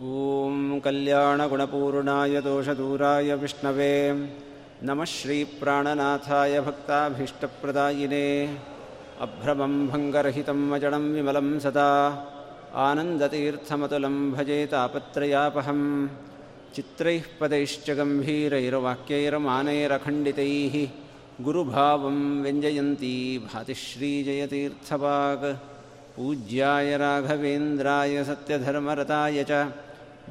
ॐ कल्याणगुणपूर्णाय दोषदूराय विष्णवे नमः श्रीप्राणनाथाय भक्ताभीष्टप्रदायिने अभ्रमं भङ्गरहितं अजडं विमलं सदा आनन्दतीर्थमतुलं भजे तापत्रयापहं चित्रैः पदैश्च गम्भीरैर्वाक्यैर्मानैरखण्डितैः गुरुभावं व्यञ्जयन्ती भातिश्रीजयतीर्थवाग् पूज्याय राघवेन्द्राय सत्यधर्मरताय च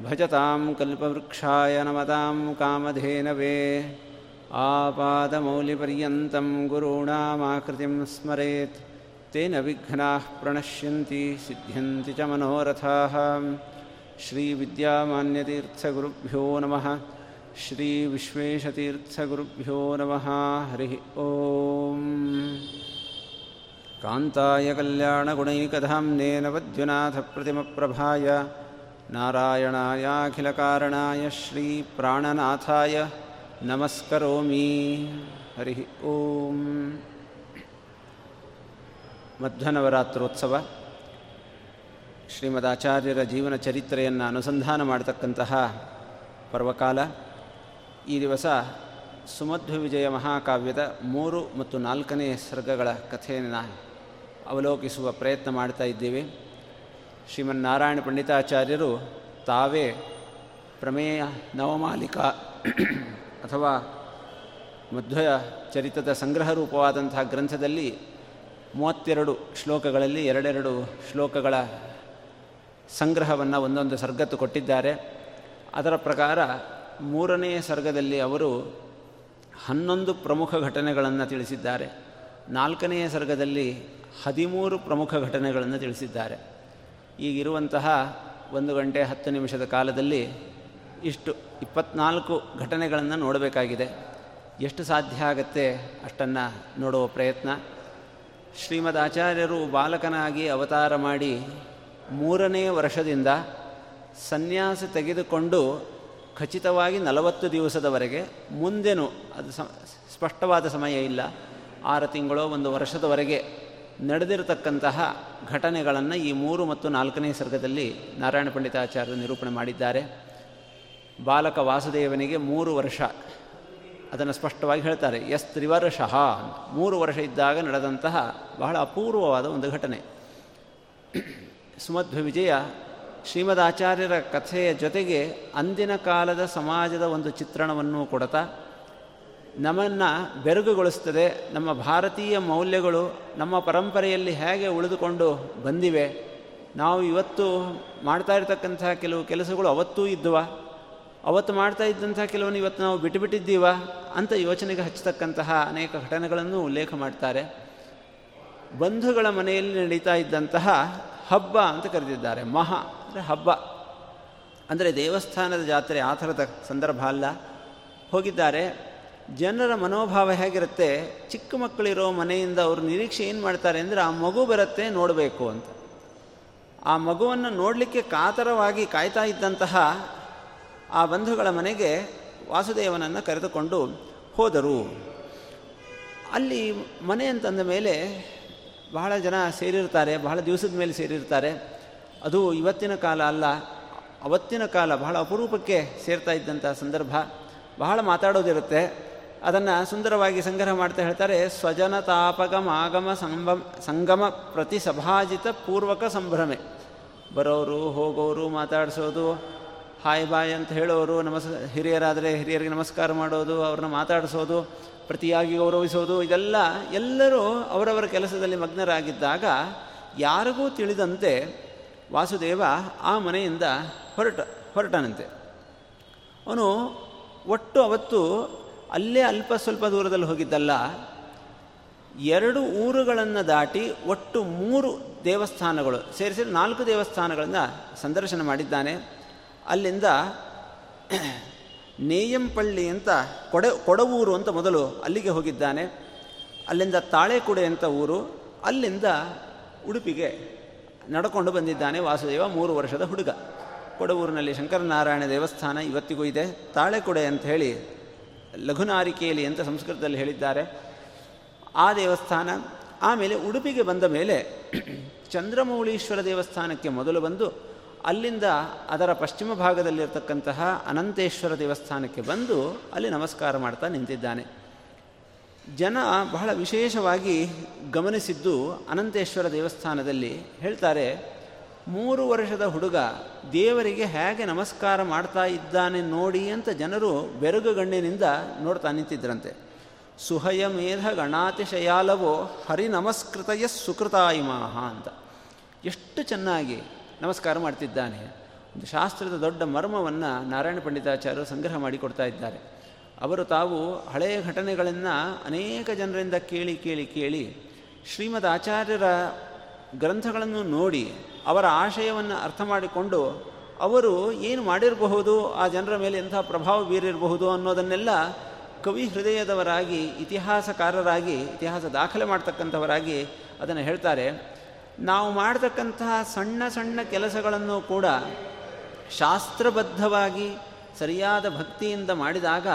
भजतां कल्पवृक्षाय नमतां कामधेनवे आपादमौलिपर्यन्तं गुरूणामाकृतिं स्मरेत् तेन विघ्नाः प्रणश्यन्ति सिद्ध्यन्ति च मनोरथाः श्रीविद्यामान्यतीर्थगुरुभ्यो नमः श्रीविश्वेशतीर्थगुरुभ्यो नमः हरिः ॐ कान्ताय कल्याणगुणैकधाम्ने नवद्युनाथप्रतिमप्रभाय नारायणायाखिलकारणाय श्रीप्राणनाथाय नमस्करोमि हरिः ಓಂ ಮಧ್ವನವರಾತ್ರೋತ್ಸವ ಶ್ರೀಮದ್ ಆಚಾರ್ಯರ ಜೀವನ ಚರಿತ್ರೆಯನ್ನು ಅನುಸಂಧಾನ ಮಾಡತಕ್ಕಂತಹ ಪರ್ವಕಾಲ ಈ ದಿವಸ ಸುಮಧ್ವ ವಿಜಯ ಮಹಾಕಾವ್ಯದ ಮೂರು ಮತ್ತು ನಾಲ್ಕನೇ ಸರ್ಗಗಳ ಕಥೆಯನ್ನು ಅವಲೋಕಿಸುವ ಪ್ರಯತ್ನ ಮಾಡ್ತಾ ಇದ್ದೇವೆ ಶ್ರೀಮನ್ನಾರಾಯಣ ಪಂಡಿತಾಚಾರ್ಯರು ತಾವೇ ಪ್ರಮೇಯ ನವಮಾಲಿಕ ಅಥವಾ ಮಧ್ವ ಚರಿತ್ರದ ಸಂಗ್ರಹ ರೂಪವಾದಂತಹ ಗ್ರಂಥದಲ್ಲಿ ಮೂವತ್ತೆರಡು ಶ್ಲೋಕಗಳಲ್ಲಿ ಎರಡೆರಡು ಶ್ಲೋಕಗಳ ಸಂಗ್ರಹವನ್ನು ಒಂದೊಂದು ಸರ್ಗತ್ತು ಕೊಟ್ಟಿದ್ದಾರೆ. ಅದರ ಪ್ರಕಾರ ಮೂರನೇ ಸರ್ಗದಲ್ಲಿ ಅವರು ಹನ್ನೊಂದು ಪ್ರಮುಖ ಘಟನೆಗಳನ್ನು ತಿಳಿಸಿದ್ದಾರೆ. ನಾಲ್ಕನೆಯ ಸರ್ಗದಲ್ಲಿ ಹದಿಮೂರು ಪ್ರಮುಖ ಘಟನೆಗಳನ್ನು ತಿಳಿಸಿದ್ದಾರೆ. ಈಗಿರುವಂತಹ ಒಂದು ಗಂಟೆ ಹತ್ತು ನಿಮಿಷದ ಕಾಲದಲ್ಲಿ ಇಷ್ಟು ಇಪ್ಪತ್ನಾಲ್ಕು ಘಟನೆಗಳನ್ನು ನೋಡಬೇಕಾಗಿದೆ. ಎಷ್ಟು ಸಾಧ್ಯ ಆಗತ್ತೆ ಅಷ್ಟನ್ನು ನೋಡುವ ಪ್ರಯತ್ನ. ಶ್ರೀಮದ್ ಆಚಾರ್ಯರು ಬಾಲಕನಾಗಿ ಅವತಾರ ಮಾಡಿ ಮೂರನೇ ವರ್ಷದಿಂದ ಸನ್ಯಾಸ ತೆಗೆದುಕೊಂಡು ಖಚಿತವಾಗಿ ನಲವತ್ತು ದಿವಸದವರೆಗೆ ಮುಂದೇನು ಅದು ಸ್ಪಷ್ಟವಾದ ಸಮಯ ಇಲ್ಲ. ಆರು ತಿಂಗಳು ಒಂದು ವರ್ಷದವರೆಗೆ ನಡೆದಿರತಕ್ಕಂತಹ ಘಟನೆಗಳನ್ನು ಈ ಮೂರು ಮತ್ತು ನಾಲ್ಕನೇ ಸರ್ಗದಲ್ಲಿ ನಾರಾಯಣ ಪಂಡಿತಾಚಾರ್ಯರು ನಿರೂಪಣೆ ಮಾಡಿದ್ದಾರೆ. ಬಾಲಕ ವಾಸುದೇವನಿಗೆ ಮೂರು ವರ್ಷ. ಅದನ್ನು ಸ್ಪಷ್ಟವಾಗಿ ಹೇಳ್ತಾರೆ ಎಸ್ ತ್ರಿವರ್ಷಃ ಮೂರು ವರ್ಷ ಇದ್ದಾಗ ನಡೆದಂತಹ ಬಹಳ ಅಪೂರ್ವವಾದ ಒಂದು ಘಟನೆ. ಸುಮಧ್ವ ವಿಜಯ ಶ್ರೀಮದ್ ಆಚಾರ್ಯರ ಕಥೆಯ ಜೊತೆಗೆ ಅಂದಿನ ಕಾಲದ ಸಮಾಜದ ಒಂದು ಚಿತ್ರಣವನ್ನು ಕೊಡ್ತಾ ನಮ್ಮನ್ನು ಬೆರಗುಗೊಳಿಸ್ತದೆ. ನಮ್ಮ ಭಾರತೀಯ ಮೌಲ್ಯಗಳು ನಮ್ಮ ಪರಂಪರೆಯಲ್ಲಿ ಹೇಗೆ ಉಳಿದುಕೊಂಡು ಬಂದಿವೆ. ನಾವು ಇವತ್ತು ಮಾಡ್ತಾ ಇರತಕ್ಕಂಥ ಕೆಲವು ಕೆಲಸಗಳು ಅವತ್ತೂ ಇದ್ದುವ. ಅವತ್ತು ಮಾಡ್ತಾ ಇದ್ದಂಥ ಕೆಲವನ್ನು ಇವತ್ತು ನಾವು ಬಿಟ್ಟುಬಿಟ್ಟಿದ್ದೀವ ಅಂತ ಯೋಚನೆಗೆ ಹಚ್ಚತಕ್ಕಂತಹ ಅನೇಕ ಘಟನೆಗಳನ್ನು ಉಲ್ಲೇಖ ಮಾಡ್ತಾರೆ. ಬಂಧುಗಳ ಮನೆಯಲ್ಲಿ ನಡೀತಾ ಇದ್ದಂತಹ ಹಬ್ಬ ಅಂತ ಕರೆದಿದ್ದಾರೆ. ಮಹಾ ಅಂದರೆ ಹಬ್ಬ. ಅಂದರೆ ದೇವಸ್ಥಾನದ ಜಾತ್ರೆ ಆ ಥರದ ಸಂದರ್ಭ ಅಲ್ಲ. ಹೋಗಿದ್ದಾರೆ. ಜನರ ಮನೋಭಾವ ಹೇಗಿರುತ್ತೆ? ಚಿಕ್ಕ ಮಕ್ಕಳಿರೋ ಮನೆಯಿಂದ ಅವರು ನಿರೀಕ್ಷೆ ಏನು ಮಾಡ್ತಾರೆ ಅಂದರೆ, ಆ ಮಗು ಬರುತ್ತೆ, ನೋಡಬೇಕು ಅಂತ. ಆ ಮಗುವನ್ನು ನೋಡಲಿಕ್ಕೆ ಕಾತರವಾಗಿ ಕಾಯ್ತಾ ಇದ್ದಂತಹ ಆ ಬಂಧುಗಳ ಮನೆಗೆ ವಾಸುದೇವನನ್ನು ಕರೆದುಕೊಂಡು ಹೋದರು. ಅಲ್ಲಿ ಮನೆ ಅಂತಂದ ಮೇಲೆ ಬಹಳ ಜನ ಸೇರಿರ್ತಾರೆ, ಬಹಳ ದಿವಸದ ಮೇಲೆ ಸೇರಿರ್ತಾರೆ. ಅದು ಇವತ್ತಿನ ಕಾಲ ಅಲ್ಲ, ಅವತ್ತಿನ ಕಾಲ ಬಹಳ ಅಪರೂಪಕ್ಕೆ ಸೇರ್ತಾ ಇದ್ದಂಥ ಸಂದರ್ಭ. ಬಹಳ ಮಾತಾಡೋದಿರುತ್ತೆ. ಅದನ್ನು ಸುಂದರವಾಗಿ ಸಂಗ್ರಹ ಮಾಡ್ತಾ ಹೇಳ್ತಾರೆ ಸ್ವಜನ ತಾಪಗಮ ಆಗಮ ಸಂಭಮ ಸಂಗಮ ಪ್ರತಿ ಸಭಾಜಿತ ಪೂರ್ವಕ ಸಂಭ್ರಮೆ. ಬರೋರು, ಹೋಗೋರು, ಮಾತಾಡಿಸೋದು, ಹಾಯ್ ಬಾಯ್ ಅಂತ ಹೇಳೋರು, ನಮಸ್, ಹಿರಿಯರಾದರೆ ಹಿರಿಯರಿಗೆ ನಮಸ್ಕಾರ ಮಾಡೋದು, ಅವ್ರನ್ನ ಮಾತಾಡಿಸೋದು, ಪ್ರತಿಯಾಗಿ ಗೌರವಿಸೋದು, ಇದೆಲ್ಲ ಎಲ್ಲರೂ ಅವರವರ ಕೆಲಸದಲ್ಲಿ ಮಗ್ನರಾಗಿದ್ದಾಗ ಯಾರಿಗೂ ತಿಳಿದಂತೆ ವಾಸುದೇವ ಆ ಮನೆಯಿಂದ ಹೊರಟ, ಹೊರಟನಂತೆ. ಅವನು ಒಟ್ಟು ಅವತ್ತು ಅಲ್ಲೇ ಅಲ್ಪ ಸ್ವಲ್ಪ ದೂರದಲ್ಲಿ ಹೋಗಿದ್ದಲ್ಲ, ಎರಡು ಊರುಗಳನ್ನು ದಾಟಿ ಒಟ್ಟು ಮೂರು ದೇವಸ್ಥಾನಗಳು, ಸೇರಿಸಿ ನಾಲ್ಕು ದೇವಸ್ಥಾನಗಳನ್ನು ಸಂದರ್ಶನ ಮಾಡಿದ್ದಾನೆ. ಅಲ್ಲಿಂದ ನೇಯಂಪಳ್ಳಿ ಅಂತ ಕೊಡೆ, ಕೊಡವೂರು ಅಂತ ಮೊದಲು ಅಲ್ಲಿಗೆ ಹೋಗಿದ್ದಾನೆ. ಅಲ್ಲಿಂದ ತಾಳೆಕುಡೆ ಅಂತ ಊರು, ಅಲ್ಲಿಂದ ಉಡುಪಿಗೆ ನಡ್ಕೊಂಡು ಬಂದಿದ್ದಾನೆ ವಾಸುದೇವ, ಮೂರು ವರ್ಷದ ಹುಡುಗ. ಕೊಡವೂರಿನಲ್ಲಿ ಶಂಕರನಾರಾಯಣ ದೇವಸ್ಥಾನ ಇವತ್ತಿಗೂ ಇದೆ. ತಾಳೆಕುಡೆ ಅಂತ ಹೇಳಿ ಲಘುನಾರಿಕೇಲಿ ಅಂತ ಸಂಸ್ಕೃತದಲ್ಲಿ ಹೇಳಿದ್ದಾರೆ? ಆ ದೇವಸ್ಥಾನ, ಆಮೇಲೆ ಉಡುಪಿಗೆ ಬಂದ ಮೇಲೆ ಚಂದ್ರಮೌಳೀಶ್ವರ ದೇವಸ್ಥಾನಕ್ಕೆ ಮೊದಲು ಬಂದು ಅಲ್ಲಿಂದ ಅದರ ಪಶ್ಚಿಮ ಭಾಗದಲ್ಲಿರ್ತಕ್ಕಂತಹ ಅನಂತೇಶ್ವರ ದೇವಸ್ಥಾನಕ್ಕೆ ಬಂದು ಅಲ್ಲಿ ನಮಸ್ಕಾರ ಮಾಡ್ತಾ ನಿಂತಿದ್ದಾನೆ. ಜನ ಬಹಳ ವಿಶೇಷವಾಗಿ ಗಮನಿಸಿದ್ದು ಅನಂತೇಶ್ವರ ದೇವಸ್ಥಾನದಲ್ಲಿ ಹೇಳ್ತಾರೆ ಮೂರು ವರ್ಷದ ಹುಡುಗ ದೇವರಿಗೆ ಹೇಗೆ ನಮಸ್ಕಾರ ಮಾಡ್ತಾ ಇದ್ದಾನೆ ನೋಡಿ ಅಂತ ಜನರು ಬೆರಗುಗಣ್ಣಿನಿಂದ ನೋಡ್ತಾ ನಿಂತಿದ್ರಂತೆ. ಸುಹಯ ಮೇಧ ಗಣಾತಿಶಯಾಲವೋ ಹರಿ ನಮಸ್ಕೃತಯ ಸುಕೃತಾಯಿಮಾಹ ಅಂತ. ಎಷ್ಟು ಚೆನ್ನಾಗಿ ನಮಸ್ಕಾರ ಮಾಡ್ತಿದ್ದಾನೆ. ಒಂದು ಶಾಸ್ತ್ರದ ದೊಡ್ಡ ಮರ್ಮವನ್ನು ನಾರಾಯಣ ಪಂಡಿತಾಚಾರ್ಯರು ಸಂಗ್ರಹ ಮಾಡಿಕೊಡ್ತಾ ಇದ್ದಾರೆ. ಅವರು ತಾವು ಹಳೆಯ ಘಟನೆಗಳನ್ನು ಅನೇಕ ಜನರಿಂದ ಕೇಳಿ ಕೇಳಿ ಕೇಳಿ ಶ್ರೀಮದ್ ಆಚಾರ್ಯರ ಗ್ರಂಥಗಳನ್ನು ನೋಡಿ ಅವರ ಆಶಯವನ್ನು ಅರ್ಥ ಮಾಡಿಕೊಂಡು ಅವರು ಏನು ಮಾಡಿರಬಹುದು, ಆ ಜನರ ಮೇಲೆ ಎಂಥ ಪ್ರಭಾವ ಬೀರಿರಬಹುದು ಅನ್ನೋದನ್ನೆಲ್ಲ ಕವಿ ಹೃದಯದವರಾಗಿ, ಇತಿಹಾಸಕಾರರಾಗಿ, ಇತಿಹಾಸ ದಾಖಲೆ ಮಾಡ್ತಕ್ಕಂಥವರಾಗಿ ಅದನ್ನು ಹೇಳ್ತಾರೆ. ನಾವು ಮಾಡ್ತಕ್ಕಂತಹ ಸಣ್ಣ ಸಣ್ಣ ಕೆಲಸಗಳನ್ನು ಕೂಡ ಶಾಸ್ತ್ರಬದ್ಧವಾಗಿ, ಸರಿಯಾದ ಭಕ್ತಿಯಿಂದ ಮಾಡಿದಾಗ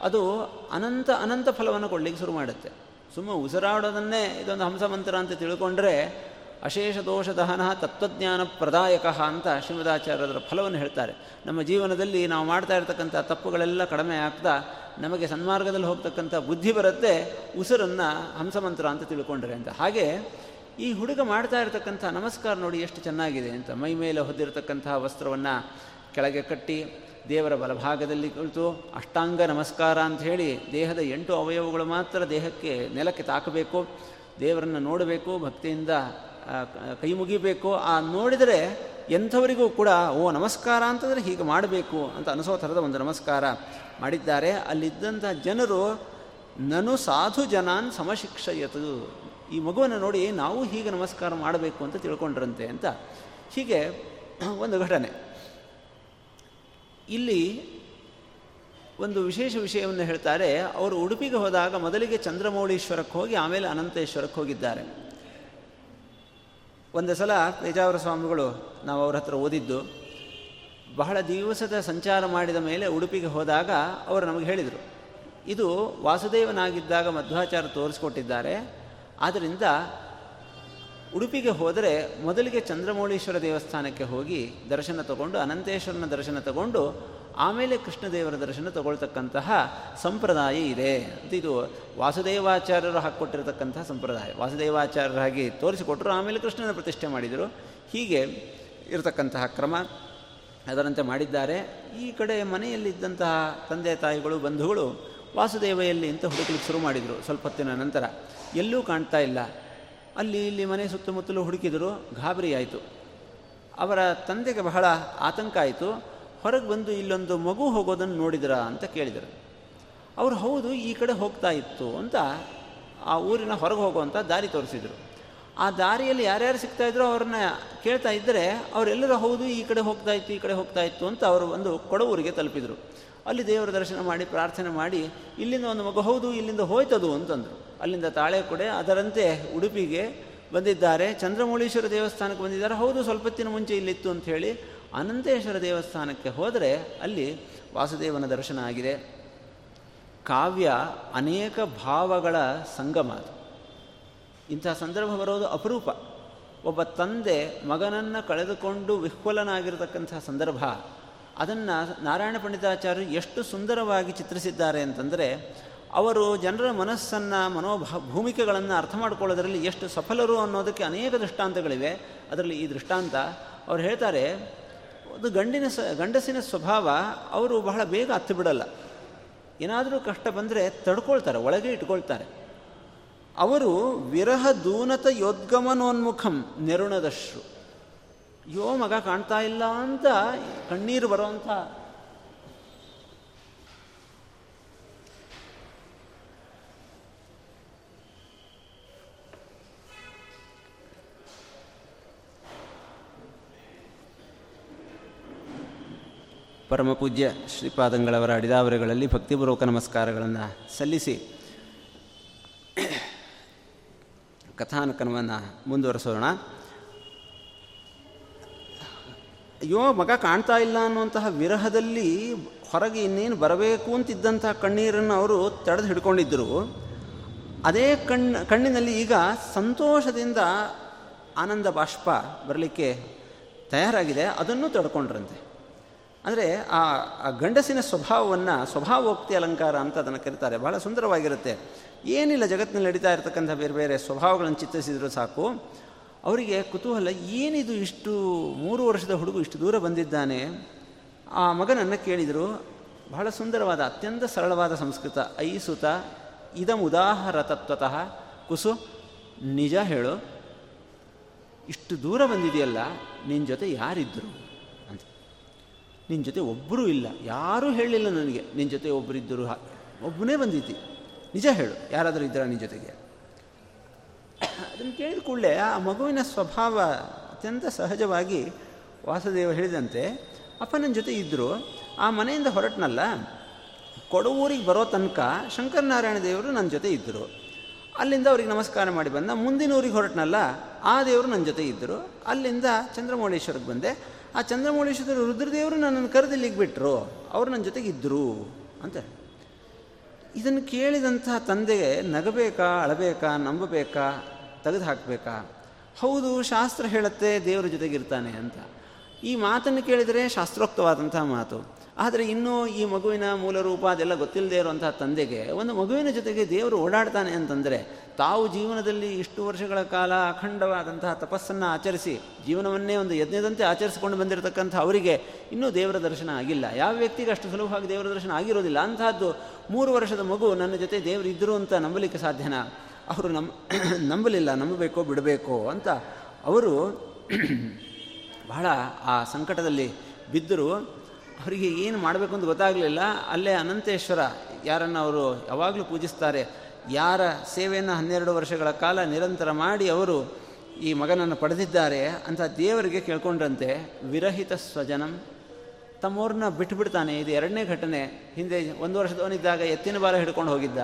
ಅದು ಅನಂತ ಅನಂತ ಫಲವನ್ನು ಕೊಡಲಿಕ್ಕೆ ಶುರು ಮಾಡುತ್ತೆ. ಸುಮ್ಮ ಉಸಿರಾಡೋದನ್ನೇ ಇದೊಂದು ಹಂಸಮಂತ್ರ ಅಂತ ತಿಳ್ಕೊಂಡ್ರೆ ಅಶೇಷ ದೋಷ ದಹನ ತತ್ವಜ್ಞಾನ ಪ್ರದಾಯಕ ಅಂತ ಶ್ರೀಮದಾಚಾರ್ಯರ ಫಲವನ್ನು ಹೇಳ್ತಾರೆ. ನಮ್ಮ ಜೀವನದಲ್ಲಿ ನಾವು ಮಾಡ್ತಾ ಇರ್ತಕ್ಕಂಥ ತಪ್ಪುಗಳೆಲ್ಲ ಕಡಿಮೆ ಆಗ್ತಾ ನಮಗೆ ಸನ್ಮಾರ್ಗದಲ್ಲಿ ಹೋಗ್ತಕ್ಕಂಥ ಬುದ್ಧಿ ಬರುತ್ತೆ, ಉಸಿರನ್ನು ಹಂಸಮಂತ್ರ ಅಂತ ತಿಳ್ಕೊಂಡ್ರೆ ಅಂತ. ಹಾಗೆ ಈ ಹುಡುಗ ಮಾಡ್ತಾ ಇರತಕ್ಕಂಥ ನಮಸ್ಕಾರ ನೋಡಿ ಎಷ್ಟು ಚೆನ್ನಾಗಿದೆ ಅಂತ. ಮೈ ಮೇಲೆ ಹೊದ್ದಿರತಕ್ಕಂತಹ ವಸ್ತ್ರವನ್ನು ಕೆಳಗೆ ಕಟ್ಟಿ ದೇವರ ಬಲಭಾಗದಲ್ಲಿ ಕುಳಿತು ಅಷ್ಟಾಂಗ ನಮಸ್ಕಾರ ಅಂತ ಹೇಳಿ ದೇಹದ ಎಂಟು ಅವಯವಗಳು ಮಾತ್ರ ದೇಹಕ್ಕೆ ನೆಲಕ್ಕೆ ತಾಕಬೇಕು, ದೇವರನ್ನು ನೋಡಬೇಕು, ಭಕ್ತಿಯಿಂದ ಕೈ ಮುಗಿಬೇಕು. ಆ, ನೋಡಿದರೆ ಎಂಥವರಿಗೂ ಕೂಡ, ಓ, ನಮಸ್ಕಾರ ಅಂತಂದರೆ ಹೀಗೆ ಮಾಡಬೇಕು ಅಂತ ಅನಿಸೋ ಥರದ ಒಂದು ನಮಸ್ಕಾರ ಮಾಡಿದ್ದಾರೆ. ಅಲ್ಲಿದ್ದಂಥ ಜನರು, ನನು ಸಾಧು ಜನಾನ್ ಸಮಶಿಕ್ಷಯತು. ಈ ಮಗುವನ್ನು ನೋಡಿ ನಾವು ಹೀಗೆ ನಮಸ್ಕಾರ ಮಾಡಬೇಕು ಅಂತ ತಿಳ್ಕೊಂಡ್ರಂತೆ ಅಂತ. ಹೀಗೆ ಒಂದು ಘಟನೆ. ಇಲ್ಲಿ ಒಂದು ವಿಶೇಷ ವಿಷಯವನ್ನು ಹೇಳ್ತಾರೆ. ಅವರು ಉಡುಪಿಗೆ ಹೋದಾಗ ಮೊದಲಿಗೆ ಚಂದ್ರಮೌಳೀಶ್ವರಕ್ಕೆ ಹೋಗಿ, ಆಮೇಲೆ ಅನಂತೇಶ್ವರಕ್ಕೆ ಹೋಗಿದ್ದಾರೆ. ಒಂದು ಸಲ ಪೇಜಾವರ ಸ್ವಾಮಿಗಳು ನಾವು ಅವ್ರ ಹತ್ರ ಓದಿದ್ದು, ಬಹಳ ದಿವಸದ ಸಂಚಾರ ಮಾಡಿದ ಮೇಲೆ ಉಡುಪಿಗೆ ಹೋದಾಗ ಅವರು ನಮಗೆ ಹೇಳಿದರು, ಇದು ವಾಸುದೇವನಾಗಿದ್ದಾಗ ಮಧ್ವಾಚಾರ ತೋರಿಸ್ಕೊಟ್ಟಿದ್ದಾರೆ ಆದ್ದರಿಂದ ಉಡುಪಿಗೆ ಹೋದರೆ ಮೊದಲಿಗೆ ಚಂದ್ರಮೌಳೀಶ್ವರ ದೇವಸ್ಥಾನಕ್ಕೆ ಹೋಗಿ ದರ್ಶನ ತಗೊಂಡು, ಅನಂತೇಶ್ವರನ ದರ್ಶನ ತಗೊಂಡು ಆಮೇಲೆ ಕೃಷ್ಣದೇವರ ದರ್ಶನ ತಗೊಳ್ತಕ್ಕಂತಹ ಸಂಪ್ರದಾಯ ಇದೆ. ಅಂತ ಇದು ವಾಸುದೇವಾಚಾರ್ಯರು ಹಾಕ್ಕೊಟ್ಟಿರತಕ್ಕಂತಹ ಸಂಪ್ರದಾಯ. ವಾಸುದೇವಾಚಾರ್ಯರಾಗಿ ತೋರಿಸಿಕೊಟ್ಟರು ಆಮೇಲೆ ಕೃಷ್ಣನ ಪ್ರತಿಷ್ಠೆ ಮಾಡಿದರು. ಹೀಗೆ ಇರತಕ್ಕಂತಹ ಕ್ರಮ ಅದರಂತೆ ಮಾಡಿದ್ದಾರೆ. ಈ ಕಡೆ ಮನೆಯಲ್ಲಿದ್ದಂತಹ ತಂದೆ ತಾಯಿಗಳು, ಬಂಧುಗಳು ವಾಸುದೇವೆಯಲ್ಲಿ ಅಂತ ಹುಡುಕಲಿಕ್ಕೆ ಶುರು ಮಾಡಿದರು ಸ್ವಲ್ಪ ಹೊತ್ತಿನ ನಂತರ. ಎಲ್ಲೂ ಕಾಣ್ತಾ ಇಲ್ಲ. ಅಲ್ಲಿ ಇಲ್ಲಿ ಮನೆ ಸುತ್ತಮುತ್ತಲೂ ಹುಡುಕಿದರು, ಗಾಬರಿ ಆಯಿತು. ಅವರ ತಂದೆಗೆ ಬಹಳ ಆತಂಕ ಆಯಿತು. ಹೊರಗೆ ಬಂದು ಇಲ್ಲೊಂದು ಮಗು ಹೋಗೋದನ್ನು ನೋಡಿದ್ರ ಅಂತ ಕೇಳಿದರು. ಅವರು ಹೌದು, ಈ ಕಡೆ ಹೋಗ್ತಾ ಇತ್ತು ಅಂತ ಆ ಊರಿನ ಹೊರಗೆ ಹೋಗುವಂಥ ದಾರಿ ತೋರಿಸಿದರು. ಆ ದಾರಿಯಲ್ಲಿ ಯಾರ್ಯಾರು ಸಿಗ್ತಾಯಿದ್ರು ಅವ್ರನ್ನ ಕೇಳ್ತಾ ಇದ್ದರೆ ಅವರೆಲ್ಲರೂ ಹೌದು, ಈ ಕಡೆ ಹೋಗ್ತಾ ಇತ್ತು, ಈ ಕಡೆ ಹೋಗ್ತಾ ಇತ್ತು ಅಂತ ಅವರು ಒಂದು ಕೊಡವೂರಿಗೆ ತಲುಪಿದರು. ಅಲ್ಲಿ ದೇವರ ದರ್ಶನ ಮಾಡಿ, ಪ್ರಾರ್ಥನೆ ಮಾಡಿ, ಇಲ್ಲಿಂದ ಒಂದು ಮಗು ಹೌದು, ಇಲ್ಲಿಂದ ಹೋಯ್ತದು ಅಂತಂದರು. ಅಲ್ಲಿಂದ ತಾಳೆ ಕೊಡೆ, ಅದರಂತೆ ಉಡುಪಿಗೆ ಬಂದಿದ್ದಾರೆ. ಚಂದ್ರಮೌಳೀಶ್ವರ ದೇವಸ್ಥಾನಕ್ಕೆ ಬಂದಿದ್ದಾರೆ. ಹೌದು ಸ್ವಲ್ಪತ್ತಿನ ಮುಂಚೆ ಇಲ್ಲಿತ್ತು ಅಂತ ಹೇಳಿ ಅನಂತೇಶ್ವರ ದೇವಸ್ಥಾನಕ್ಕೆ ಹೋದರೆ ಅಲ್ಲಿ ವಾಸುದೇವನ ದರ್ಶನ ಆಗಿದೆ. ಕಾವ್ಯ ಅನೇಕ ಭಾವಗಳ ಸಂಗಮ ಅದು. ಇಂತಹ ಸಂದರ್ಭ ಬರೋದು ಅಪರೂಪ. ಒಬ್ಬ ತಂದೆ ಮಗನನ್ನು ಕಳೆದುಕೊಂಡು ವಿಹ್ವಲನಾಗಿರತಕ್ಕಂಥ ಸಂದರ್ಭ. ಅದನ್ನು ನಾರಾಯಣ ಪಂಡಿತಾಚಾರ್ಯರು ಎಷ್ಟು ಸುಂದರವಾಗಿ ಚಿತ್ರಿಸಿದ್ದಾರೆ ಅಂತಂದರೆ, ಅವರು ಜನರ ಮನಸ್ಸನ್ನು, ಮನೋಭಾ, ಭೂಮಿಕೆಗಳನ್ನು ಅರ್ಥ ಮಾಡ್ಕೊಳ್ಳೋದರಲ್ಲಿ ಎಷ್ಟು ಸಫಲರು ಅನ್ನೋದಕ್ಕೆ ಅನೇಕ ದೃಷ್ಟಾಂತಗಳಿವೆ. ಅದರಲ್ಲಿ ಈ ದೃಷ್ಟಾಂತ, ಅವ್ರು ಹೇಳ್ತಾರೆ ಒಂದು ಗಂಡಿನ ಸ, ಗಂಡಸಿನ ಸ್ವಭಾವ ಅವರು ಬಹಳ ಬೇಗ ಹತ್ತು ಬಿಡಲ್ಲ. ಏನಾದರೂ ಕಷ್ಟ ಬಂದರೆ ತಡ್ಕೊಳ್ತಾರೆ, ಒಳಗೆ ಇಟ್ಕೊಳ್ತಾರೆ. ಅವರು ವಿರಹ ದೂನತ ಯೋದ್ಗಮನೋನ್ಮುಖಂ ನೆರುಣದಶ್ರು. ಯೋ ಮಗ ಕಾಣ್ತಾ ಇಲ್ಲ ಅಂತ ಕಣ್ಣೀರು ಬರುವಂಥ ಪರಮಪೂಜ್ಯ ಶ್ರೀಪಾದಂಗಳವರ ಅಡಿದಾವರೆಗಳಲ್ಲಿ ಭಕ್ತಿಪೂರ್ವಕ ನಮಸ್ಕಾರಗಳನ್ನು ಸಲ್ಲಿಸಿ ಕಥಾನಕನವನ್ನು ಮುಂದುವರೆಸೋಣ. ಅಯ್ಯೋ, ಮಗ ಕಾಣ್ತಾ ಇಲ್ಲ ಅನ್ನುವಂತಹ ವಿರಹದಲ್ಲಿ ಹೊರಗೆ ಇನ್ನೇನು ಬರಬೇಕು ಅಂತಿದ್ದಂತಹ ಕಣ್ಣೀರನ್ನು ಅವರು ತಡೆದು ಹಿಡ್ಕೊಂಡಿದ್ದರು. ಅದೇ ಕಣ್ಣು ಕಣ್ಣಿನಲ್ಲಿ ಈಗ ಸಂತೋಷದಿಂದ ಆನಂದ ಬಾಷ್ಪ ಬರಲಿಕ್ಕೆ ತಯಾರಾಗಿದೆ, ಅದನ್ನು ತಡ್ಕೊಂಡ್ರಂತೆ. ಅಂದರೆ ಆ ಗಂಡಸಿನ ಸ್ವಭಾವವನ್ನು ಸ್ವಭಾವೋಕ್ತಿ ಅಲಂಕಾರ ಅಂತ ಅದನ್ನು ಕರೀತಾರೆ. ಬಹಳ ಸುಂದರವಾಗಿರುತ್ತೆ. ಏನಿಲ್ಲ ಜಗತ್ತಿನಲ್ಲಿ ನಡೀತಾ ಇರತಕ್ಕಂಥ ಬೇರೆ ಬೇರೆ ಸ್ವಭಾವಗಳನ್ನು ಚಿತ್ರಿಸಿದರೂ ಸಾಕು. ಅವರಿಗೆ ಕುತೂಹಲ, ಏನಿದು ಇಷ್ಟು ಮೂರು ವರ್ಷದ ಹುಡುಗ ಇಷ್ಟು ದೂರ ಬಂದಿದ್ದಾನೆ? ಆ ಮಗನನ್ನು ಕೇಳಿದರು, ಬಹಳ ಸುಂದರವಾದ, ಅತ್ಯಂತ ಸರಳವಾದ ಸಂಸ್ಕೃತ, ಐಸುತ ಇದಮುದಾಹರ ತತ್ವತಃ ಕುಸು, ನಿಜ ಹೇಳು, ಇಷ್ಟು ದೂರ ಬಂದಿದೆಯಲ್ಲ ನಿನ್ನ ಜೊತೆ ಯಾರಿದ್ದರು ನಿನ್ನ ಜೊತೆ ಒಬ್ಬರೂ ಇಲ್ಲ. ಯಾರೂ ಹೇಳಿಲ್ಲ ನನಗೆ. ನಿನ್ನ ಜೊತೆ ಒಬ್ಬರಿದ್ದರು ಒಬ್ಬನೇ ಬಂದಿದ್ದಿ. ನಿಜ ಹೇಳು. ಯಾರಾದರೂ ಇದ್ದರ ನಿನ್ನ ಜೊತೆಗೆ? ಅದನ್ನು ಕೇಳಿದ ಕೂಡಲೇ ಆ ಮಗುವಿನ ಸ್ವಭಾವ ಅತ್ಯಂತ ಸಹಜವಾಗಿ ವಾಸುದೇವ ಹೇಳಿದಂತೆ, ಅಪ್ಪ ನನ್ನ ಜೊತೆ ಇದ್ದರು ಆ ಮನೆಯಿಂದ ಹೊರಟನಲ್ಲ. ಕೊಡವೂರಿಗೆ ಬರೋ ತನಕ ಶಂಕರನಾರಾಯಣ ದೇವರು ನನ್ನ ಜೊತೆ ಇದ್ದರು ಅಲ್ಲಿಂದ ಅವ್ರಿಗೆ ನಮಸ್ಕಾರ ಮಾಡಿ ಬಂದ. ಮುಂದಿನ ಊರಿಗೆ ಹೊರಟನಲ್ಲ. ಆ ದೇವರು ನನ್ನ ಜೊತೆ ಇದ್ದರು ಅಲ್ಲಿಂದ ಚಂದ್ರಮೌಳೇಶ್ವರಕ್ಕೆ ಬಂದೆ. ಆ ಚಂದ್ರಮೌಳೇಶ್ವರ ರುದ್ರದೇವರು ನನ್ನನ್ನು ಕರೆದಿಲ್ಲಿಗೆ ಬಿಟ್ಟರು ಅವರು ನನ್ನ ಜೊತೆಗೆ ಇದ್ದರು ಅಂತ ಇದನ್ನು ಕೇಳಿದಂಥ ತಂದೆಗೆ ನಗಬೇಕಾ, ಅಳಬೇಕಾ, ನಂಬಬೇಕಾ ತೆಗೆದು ಹಾಕಬೇಕಾ ಹೌದು, ಶಾಸ್ತ್ರ ಹೇಳುತ್ತೆ, ದೇವರ ಜೊತೆಗಿರ್ತಾನೆ ಅಂತ. ಈ ಮಾತನ್ನು ಕೇಳಿದರೆ ಶಾಸ್ತ್ರೋಕ್ತವಾದಂತಹ ಮಾತು. ಆದರೆ ಇನ್ನೂ ಈ ಮಗುವಿನ ಮೂಲ ರೂಪ ಅದೆಲ್ಲ ಗೊತ್ತಿಲ್ಲದೆ ಇರುವಂತಹ ತಂದೆಗೆ ಒಂದು ಮಗುವಿನ ಜೊತೆಗೆ ದೇವರು ಓಡಾಡ್ತಾನೆ ಅಂತಂದರೆ ತಾವು ಜೀವನದಲ್ಲಿ ಇಷ್ಟು ವರ್ಷಗಳ ಕಾಲ ಅಖಂಡವಾದಂತಹ ತಪಸ್ಸನ್ನು ಆಚರಿಸಿ ಜೀವನವನ್ನೇ ಒಂದು ಯಜ್ಞದಂತೆ ಆಚರಿಸಿಕೊಂಡು ಬಂದಿರತಕ್ಕಂಥ ಅವರಿಗೆ ಇನ್ನೂ ದೇವರ ದರ್ಶನ ಆಗಿಲ್ಲ. ಯಾವ ವ್ಯಕ್ತಿಗೆ ಅಷ್ಟು ಸುಲಭವಾಗಿ ದೇವರ ದರ್ಶನ ಆಗಿರೋದಿಲ್ಲ. ಅಂತಹದ್ದು ಮೂರು ವರ್ಷದ ಮಗು ನನ್ನ ಜೊತೆ ದೇವರು ಇದ್ದರು ಅಂತ ನಂಬಲಿಕ್ಕೆ ಸಾಧ್ಯನ? ಅವರು ನಂಬ ನಂಬಲಿಲ್ಲ. ನಂಬಬೇಕೋ, ಬಿಡಬೇಕೋ ಅಂತ ಅವರು ಬಹಳ ಆ ಸಂಕಟದಲ್ಲಿ ಬಿದ್ದರು ಅವರಿಗೆ ಏನು ಮಾಡಬೇಕು ಅಂತ ಗೊತ್ತಾಗಲಿಲ್ಲ. ಅಲ್ಲೇ ಅನಂತೇಶ್ವರ ಯಾರನ್ನು ಅವರು ಯಾವಾಗಲೂ ಪೂಜಿಸ್ತಾರೆ. ಯಾರ ಸೇವೆಯನ್ನು ಹನ್ನೆರಡು ವರ್ಷಗಳ ಕಾಲ ನಿರಂತರ ಮಾಡಿ ಅವರು ಈ ಮಗನನ್ನು ಪಡೆದಿದ್ದಾರೆ ಅಂತ ದೇವರಿಗೆ ಕೇಳ್ಕೊಂಡ್ರಂತೆ, ವಿರಹಿತ ಸ್ವಜನಂ. ತಮ್ಮವ್ರನ್ನ ಬಿಟ್ಟುಬಿಡ್ತಾನೆ ಇದು ಎರಡನೇ ಘಟನೆ. ಹಿಂದೆ ಒಂದು ವರ್ಷದವನಿದ್ದಾಗ ಎತ್ತಿನ ಬಾಲ ಹಿಡ್ಕೊಂಡು ಹೋಗಿದ್ದ.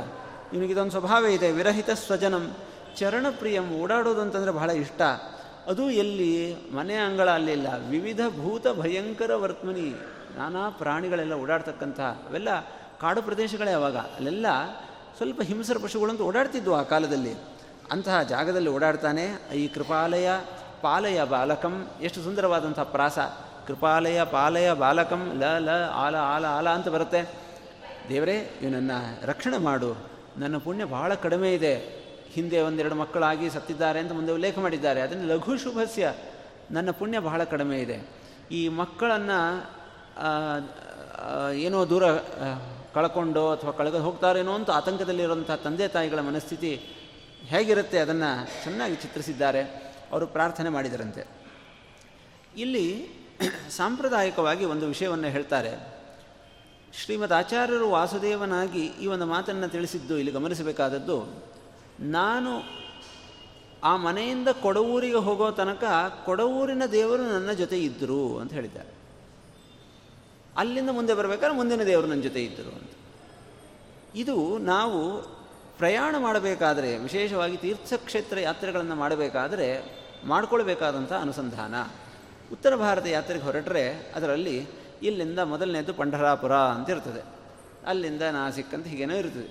ಇವನಿಗಿದೊಂದು ಸ್ವಭಾವ ಇದೆ, ವಿರಹಿತ ಸ್ವಜನಂ. ಚರಣಪ್ರಿಯಂ ಓಡಾಡೋದು ಅಂತಂದರೆ ಬಹಳ ಇಷ್ಟ. ಅದು ಎಲ್ಲಿ? ಮನೆ ಅಂಗಳ ಅಲ್ಲಿಲ್ಲ. ವಿವಿಧ ಭೂತ ಭಯಂಕರ ವರ್ತಮನಿ. ನಾನಾ ಪ್ರಾಣಿಗಳೆಲ್ಲ ಓಡಾಡ್ತಕ್ಕಂಥ ಅವೆಲ್ಲ ಕಾಡು ಪ್ರದೇಶಗಳೇ ಅವಾಗ. ಅಲ್ಲೆಲ್ಲ ಸ್ವಲ್ಪ ಹಿಂಸರ ಪಶುಗಳಂತೂ ಓಡಾಡ್ತಿದ್ವು ಆ ಕಾಲದಲ್ಲಿ. ಅಂತಹ ಜಾಗದಲ್ಲಿ ಓಡಾಡ್ತಾನೆ, ಈ ಕೃಪಾಲಯ ಪಾಲಯ ಬಾಲಕಂ, ಎಷ್ಟು ಸುಂದರವಾದಂಥ ಪ್ರಾಸ. ಕೃಪಾಲಯ ಪಾಲಯ ಬಾಲಕಂ, ಲ ಲ, ಆಲ ಆಲ ಆಲ ಅಂತ ಬರುತ್ತೆ. ದೇವರೇ ಇವನನ್ನು ರಕ್ಷಣೆ ಮಾಡು. ನನ್ನ ಪುಣ್ಯ ಬಹಳ ಕಡಿಮೆ ಇದೆ. ಹಿಂದೆ ಒಂದೆರಡು ಮಕ್ಕಳಾಗಿ ಸತ್ತಿದ್ದಾರೆ ಅಂತ ಮುಂದೆ ಉಲ್ಲೇಖ ಮಾಡಿದ್ದಾರೆ. ಅದನ್ನು ಲಘು ಶುಭಸ್ಯ. ನನ್ನ ಪುಣ್ಯ ಬಹಳ ಕಡಿಮೆ ಇದೆ. ಈ ಮಕ್ಕಳನ್ನು ಏನೋ ದೂರ ಕಳ್ಕೊಂಡು ಅಥವಾ ಕಳೆದು ಹೋಗ್ತಾರೇನೋ ಅಂತ ಆತಂಕದಲ್ಲಿರುವಂಥ ತಂದೆ ತಾಯಿಗಳ ಮನಸ್ಥಿತಿ ಹೇಗಿರುತ್ತೆ ಅದನ್ನು ಚೆನ್ನಾಗಿ ಚಿತ್ರಿಸಿದ್ದಾರೆ. ಅವರು ಪ್ರಾರ್ಥನೆ ಮಾಡಿದರಂತೆ. ಇಲ್ಲಿ ಸಾಂಪ್ರದಾಯಿಕವಾಗಿ ಒಂದು ವಿಷಯವನ್ನು ಹೇಳ್ತಾರೆ. ಶ್ರೀಮದ್ ಆಚಾರ್ಯರು ವಾಸುದೇವನಾಗಿ ಈ ಒಂದು ಮಾತನ್ನು ತಿಳಿಸಿದ್ದು, ಇಲ್ಲಿ ಗಮನಿಸಬೇಕಾದದ್ದು, ನಾನು ಆ ಮನೆಯಿಂದ ಕೊಡವೂರಿಗೆ ಹೋಗೋ ತನಕ ಕೊಡವೂರಿನ ದೇವರು ನನ್ನ ಜೊತೆ ಇದ್ದರು ಅಂತ ಹೇಳಿದ್ದಾರೆ. ಅಲ್ಲಿಂದ ಮುಂದೆ ಬರಬೇಕಾದ್ರೆ ಮುಂದಿನ ದೇವರು ನನ್ನ ಜೊತೆ ಇದ್ದರು ಅಂತ. ಇದು ನಾವು ಪ್ರಯಾಣ ಮಾಡಬೇಕಾದರೆ, ವಿಶೇಷವಾಗಿ ತೀರ್ಥಕ್ಷೇತ್ರ ಯಾತ್ರೆಗಳನ್ನು ಮಾಡಬೇಕಾದರೆ ಮಾಡಿಕೊಳ್ಬೇಕಾದಂಥ ಅನುಸಂಧಾನ. ಉತ್ತರ ಭಾರತ ಯಾತ್ರೆಗೆ ಹೊರಟರೆ ಅದರಲ್ಲಿ ಇಲ್ಲಿಂದ ಮೊದಲನೇದು ಪಂಢರಾಪುರ ಅಂತ ಇರ್ತದೆ ಅಲ್ಲಿಂದ ನಾಸಿಕ್ ಅಂತ ಹೀಗೇನೋ ಇರ್ತದೆ.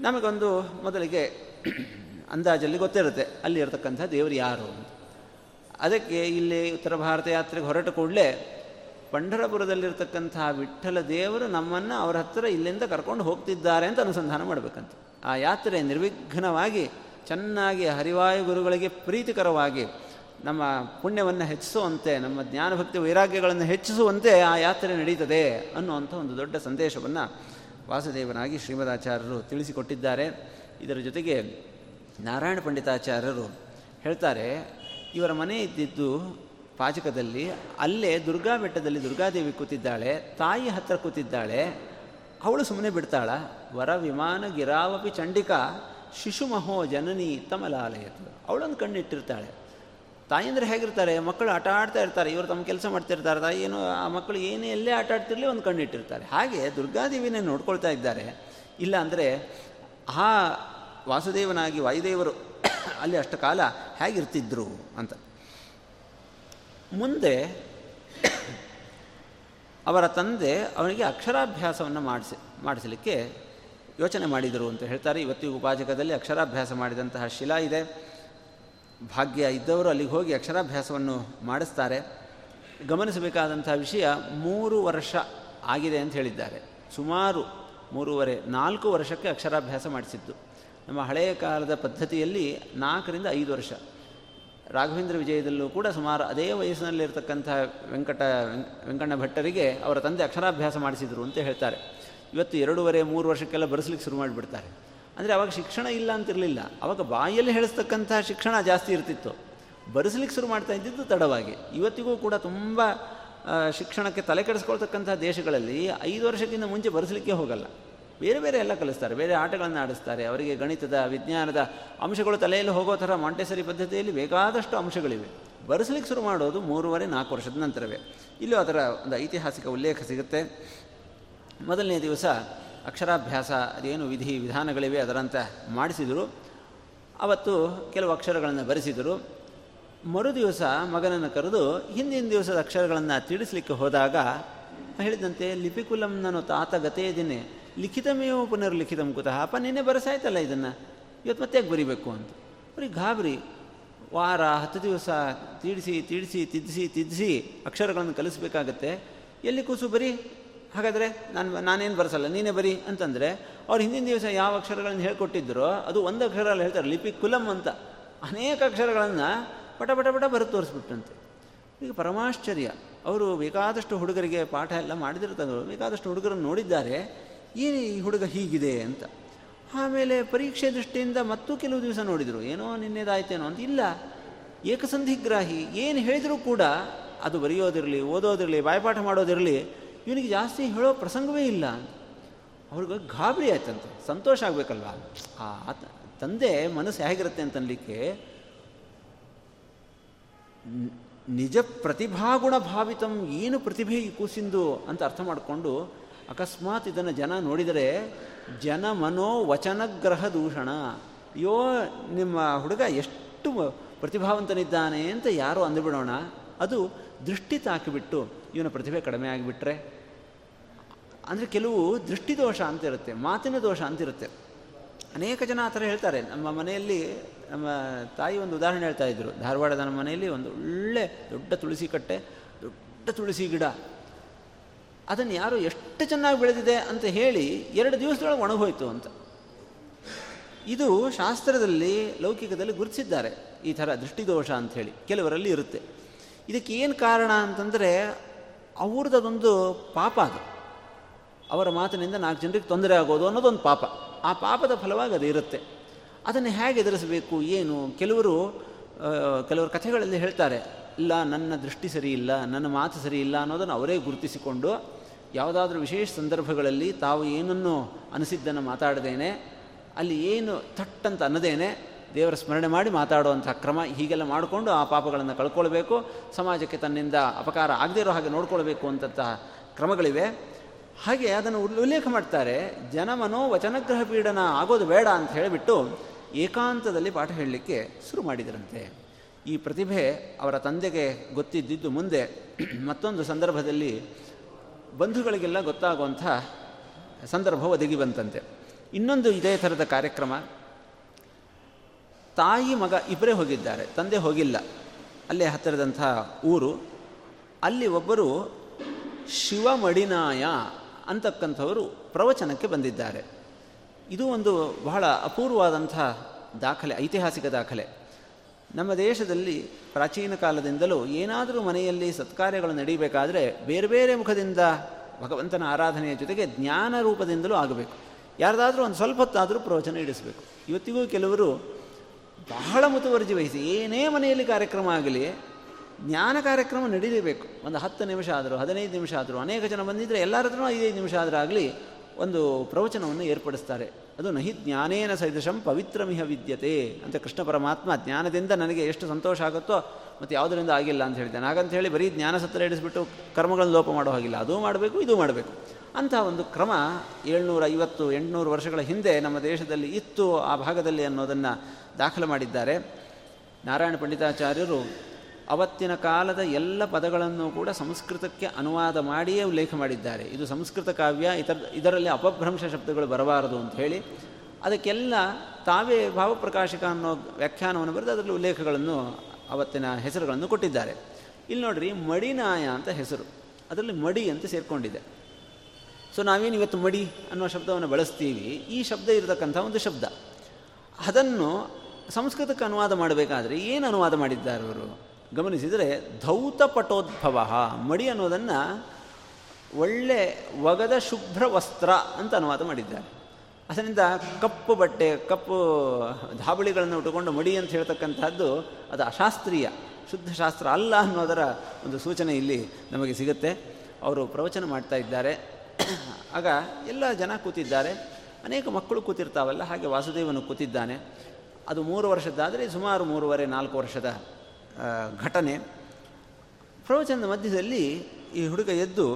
ನಮಗೊಂದು ಮೊದಲಿಗೆ ಅಂದಾಜಲ್ಲಿ ಗೊತ್ತಿರುತ್ತೆ, ಅಲ್ಲಿ ಇರತಕ್ಕಂಥ ದೇವರು ಯಾರು ಅದಕ್ಕೆ ಇಲ್ಲಿ ಉತ್ತರ ಭಾರತ ಯಾತ್ರೆಗೆ ಹೊರಟ ಕೂಡಲೇ ಪಂಢರಪುರದಲ್ಲಿರ್ತಕ್ಕಂಥ ವಿಠ್ಠಲ ದೇವರು ನಮ್ಮನ್ನು ಅವರ ಹತ್ತಿರ ಇಲ್ಲಿಂದ ಕರ್ಕೊಂಡು ಹೋಗ್ತಿದ್ದಾರೆ ಅಂತ ಅನುಸಂಧಾನ ಮಾಡಬೇಕಂತ. ಆ ಯಾತ್ರೆ ನಿರ್ವಿಘ್ನವಾಗಿ ಚೆನ್ನಾಗಿ ಹರಿವಾಯು ಗುರುಗಳಿಗೆ ಪ್ರೀತಿಕರವಾಗಿ ನಮ್ಮ ಪುಣ್ಯವನ್ನು ಹೆಚ್ಚಿಸುವಂತೆ, ನಮ್ಮ ಜ್ಞಾನಭಕ್ತಿ ವೈರಾಗ್ಯಗಳನ್ನು ಹೆಚ್ಚಿಸುವಂತೆ ಆ ಯಾತ್ರೆ ನಡೀತದೆ ಅನ್ನುವಂಥ ಒಂದು ದೊಡ್ಡ ಸಂದೇಶವನ್ನು ವಾಸುದೇವನಾಗಿ ಶ್ರೀಮದಾಚಾರ್ಯರು ತಿಳಿಸಿಕೊಟ್ಟಿದ್ದಾರೆ. ಇದರ ಜೊತೆಗೆ ನಾರಾಯಣ ಪಂಡಿತಾಚಾರ್ಯರು ಹೇಳ್ತಾರೆ, ಇವರ ಮನೆ ಇದ್ದಿದ್ದು ಪಾಚಕದಲ್ಲಿ ಅಲ್ಲೇ ದುರ್ಗಾ ಬೆಟ್ಟದಲ್ಲಿ ದುರ್ಗಾದೇವಿ ಕೂತಿದ್ದಾಳೆ, ತಾಯಿ ಹತ್ತಿರ ಕೂತಿದ್ದಾಳೆ, ಅವಳು ಸುಮ್ಮನೆ ಬಿಡ್ತಾಳ, ವರ ವಿಮಾನ ಗಿರಾವಪಿ ಚಂಡಿಕಾ ಶಿಶುಮಹೋ ಜನನಿ ತಮಲಾಲಯತು. ಅವಳೊಂದು ಕಣ್ಣಿಟ್ಟಿರ್ತಾಳೆ. ತಾಯಿ ಹೇಗಿರ್ತಾರೆ, ಮಕ್ಕಳು ಆಟ ಆಡ್ತಾ ಇರ್ತಾರೆ, ಇವರು ತಮ್ಮ ಕೆಲಸ ಮಾಡ್ತಿರ್ತಾರೆ, ತಾಯಿ ಏನು, ಆ ಮಕ್ಕಳು ಏನೇ ಎಲ್ಲೇ ಆಟ ಆಡ್ತಿರಲಿ ಒಂದು ಕಣ್ಣಿಟ್ಟಿರ್ತಾರೆ. ಹಾಗೆ ದುರ್ಗಾದೇವಿನೇ ನೋಡ್ಕೊಳ್ತಾ ಇದ್ದಾರೆ. ಇಲ್ಲ ಅಂದರೆ ಆ ವಾಸುದೇವನಾಗಿ ವಾಯುದೇವರು ಅಲ್ಲಿ ಅಷ್ಟು ಕಾಲ ಹೇಗಿರ್ತಿದ್ರು ಅಂತ. ಮುಂದೆ ಅವರ ತಂದೆ ಅವನಿಗೆ ಅಕ್ಷರಾಭ್ಯಾಸವನ್ನು ಮಾಡಿಸಿ, ಮಾಡಿಸಲಿಕ್ಕೆ ಯೋಚನೆ ಮಾಡಿದರು ಅಂತ ಹೇಳ್ತಾರೆ. ಇವತ್ತಿಗೂ ಉಪಾಜಕದಲ್ಲಿ ಅಕ್ಷರಾಭ್ಯಾಸ ಮಾಡಿದಂತಹ ಶಿಲಾ ಇದೆ. ಭಾಗ್ಯ ಇದ್ದವರು ಅಲ್ಲಿಗೆ ಹೋಗಿ ಅಕ್ಷರಾಭ್ಯಾಸವನ್ನು ಮಾಡಿಸ್ತಾರೆ. ಗಮನಿಸಬೇಕಾದಂತಹ ವಿಷಯ ಮೂರು ವರ್ಷ ಆಗಿದೆ ಅಂತ ಹೇಳಿದ್ದಾರೆ. ಸುಮಾರು ಮೂರುವರೆ, ನಾಲ್ಕು ವರ್ಷಕ್ಕೆ ಅಕ್ಷರಾಭ್ಯಾಸ ಮಾಡಿಸಿದ್ದು. ನಮ್ಮ ಹಳೆಯ ಕಾಲದ ಪದ್ಧತಿಯಲ್ಲಿ ನಾಲ್ಕರಿಂದ ಐದು ವರ್ಷ. ರಾಘವೇಂದ್ರ ವಿಜಯದಲ್ಲೂ ಕೂಡ ಸುಮಾರು ಅದೇ ವಯಸ್ಸಿನಲ್ಲಿರ್ತಕ್ಕಂಥ ವೆಂಕಟ, ವೆಂಕಣ್ಣ ಭಟ್ಟರಿಗೆ ಅವರ ತಂದೆ ಅಕ್ಷರಾಭ್ಯಾಸ ಮಾಡಿಸಿದರು ಅಂತ ಹೇಳ್ತಾರೆ. ಇವತ್ತು ಎರಡೂವರೆ, ಮೂರು ವರ್ಷಕ್ಕೆಲ್ಲ ಬರೆಸ್ಲಿಕ್ಕೆ ಶುರು ಮಾಡಿಬಿಡ್ತಾರೆ. ಅಂದರೆ ಅವಾಗ ಶಿಕ್ಷಣ ಇಲ್ಲ ಅಂತಿರಲಿಲ್ಲ. ಅವಾಗ ಬಾಯಲ್ಲಿ ಹೇಳಿಸ್ತಕ್ಕಂಥ ಶಿಕ್ಷಣ ಜಾಸ್ತಿ ಇರ್ತಿತ್ತು. ಬರೆಸ್ಲಿಕ್ಕೆ ಶುರು ಮಾಡ್ತಾ ಇದ್ದಿದ್ದು ತಡವಾಗಿ. ಇವತ್ತಿಗೂ ಕೂಡ ತುಂಬ ಶಿಕ್ಷಣಕ್ಕೆ ತಲೆ ಕೆಡಿಸ್ಕೊಳ್ತಕ್ಕಂಥ ದೇಶಗಳಲ್ಲಿ ಐದು ವರ್ಷಕ್ಕಿಂತ ಮುಂಚೆ ಬರೆಸಲಿಕ್ಕೆ ಹೋಗಲ್ಲ. ಬೇರೆ ಬೇರೆ ಎಲ್ಲ ಕಲಿಸ್ತಾರೆ, ಬೇರೆ ಆಟಗಳನ್ನು ಆಡಿಸ್ತಾರೆ, ಅವರಿಗೆ ಗಣಿತದ, ವಿಜ್ಞಾನದ ಅಂಶಗಳು ತಲೆಯಲ್ಲಿ ಹೋಗೋ ಥರ ಮಾಂಟೆಸರಿ ಪದ್ಧತಿಯಲ್ಲಿ ಬೇಕಾದಷ್ಟು ಅಂಶಗಳಿವೆ. ಬರೆಸಲಿಕ್ಕೆ ಶುರು ಮಾಡೋದು ಮೂರುವರೆ, ನಾಲ್ಕು ವರ್ಷದ ನಂತರವೇ. ಇಲ್ಲೂ ಅದರ ಒಂದು ಐತಿಹಾಸಿಕ ಉಲ್ಲೇಖ ಸಿಗುತ್ತೆ. ಮೊದಲನೇ ದಿವಸ ಅಕ್ಷರಾಭ್ಯಾಸ, ಅದೇನು ವಿಧಿ ವಿಧಾನಗಳಿವೆ ಅದರಂತ ಮಾಡಿಸಿದರು. ಅವತ್ತು ಕೆಲವು ಅಕ್ಷರಗಳನ್ನು ಬರೆಸಿದರು. ಮರು ದಿವಸ ಮಗನನ್ನು ಕರೆದು ಹಿಂದಿನ ದಿವಸದ ಅಕ್ಷರಗಳನ್ನು ತಿಳಿಸ್ಲಿಕ್ಕೆ ಹೋದಾಗ ಹೇಳಿದಂತೆ ಲಿಪಿಕುಲಂ ನಾನು ತಾತ ಗತೇದಿನೇ ಲಿಖಿತಮೇವ ಪುನರ್ಲಿಖಿತಂ ಕುತಃ ಅಪ್ಪ, ನಿನ್ನೆ ಬರಸಾಯ್ತಲ್ಲ ಇದನ್ನು? ಇವತ್ತು ಮತ್ತೆ ಬರಿಬೇಕು ಅಂತ. ಬರೀ ಗಾಬರಿ. ವಾರ, ಹತ್ತು ದಿವಸ ತೀಡಿಸಿ ತೀಡಿಸಿ, ತಿದ್ದಿಸಿ ತಿದ್ದಿಸಿ ಅಕ್ಷರಗಳನ್ನು ಕಲಿಸ್ಬೇಕಾಗತ್ತೆ. ಎಲ್ಲಿ ಕೂಸು ಬರೀ? ಹಾಗಾದರೆ ನಾನು, ನಾನೇನು ಬರೆಸಲ್ಲ, ನೀನೇ ಬರಿ ಅಂತಂದರೆ ಅವ್ರು ಹಿಂದಿನ ದಿವಸ ಯಾವ ಅಕ್ಷರಗಳನ್ನು ಹೇಳ್ಕೊಟ್ಟಿದ್ದರೋ ಅದು ಒಂದು ಅಕ್ಷರ ಹೇಳ್ತಾರೆ, ಲಿಪಿ ಕುಲಂ ಅಂತ. ಅನೇಕ ಅಕ್ಷರಗಳನ್ನು ಪಟ ಪಟ ಪಟ ಬರೆದು ತೋರಿಸ್ಬಿಟ್ಟಂತೆ ಈಗ ಪರಮಾಶ್ಚರ್ಯ. ಅವರು ಬೇಕಾದಷ್ಟು ಹುಡುಗರಿಗೆ ಪಾಠ ಎಲ್ಲ ಮಾಡಿದಿರ್ತಾರೆ. ಬೇಕಾದಷ್ಟು ಹುಡುಗರನ್ನು ನೋಡಿದ್ದಾರೆ. ಈ ಹುಡುಗ ಹೀಗಿದೆ ಅಂತ. ಆಮೇಲೆ ಪರೀಕ್ಷೆ ದೃಷ್ಟಿಯಿಂದ ಮತ್ತೂ ಕೆಲವು ದಿವಸ ನೋಡಿದರು, ಏನೋ ನಿನ್ನೆದಾಯ್ತೇನೋ ಅಂತ. ಇಲ್ಲ, ಏಕಸಂಧಿಗ್ರಾಹಿ, ಏನು ಹೇಳಿದರೂ ಕೂಡ ಅದು ಬರೆಯೋದಿರಲಿ, ಓದೋದಿರಲಿ, ಬಾಯ್ಪಾಠ ಮಾಡೋದಿರಲಿ, ಇವನಿಗೆ ಜಾಸ್ತಿ ಹೇಳೋ ಪ್ರಸಂಗವೇ ಇಲ್ಲ ಅವ್ರಿಗೆ ಗಾಬರಿ ಆಯ್ತಂತೆ, ಸಂತೋಷ ಆಗಬೇಕಲ್ವ? ಆ ತಂದೆ ಮನಸ್ಸು ಹೇಗಿರುತ್ತೆ ಅಂತನ್ಲಿಕ್ಕೆ ನಿಜ ಪ್ರತಿಭಾಗುಣ ಭಾವಿತಂ ಏನು ಪ್ರತಿಭೆ ಈ ಕೂಸಿಂದು ಅಂತ ಅರ್ಥ ಮಾಡಿಕೊಂಡು ಅಕಸ್ಮಾತ್ ಇದನ್ನು ಜನ ನೋಡಿದರೆ, ಜನ ಮನೋ ವಚನಗ್ರಹ ದೂಷಣ. ಅಯ್ಯೋ, ನಿಮ್ಮ ಹುಡುಗ ಎಷ್ಟು ಪ್ರತಿಭಾವಂತನಿದ್ದಾನೆ ಅಂತ ಯಾರೋ ಅಂದುಬಿಡೋಣ ಅದು ದೃಷ್ಟಿ ತಾಕಿಬಿಟ್ಟು ಇವನ ಪ್ರತಿಭೆ ಕಡಿಮೆ ಆಗಿಬಿಟ್ರೆ, ಅಂದರೆ ಕೆಲವು ದೃಷ್ಟಿದೋಷ ಅಂತಿರುತ್ತೆ ಮಾತಿನ ದೋಷ ಅಂತಿರುತ್ತೆ ಅನೇಕ ಜನ ಆ ಥರ ಹೇಳ್ತಾರೆ. ನಮ್ಮ ಮನೆಯಲ್ಲಿ ನಮ್ಮ ತಾಯಿ ಒಂದು ಉದಾಹರಣೆ ಹೇಳ್ತಾ ಇದ್ರು. ಧಾರವಾಡದ ನಮ್ಮ ಮನೆಯಲ್ಲಿ ಒಂದು ಒಳ್ಳೆ ದೊಡ್ಡ ತುಳಸಿ ಕಟ್ಟೆ, ದೊಡ್ಡ ತುಳಸಿ ಗಿಡ. ಅದನ್ನು ಯಾರು ಎಷ್ಟು ಚೆನ್ನಾಗಿ ಬೆಳೆದಿದೆ ಅಂತ ಹೇಳಿ ಎರಡು ದಿವಸದೊಳಗೆ ಒಣಗೋಯ್ತು ಅಂತ. ಇದು ಶಾಸ್ತ್ರದಲ್ಲಿ ಲೌಕಿಕದಲ್ಲಿ ಗುರುತಿಸಿದ್ದಾರೆ ಈ ಥರ ದೃಷ್ಟಿದೋಷ ಅಂಥೇಳಿ ಕೆಲವರಲ್ಲಿ ಇರುತ್ತೆ. ಇದಕ್ಕೆ ಏನು ಕಾರಣ ಅಂತಂದರೆ ಅವ್ರದ್ದೊಂದು ಪಾಪ ಅದು. ಅವರ ಮಾತಿನಿಂದ ನಾಲ್ಕು ಜನರಿಗೆ ತೊಂದರೆ ಆಗೋದು ಅನ್ನೋದೊಂದು ಪಾಪ. ಆ ಪಾಪದ ಫಲವಾಗಿ ಅದು ಇರುತ್ತೆ. ಅದನ್ನು ಹೇಗೆ ಎದುರಿಸಬೇಕು, ಏನು? ಕೆಲವರು ಕೆಲವರು ಕಥೆಗಳಲ್ಲಿ ಹೇಳ್ತಾರೆ, ಇಲ್ಲ, ನನ್ನ ದೃಷ್ಟಿ ಸರಿ ಇಲ್ಲ, ನನ್ನ ಮಾತು ಸರಿ ಇಲ್ಲ ಅನ್ನೋದನ್ನು ಅವರೇ ಗುರುತಿಸಿಕೊಂಡು ಯಾವುದಾದ್ರೂ ವಿಶೇಷ ಸಂದರ್ಭಗಳಲ್ಲಿ ತಾವು ಏನನ್ನು ಅನಿಸಿದ್ದನ್ನು ಮಾತಾಡದೇನೆ, ಅಲ್ಲಿ ಏನು ಥಟ್ಟಂತ ಅನ್ನದೇನೆ ದೇವರ ಸ್ಮರಣೆ ಮಾಡಿ ಮಾತಾಡುವಂಥ ಕ್ರಮ ಹೀಗೆಲ್ಲ ಮಾಡಿಕೊಂಡು ಆ ಪಾಪಗಳನ್ನು ಕಳ್ಕೊಳ್ಬೇಕು, ಸಮಾಜಕ್ಕೆ ತನ್ನಿಂದ ಅಪಕಾರ ಆಗದೇ ಇರೋ ಹಾಗೆ ನೋಡ್ಕೊಳ್ಬೇಕು ಅಂತಂತಹ ಕ್ರಮಗಳಿವೆ. ಹಾಗೆ ಅದನ್ನು ಉಲ್ಲೇಖ ಮಾಡ್ತಾರೆ ಜನಮನೋ ವಚನಗ್ರಹ ಪೀಡನ ಆಗೋದು ಬೇಡ ಅಂತ ಹೇಳಿಬಿಟ್ಟು ಏಕಾಂತದಲ್ಲಿ ಪಾಠ ಹೇಳಲಿಕ್ಕೆ ಶುರು ಮಾಡಿದರಂತೆ. ಈ ಪ್ರತಿಭೆ ಅವರ ತಂದೆಗೆ ಗೊತ್ತಿದ್ದಿದ್ದು ಮುಂದೆ ಮತ್ತೊಂದು ಸಂದರ್ಭದಲ್ಲಿ ಬಂಧುಗಳಿಗೆಲ್ಲ ಗೊತ್ತಾಗುವಂಥ ಸಂದರ್ಭ ಒದಗಿ ಬಂತಂತೆ. ಇನ್ನೊಂದು ಇದೇ ಥರದ ಕಾರ್ಯಕ್ರಮ. ತಾಯಿ ಮಗ ಇಬ್ಬರೇ ಹೋಗಿದ್ದಾರೆ. ತಂದೆ ಹೋಗಿಲ್ಲ. ಅಲ್ಲೇ ಹತ್ತಿರದಂಥ ಊರು. ಅಲ್ಲಿ ಒಬ್ಬರು ಶಿವಮಡಿನಾಯ ಅಂತಕ್ಕಂಥವರು ಪ್ರವಚನಕ್ಕೆ ಬಂದಿದ್ದಾರೆ. ಇದು ಒಂದು ಬಹಳ ಅಪೂರ್ವವಾದಂಥ ದಾಖಲೆ, ಐತಿಹಾಸಿಕ ದಾಖಲೆ. ನಮ್ಮ ದೇಶದಲ್ಲಿ ಪ್ರಾಚೀನ ಕಾಲದಿಂದಲೂ ಏನಾದರೂ ಮನೆಯಲ್ಲಿ ಸತ್ಕಾರ್ಯಗಳು ನಡೀಬೇಕಾದರೆ ಬೇರೆ ಬೇರೆ ಮುಖದಿಂದ ಭಗವಂತನ ಆರಾಧನೆಯ ಜೊತೆಗೆ ಜ್ಞಾನ ರೂಪದಿಂದಲೂ ಆಗಬೇಕು. ಯಾರ್ದಾದ್ರೂ ಒಂದು ಸ್ವಲ್ಪ ಹೊತ್ತಾದರೂ ಪ್ರವಚನ ಇಡಿಸಬೇಕು. ಇವತ್ತಿಗೂ ಕೆಲವರು ಬಹಳ ಮುತುವರ್ಜಿ ವಹಿಸಿ, ಏನೇ ಮನೆಯಲ್ಲಿ ಕಾರ್ಯಕ್ರಮ ಆಗಲಿ, ಜ್ಞಾನ ಕಾರ್ಯಕ್ರಮ ನಡೀಲೇಬೇಕು. ಒಂದು ಹತ್ತು ನಿಮಿಷ ಆದರೂ, ಹದಿನೈದು ನಿಮಿಷ ಆದರೂ, ಅನೇಕ ಜನ ಬಂದಿದ್ದರೆ ಎಲ್ಲರ ಹತ್ರನೂ ಐದೈದು ನಿಮಿಷ ಆದರೂ ಆಗಲಿ ಒಂದು ಪ್ರವಚನವನ್ನು ಏರ್ಪಡಿಸ್ತಾರೆ. ಅದು ನಹಿ ಜ್ಞಾನೇನ ಸದೃಶಂ ಪವಿತ್ರಮಿಹ ವಿದ್ಯತೆ ಅಂತ ಕೃಷ್ಣ ಪರಮಾತ್ಮ ಜ್ಞಾನದಿಂದ ನನಗೆ ಎಷ್ಟು ಸಂತೋಷ ಆಗುತ್ತೋ ಮತ್ತು ಯಾವುದರಿಂದ ಆಗಿಲ್ಲ ಅಂತ ಹೇಳಿದ್ದೆ ಹಾಗಂತ ಹೇಳಿ ಬರೀ ಜ್ಞಾನ ಸತ್ರ ಇಡಿಸ್ಬಿಟ್ಟು ಕರ್ಮಗಳನ್ನು ಲೋಪ ಮಾಡೋ ಹಾಗಿಲ್ಲ. ಅದೂ ಮಾಡಬೇಕು, ಇದು ಮಾಡಬೇಕು. ಅಂತಹ ಒಂದು ಕ್ರಮ ಏಳ್ನೂರ ಐವತ್ತು ಎಂಟುನೂರು ವರ್ಷಗಳ ಹಿಂದೆ ನಮ್ಮ ದೇಶದಲ್ಲಿ ಇತ್ತು ಆ ಭಾಗದಲ್ಲಿ ಅನ್ನೋದನ್ನು ದಾಖಲು ಮಾಡಿದ್ದಾರೆ. ನಾರಾಯಣ ಪಂಡಿತಾಚಾರ್ಯರು ಅವತ್ತಿನ ಕಾಲದ ಎಲ್ಲ ಪದಗಳನ್ನು ಕೂಡ ಸಂಸ್ಕೃತಕ್ಕೆ ಅನುವಾದ ಮಾಡಿಯೇ ಉಲ್ಲೇಖ ಮಾಡಿದ್ದಾರೆ. ಇದು ಸಂಸ್ಕೃತ ಕಾವ್ಯ, ಇತರ, ಇದರಲ್ಲಿ ಅಪಭ್ರಂಶ ಶಬ್ದಗಳು ಬರಬಾರದು ಅಂತ ಹೇಳಿ ಅದಕ್ಕೆಲ್ಲ ತಾವೇ ಭಾವಪ್ರಕಾಶಕ ಅನ್ನೋ ವ್ಯಾಖ್ಯಾನವನ್ನು ಬರೆದು ಅದರಲ್ಲಿ ಉಲ್ಲೇಖಗಳನ್ನು ಅವತ್ತಿನ ಹೆಸರುಗಳನ್ನು ಕೊಟ್ಟಿದ್ದಾರೆ. ಇಲ್ಲಿ ನೋಡ್ರಿ, ಮಡಿನಾಯ ಅಂತ ಹೆಸರು. ಅದರಲ್ಲಿ ಮಡಿ ಅಂತ ಸೇರಿಕೊಂಡಿದೆ. ಸೊ ನಾವೇನು ಇವತ್ತು ಮಡಿ ಅನ್ನುವ ಶಬ್ದವನ್ನು ಬಳಸ್ತೀವಿ? ಈ ಶಬ್ದ ಇರತಕ್ಕಂಥ ಒಂದು ಶಬ್ದ. ಅದನ್ನು ಸಂಸ್ಕೃತಕ್ಕೆ ಅನುವಾದ ಮಾಡಬೇಕಾದ್ರೆ ಏನು ಅನುವಾದ ಮಾಡಿದ್ದಾರೆ ಅವರು? ಗಮನಿಸಿದರೆ ಧೌತ ಪಟೋದ್ಭವ ಮಡಿ ಅನ್ನೋದನ್ನು ಒಳ್ಳೆ ಒಗದ ಶುಭ್ರ ವಸ್ತ್ರ ಅಂತ ಅನುವಾದ ಮಾಡಿದ್ದಾರೆ. ಅದರಿಂದ ಕಪ್ಪು ಬಟ್ಟೆ, ಕಪ್ಪು ಧಾಬಳಿಗಳನ್ನು ಉಟ್ಟುಕೊಂಡು ಮಡಿ ಅಂತ ಹೇಳ್ತಕ್ಕಂಥದ್ದು ಅದು ಅಶಾಸ್ತ್ರೀಯ, ಶುದ್ಧ ಶಾಸ್ತ್ರ ಅಲ್ಲ ಅನ್ನೋದರ ಒಂದು ಸೂಚನೆ ಇಲ್ಲಿ ನಮಗೆ ಸಿಗುತ್ತೆ. ಅವರು ಪ್ರವಚನ ಮಾಡ್ತಾ ಇದ್ದಾರೆ. ಆಗ ಎಲ್ಲ ಜನ ಕೂತಿದ್ದಾರೆ. ಅನೇಕ ಮಕ್ಕಳು ಕೂತಿರ್ತಾವಲ್ಲ, ಹಾಗೆ ವಾಸುದೇವನು ಕೂತಿದ್ದಾನೆ. ಅದು ಮೂರು ವರ್ಷದ್ದಾದರೆ ಸುಮಾರು ಮೂರುವರೆ ನಾಲ್ಕು ವರ್ಷದ ಘಟನೆ. ಪ್ರವಚನದ ಮಧ್ಯದಲ್ಲಿ ಈ ಹುಡುಗ ಎದ್ದು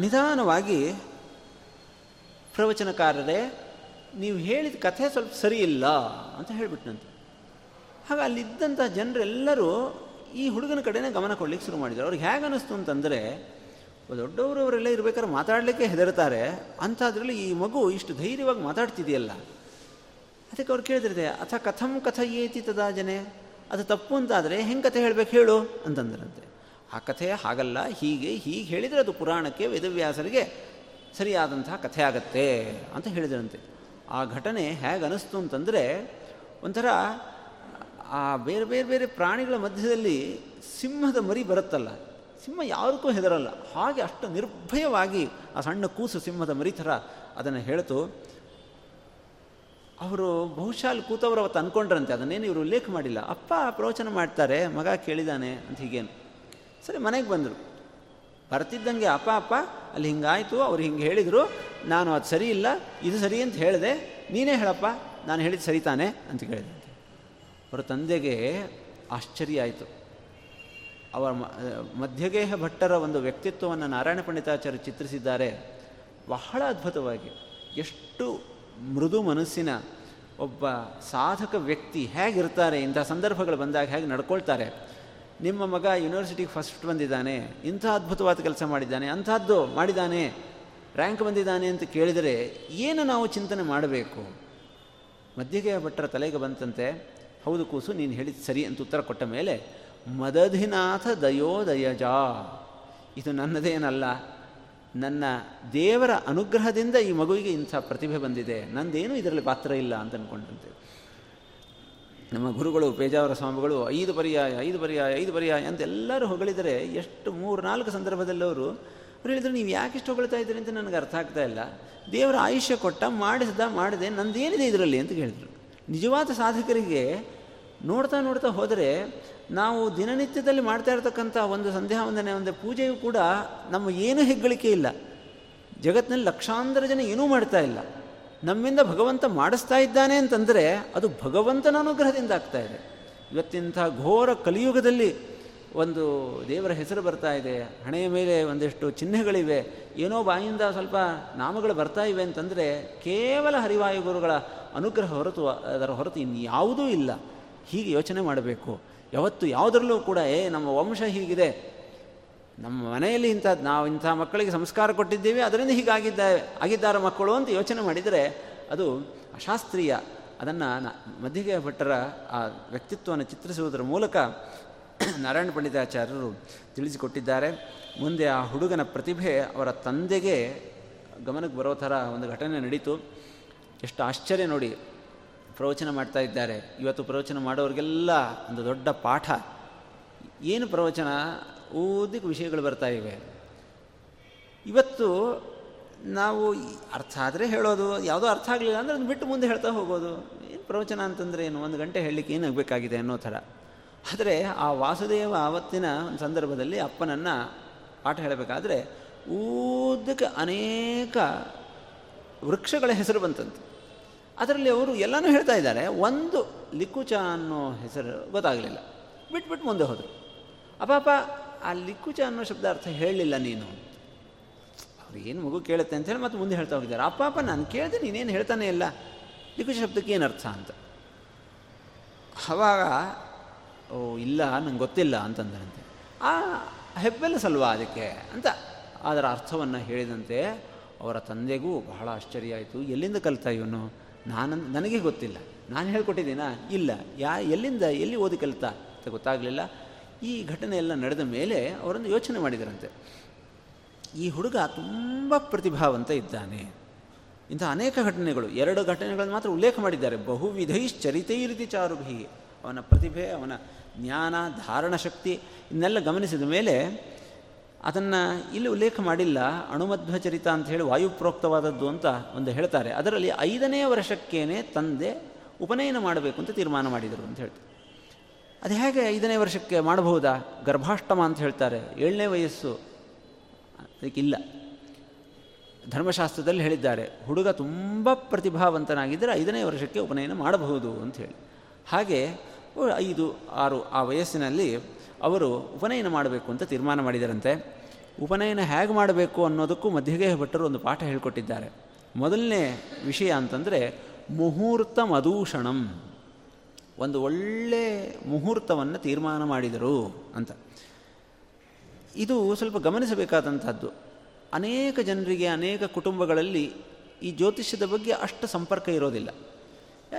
ನಿಧಾನವಾಗಿ, ಪ್ರವಚನಕಾರರೇ, ನೀವು ಹೇಳಿದ ಕಥೆ ಸ್ವಲ್ಪ ಸರಿಯಿಲ್ಲ ಅಂತ ಹೇಳಿಬಿಟ್ನಂತೆ. ಹಾಗೆ ಅಲ್ಲಿದ್ದಂಥ ಜನರೆಲ್ಲರೂ ಈ ಹುಡುಗನ ಕಡೆನೇ ಗಮನ ಕೊಡ್ಲಿಕ್ಕೆ ಶುರು ಮಾಡಿದರು. ಅವ್ರಿಗೆ ಹೇಗೆ ಅನ್ನಿಸ್ತು ಅಂತಂದರೆ ದೊಡ್ಡವರು ಅವರೆಲ್ಲ ಇರಬೇಕಾದ್ರೆ ಮಾತಾಡಲಿಕ್ಕೆ ಹೆದರ್ತಾರೆ. ಅಂಥದ್ರಲ್ಲಿ ಈ ಮಗು ಇಷ್ಟು ಧೈರ್ಯವಾಗಿ ಮಾತಾಡ್ತಿದೆಯಲ್ಲ. ಅದಕ್ಕೆ ಅವ್ರು ಕೇಳಿದಿರಿದೆ ಅಥ ಕಥಂ ಕಥ ಏತಿ ತದಾ ಜನೆ, ಅದು ತಪ್ಪು ಅಂತಾದರೆ ಹೆಂಗೆ ಕಥೆ ಹೇಳಬೇಕು ಹೇಳು? ಅಂತಂದ್ರಂತೆ. ಆ ಕಥೆ ಹಾಗಲ್ಲ, ಹೀಗೆ ಹೀಗೆ ಹೇಳಿದರೆ ಅದು ಪುರಾಣಕ್ಕೆ ವೇದವ್ಯಾಸರಿಗೆ ಸರಿಯಾದಂತಹ ಕಥೆ ಆಗತ್ತೆ ಅಂತ ಹೇಳಿದ್ರಂತೆ. ಆ ಘಟನೆ ಹೇಗೆ ಅನಿಸ್ತು ಅಂತಂದರೆ, ಒಂಥರ, ಆ ಬೇರೆ ಬೇರೆ ಬೇರೆ ಪ್ರಾಣಿಗಳ ಮಧ್ಯದಲ್ಲಿ ಸಿಂಹದ ಮರಿ ಬರುತ್ತಲ್ಲ, ಸಿಂಹ ಯಾರಿಗೂ ಹೆದರಲ್ಲ. ಹಾಗೆ ಅಷ್ಟು ನಿರ್ಭಯವಾಗಿ ಆ ಸಣ್ಣ ಕೂಸು ಸಿಂಹದ ಮರಿ ಥರ ಅದನ್ನು ಹೇಳ್ತು. ಅವರು ಬಹುಶಃ ಅಲ್ಲಿ ಕೂತವರು ಅವತ್ತು ಅಂದ್ಕೊಂಡ್ರಂತೆ ಅದನ್ನೇನು ಇವರು ಉಲ್ಲೇಖ ಮಾಡಿಲ್ಲ. ಅಪ್ಪ ಪ್ರವಚನ ಮಾಡ್ತಾರೆ, ಮಗ ಕೇಳಿದಾನೆ ಅಂತ ಹೀಗೇನು. ಸರಿ, ಮನೆಗೆ ಬಂದರು. ಬರ್ತಿದ್ದಂಗೆ, ಅಪ್ಪ ಅಪ್ಪ, ಅಲ್ಲಿ ಹಿಂಗಾಯಿತು, ಅವ್ರು ಹಿಂಗೆ ಹೇಳಿದರು, ನಾನು ಅದು ಸರಿ ಇಲ್ಲ, ಇದು ಸರಿ ಅಂತ ಹೇಳಿದೆ, ನೀನೇ ಹೇಳಪ್ಪ, ನಾನು ಹೇಳಿದ ಸರಿ ತಾನೆ ಅಂತ ಕೇಳಿದೆ ಅವರ ತಂದೆಗೆ ಆಶ್ಚರ್ಯ ಆಯಿತು. ಅವರ ಮಧ್ಯಗೇಹ ಭಟ್ಟರ ಒಂದು ವ್ಯಕ್ತಿತ್ವವನ್ನು ನಾರಾಯಣ ಪಂಡಿತಾಚಾರ್ಯ ಚಿತ್ರಿಸಿದ್ದಾರೆ. ಬಹಳ ಅದ್ಭುತವಾಗಿ, ಎಷ್ಟು ಮೃದು ಮನಸ್ಸಿನ ಒಬ್ಬ ಸಾಧಕ ವ್ಯಕ್ತಿ ಹೇಗಿರ್ತಾರೆ, ಇಂಥ ಸಂದರ್ಭಗಳು ಬಂದಾಗ ಹೇಗೆ ನಡ್ಕೊಳ್ತಾರೆ. ನಿಮ್ಮ ಮಗ ಯೂನಿವರ್ಸಿಟಿಗೆ ಫಸ್ಟ್ ಬಂದಿದ್ದಾನೆ, ಇಂಥ ಅದ್ಭುತವಾದ ಕೆಲಸ ಮಾಡಿದ್ದಾನೆ, ಅಂಥದ್ದು ಮಾಡಿದ್ದಾನೆ ರ್ಯಾಂಕ್ ಬಂದಿದ್ದಾನೆ ಅಂತ ಕೇಳಿದರೆ ಏನು ನಾವು ಚಿಂತನೆ ಮಾಡಬೇಕು? ಮಧ್ಯಗೆ ಭಟ್ಟರ ತಲೆಗೆ ಬಂತಂತೆ, ಹೌದು ಕೂಸು, ನೀನು ಹೇಳಿದ ಸರಿ ಅಂತ ಉತ್ತರ ಕೊಟ್ಟ ಮೇಲೆ, ಮದಧಿನಾಥ ದಯೋದಯಜ. ಇದು ನನ್ನದೇನಲ್ಲ ನನ್ನ ದೇವರ ಅನುಗ್ರಹದಿಂದ ಈ ಮಗುವಿಗೆ ಇಂಥ ಪ್ರತಿಭೆ ಬಂದಿದೆ. ನಂದೇನು ಇದರಲ್ಲಿ ಪಾತ್ರ ಇಲ್ಲ ಅಂತ ಅಂದ್ಕೊಂಡಂತೆ ನಮ್ಮ ಗುರುಗಳು, ಪೇಜಾವರ ಸ್ವಾಮಿಗಳು, ಐದು ಪರ್ಯಾಯ ಐದು ಪರ್ಯಾಯ ಐದು ಪರ್ಯಾಯ ಅಂತ ಎಲ್ಲರೂ ಹೊಗಳಿದರೆ ಎಷ್ಟು ಮೂರು, ನಾಲ್ಕು ಸಂದರ್ಭದಲ್ಲವರು ಅವ್ರು ಹೇಳಿದ್ರು, ನೀವು ಯಾಕೆ ಇಷ್ಟು ಹೊಗಳ್ತಾ ಇದ್ದೀರಿ ಅಂತ ನನಗೆ ಅರ್ಥ ಆಗ್ತಾ ಇಲ್ಲ. ದೇವರ ಆಯುಷ್ಯ ಕೊಟ್ಟ, ಮಾಡಿಸ್ದ, ಮಾಡಿದೆ, ನಂದೇನಿದೆ ಇದರಲ್ಲಿ? ಅಂತ ಹೇಳಿದರು ನಿಜವಾದ ಸಾಧಕರಿಗೆ ನೋಡ್ತಾ ನೋಡ್ತಾ ಹೋದರೆ ನಾವು ದಿನನಿತ್ಯದಲ್ಲಿ ಮಾಡ್ತಾ ಇರತಕ್ಕಂಥ ಒಂದು ಸಂಧ್ಯಾ ವಂದನೆ ಒಂದು ಪೂಜೆಯು ಕೂಡ ನಮ್ಮ ಏನೂ ಹೆಗ್ಗಳಿಕೆ ಇಲ್ಲ. ಜಗತ್ತಿನಲ್ಲಿ ಲಕ್ಷಾಂತರ ಜನ ಏನೂ ಮಾಡ್ತಾ ಇಲ್ಲ. ನಮ್ಮಿಂದ ಭಗವಂತ ಮಾಡಿಸ್ತಾ ಇದ್ದಾನೆ ಅಂತಂದರೆ ಅದು ಭಗವಂತನ ಅನುಗ್ರಹದಿಂದ ಆಗ್ತಾ ಇದೆ. ಇವತ್ತಿಂಥ ಘೋರ ಕಲಿಯುಗದಲ್ಲಿ ಒಂದು ದೇವರ ಹೆಸರು ಬರ್ತಾ ಇದೆ. ಹಣೆಯ ಮೇಲೆ ಒಂದಿಷ್ಟು ಚಿಹ್ನೆಗಳಿವೆ. ಏನೋ ಬಾಯಿಂದ ಸ್ವಲ್ಪ ನಾಮಗಳು ಬರ್ತಾ ಇವೆ ಅಂತಂದರೆ ಕೇವಲ ಹರಿವಾಯು ಗುರುಗಳ ಅನುಗ್ರಹ ಹೊರತು, ಅದರ ಹೊರತು ಇನ್ಯಾವುದೂ ಇಲ್ಲ. ಹೀಗೆ ಯೋಚನೆ ಮಾಡಬೇಕು. ಯಾವತ್ತು ಯಾವುದರಲ್ಲೂ ಕೂಡ, ಏ, ನಮ್ಮ ವಂಶ ಹೀಗಿದೆ. ನಮ್ಮ ಮನೆಯಲ್ಲಿ ಇಂಥ, ನಾವು ಇಂಥ ಮಕ್ಕಳಿಗೆ ಸಂಸ್ಕಾರ ಕೊಟ್ಟಿದ್ದೇವೆ, ಅದರಿಂದ ಹೀಗಾಗಿದ್ದ ಆಗಿದ್ದಾರೆ ಮಕ್ಕಳು ಅಂತ ಯೋಚನೆ ಮಾಡಿದರೆ, ಅದು ಅಶಾಸ್ತ್ರೀಯ. ಅದನ್ನು ಮಧ್ಯಗೆ ಭಟ್ಟರ ಆ ವ್ಯಕ್ತಿತ್ವವನ್ನು ಚಿತ್ರಿಸುವುದರ ಮೂಲಕ ನಾರಾಯಣ ಪಂಡಿತಾಚಾರ್ಯರು ತಿಳಿಸಿಕೊಟ್ಟಿದ್ದಾರೆ. ಮುಂದೆ ಆ ಹುಡುಗನ ಪ್ರತಿಭೆ ಅವರ ತಂದೆಗೆ ಗಮನಕ್ಕೆ ಬರೋ ಥರ ಒಂದು ಘಟನೆ ನಡೀತು. ಎಷ್ಟು ಆಶ್ಚರ್ಯ ನೋಡಿ. ಪ್ರವಚನ ಮಾಡ್ತಾ ಇದ್ದಾರೆ. ಇವತ್ತು ಪ್ರವಚನ ಮಾಡೋರಿಗೆಲ್ಲ ಒಂದು ದೊಡ್ಡ ಪಾಠ. ಏನು ಪ್ರವಚನ? ಓದಿಗೆ ವಿಷಯಗಳು ಬರ್ತಾ ಇವೆ. ಇವತ್ತು ನಾವು ಅರ್ಥ ಆದರೆ ಹೇಳೋದು, ಯಾವುದೋ ಅರ್ಥ ಆಗಲಿಲ್ಲ ಅಂದರೆ ಅದನ್ನು ಬಿಟ್ಟು ಮುಂದೆ ಹೇಳ್ತಾ ಹೋಗೋದು. ಏನು ಪ್ರವಚನ ಅಂತಂದರೆ ಏನು? ಒಂದು ಗಂಟೆ ಹೇಳಲಿಕ್ಕೆ ಏನಾಗಬೇಕಾಗಿದೆ ಅನ್ನೋ ಥರ. ಆದರೆ ಆ ವಾಸುದೇವ ಆವತ್ತಿನ ಒಂದು ಸಂದರ್ಭದಲ್ಲಿ ಅಪ್ಪನನ್ನು ಪಾಠ ಹೇಳಬೇಕಾದ್ರೆ ಊದಕ್ಕೆ ಅನೇಕ ವೃಕ್ಷಗಳ ಹೆಸರು ಬಂತಂತೆ. ಅದರಲ್ಲಿ ಅವರು ಎಲ್ಲನೂ ಹೇಳ್ತಾ ಇದ್ದಾರೆ, ಒಂದು ಲಿಕ್ಕುಚ ಅನ್ನೋ ಹೆಸರು ಗೊತ್ತಾಗಲಿಲ್ಲ. ಬಿಟ್ಬಿಟ್ಟು ಮುಂದೆ ಹೋದರು. ಅಪಾಪ ಆ ಲಿಕ್ಕುಚ ಅನ್ನೋ ಶಬ್ದ ಅರ್ಥ ಹೇಳಲಿಲ್ಲ ನೀನು. ಅವ್ರು ಏನು ಮಗು ಕೇಳುತ್ತೆ ಅಂತ ಹೇಳಿ ಮತ್ತೆ ಮುಂದೆ ಹೇಳ್ತಾ ಹೋಗಿದ್ದಾರೆ. ಅಪ್ಪ ಅಪ್ಪ, ನಾನು ಕೇಳಿದೆ, ನೀನೇನು ಹೇಳ್ತಾನೆ ಇಲ್ಲ. ಲಿಕ್ಕುಚ ಶಬ್ದಕ್ಕೆ ಏನು ಅರ್ಥ ಅಂತ. ಅವಾಗ, ಓ, ಇಲ್ಲ, ನಂಗೆ ಗೊತ್ತಿಲ್ಲ ಅಂತಂದ್ರಂತೆ. ಆ ಹೆಬ್ಬೆಲಸಲ್ವಾ ಅದಕ್ಕೆ ಅಂತ ಅದರ ಅರ್ಥವನ್ನು ಹೇಳಿದಂತೆ ಅವರ ತಂದೆಗೂ ಬಹಳ ಆಶ್ಚರ್ಯ ಆಯಿತು. ಎಲ್ಲಿಂದ ಕಲಿತಾ ಇವನು? ನಾನು ನನಗೆ ಗೊತ್ತಿಲ್ಲ. ನಾನು ಹೇಳ್ಕೊಟ್ಟಿದ್ದೀನಾ? ಇಲ್ಲ. ಯಾ, ಎಲ್ಲಿಂದ, ಎಲ್ಲಿ ಓದಿ ಕಲಿತಾ ಅಂತ ಗೊತ್ತಾಗಲಿಲ್ಲ. ಈ ಘಟನೆ ಎಲ್ಲ ನಡೆದ ಮೇಲೆ ಅವರನ್ನು ಯೋಚನೆ ಮಾಡಿದರಂತೆ. ಈ ಹುಡುಗ ತುಂಬ ಪ್ರತಿಭಾವಂತ ಇದ್ದಾನೆ. ಇಂಥ ಅನೇಕ ಘಟನೆಗಳು. ಎರಡು ಘಟನೆಗಳನ್ನು ಮಾತ್ರ ಉಲ್ಲೇಖ ಮಾಡಿದ್ದಾರೆ. ಬಹುವಿಧೈಶ್ಚರಿತೈರಿತಿ ಚಾರುಭಿ. ಅವನ ಪ್ರತಿಭೆ, ಅವನ ಜ್ಞಾನ, ಧಾರಣ ಶಕ್ತಿ ಇನ್ನೆಲ್ಲ ಗಮನಿಸಿದ ಮೇಲೆ ಅದನ್ನು ಇಲ್ಲಿ ಉಲ್ಲೇಖ ಮಾಡಿಲ್ಲ. ಅಣುಮಧ್ವಚರಿತ ಅಂತ ಹೇಳಿ ವಾಯುಪ್ರೋಕ್ತವಾದದ್ದು ಅಂತ ಒಂದು ಹೇಳ್ತಾರೆ. ಅದರಲ್ಲಿ ಐದನೇ ವರ್ಷಕ್ಕೇನೆ ತಂದೆ ಉಪನಯನ ಮಾಡಬೇಕು ಅಂತ ತೀರ್ಮಾನ ಮಾಡಿದರು ಅಂತ ಹೇಳ್ತಾರೆ. ಅದು ಹೇಗೆ ಐದನೇ ವರ್ಷಕ್ಕೆ ಮಾಡಬಹುದಾ? ಗರ್ಭಾಷ್ಟಮ ಅಂತ ಹೇಳ್ತಾರೆ. ಏಳನೇ ವಯಸ್ಸು ಅದಕ್ಕಿಲ್ಲ. ಧರ್ಮಶಾಸ್ತ್ರದಲ್ಲಿ ಹೇಳಿದ್ದಾರೆ. ಹುಡುಗ ತುಂಬ ಪ್ರತಿಭಾವಂತನಾಗಿದ್ದರೆ ಐದನೇ ವರ್ಷಕ್ಕೆ ಉಪನಯನ ಮಾಡಬಹುದು ಅಂತ ಹೇಳಿ. ಹಾಗೆ ಐದು, ಆರು ಆ ವಯಸ್ಸಿನಲ್ಲಿ ಅವರು ಉಪನಯನ ಮಾಡಬೇಕು ಅಂತ ತೀರ್ಮಾನ ಮಾಡಿದರಂತೆ. ಉಪನಯನ ಹೇಗೆ ಮಾಡಬೇಕು ಅನ್ನೋದಕ್ಕೂ ಮಧ್ಯಗೇಹ ಭಟ್ಟರು ಒಂದು ಪಾಠ ಹೇಳಿಕೊಟ್ಟಿದ್ದಾರೆ. ಮೊದಲನೇ ವಿಷಯ ಅಂತಂದರೆ ಮುಹೂರ್ತ ಮದೂಷಣಂ ಒಂದು ಒಳ್ಳೆ ಮುಹೂರ್ತವನ್ನು ತೀರ್ಮಾನ ಮಾಡಿದರು ಅಂತ. ಇದು ಸ್ವಲ್ಪ ಗಮನಿಸಬೇಕಾದಂಥದ್ದು ಅನೇಕ ಜನರಿಗೆ, ಅನೇಕ ಕುಟುಂಬಗಳಲ್ಲಿ ಈ ಜ್ಯೋತಿಷ್ಯದ ಬಗ್ಗೆ ಅಷ್ಟು ಸಂಪರ್ಕ ಇರೋದಿಲ್ಲ.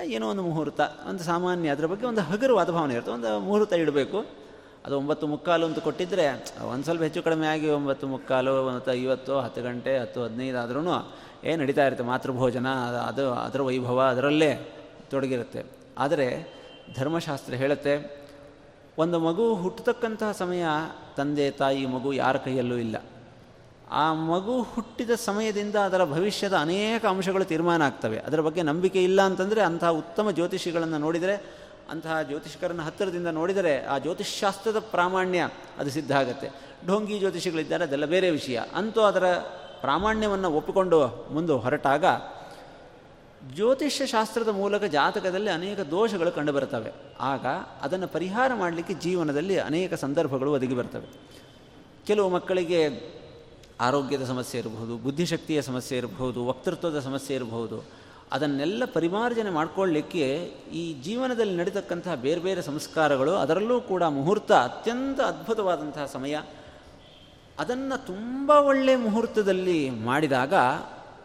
ಏನೋ ಒಂದು ಮುಹೂರ್ತ, ಒಂದು ಸಾಮಾನ್ಯ ಅದರ ಬಗ್ಗೆ ಒಂದು ಹಗುರವಾದ ಭಾವನೆ ಇರುತ್ತೆ. ಒಂದು ಮುಹೂರ್ತ ಇಡಬೇಕು. ಅದು ಒಂಬತ್ತು ಮುಕ್ಕಾಲು ಅಂತ ಕೊಟ್ಟಿದ್ದರೆ ಒಂದು ಸ್ವಲ್ಪ ಹೆಚ್ಚು ಕಡಿಮೆ ಆಗಿ ಒಂಬತ್ತು ಮುಕ್ಕಾಲು ಮತ್ತು ಐವತ್ತು, ಹತ್ತು ಗಂಟೆ, ಹತ್ತು ಹದಿನೈದು ಆದ್ರೂ ಏನು ನಡೀತಾ ಇರುತ್ತೆ ಮಾತೃಭೋಜನ ಅದು, ಅದರ ವೈಭವ ಅದರಲ್ಲೇ ತೊಡಗಿರುತ್ತೆ. ಆದರೆ ಧರ್ಮಶಾಸ್ತ್ರ ಹೇಳುತ್ತೆ, ಒಂದು ಮಗು ಹುಟ್ಟತಕ್ಕಂತಹ ಸಮಯ ತಂದೆ, ತಾಯಿ, ಮಗು ಯಾರ ಕೈಯಲ್ಲೂ ಇಲ್ಲ. ಆ ಮಗು ಹುಟ್ಟಿದ ಸಮಯದಿಂದ ಅದರ ಭವಿಷ್ಯದ ಅನೇಕ ಅಂಶಗಳು ತೀರ್ಮಾನ ಆಗ್ತವೆ. ಅದರ ಬಗ್ಗೆ ನಂಬಿಕೆ ಇಲ್ಲ ಅಂತಂದರೆ ಅಂತಹ ಉತ್ತಮ ಜ್ಯೋತಿಷಿಗಳನ್ನು ನೋಡಿದರೆ ಅಂತಹ ಜ್ಯೋತಿಷ್ಕರನ್ನು ಹತ್ತಿರದಿಂದ ನೋಡಿದರೆ ಆ ಜ್ಯೋತಿಷ್ಶಾಸ್ತ್ರದ ಪ್ರಾಮಾಣ್ಯ ಅದು ಸಿದ್ಧ ಆಗುತ್ತೆ. ಢೋಂಗಿ ಜ್ಯೋತಿಷಿಗಳಿದ್ದಾರೆ, ಅದೆಲ್ಲ ಬೇರೆ ವಿಷಯ. ಅಂತೂ ಅದರ ಪ್ರಾಮಾಣ್ಯವನ್ನು ಒಪ್ಪಿಕೊಂಡು ಮುಂದೆ ಹೊರಟಾಗ ಜ್ಯೋತಿಷ್ಯ ಶಾಸ್ತ್ರದ ಮೂಲಕ ಜಾತಕದಲ್ಲಿ ಅನೇಕ ದೋಷಗಳು ಕಂಡುಬರ್ತವೆ ಆಗ ಅದನ್ನು ಪರಿಹಾರ ಮಾಡಲಿಕ್ಕೆ ಜೀವನದಲ್ಲಿ ಅನೇಕ ಸಂದರ್ಭಗಳು ಒದಗಿ ಬರ್ತವೆ. ಕೆಲವು ಮಕ್ಕಳಿಗೆ ಆರೋಗ್ಯದ ಸಮಸ್ಯೆ ಇರಬಹುದು, ಬುದ್ಧಿಶಕ್ತಿಯ ಸಮಸ್ಯೆ ಇರಬಹುದು, ವಕ್ತೃತ್ವದ ಸಮಸ್ಯೆ ಇರಬಹುದು. ಅದನ್ನೆಲ್ಲ ಪರಿಮಾರ್ಜನೆ ಮಾಡಿಕೊಳ್ಳಿಕ್ಕೆ ಈ ಜೀವನದಲ್ಲಿ ನಡೀತಕ್ಕಂತಹ ಬೇರೆ ಬೇರೆ ಸಂಸ್ಕಾರಗಳು, ಅದರಲ್ಲೂ ಕೂಡ ಮುಹೂರ್ತ ಅತ್ಯಂತ ಅದ್ಭುತವಾದಂತಹ ಸಮಯ. ಅದನ್ನು ತುಂಬ ಒಳ್ಳೆಯ ಮುಹೂರ್ತದಲ್ಲಿ ಮಾಡಿದಾಗ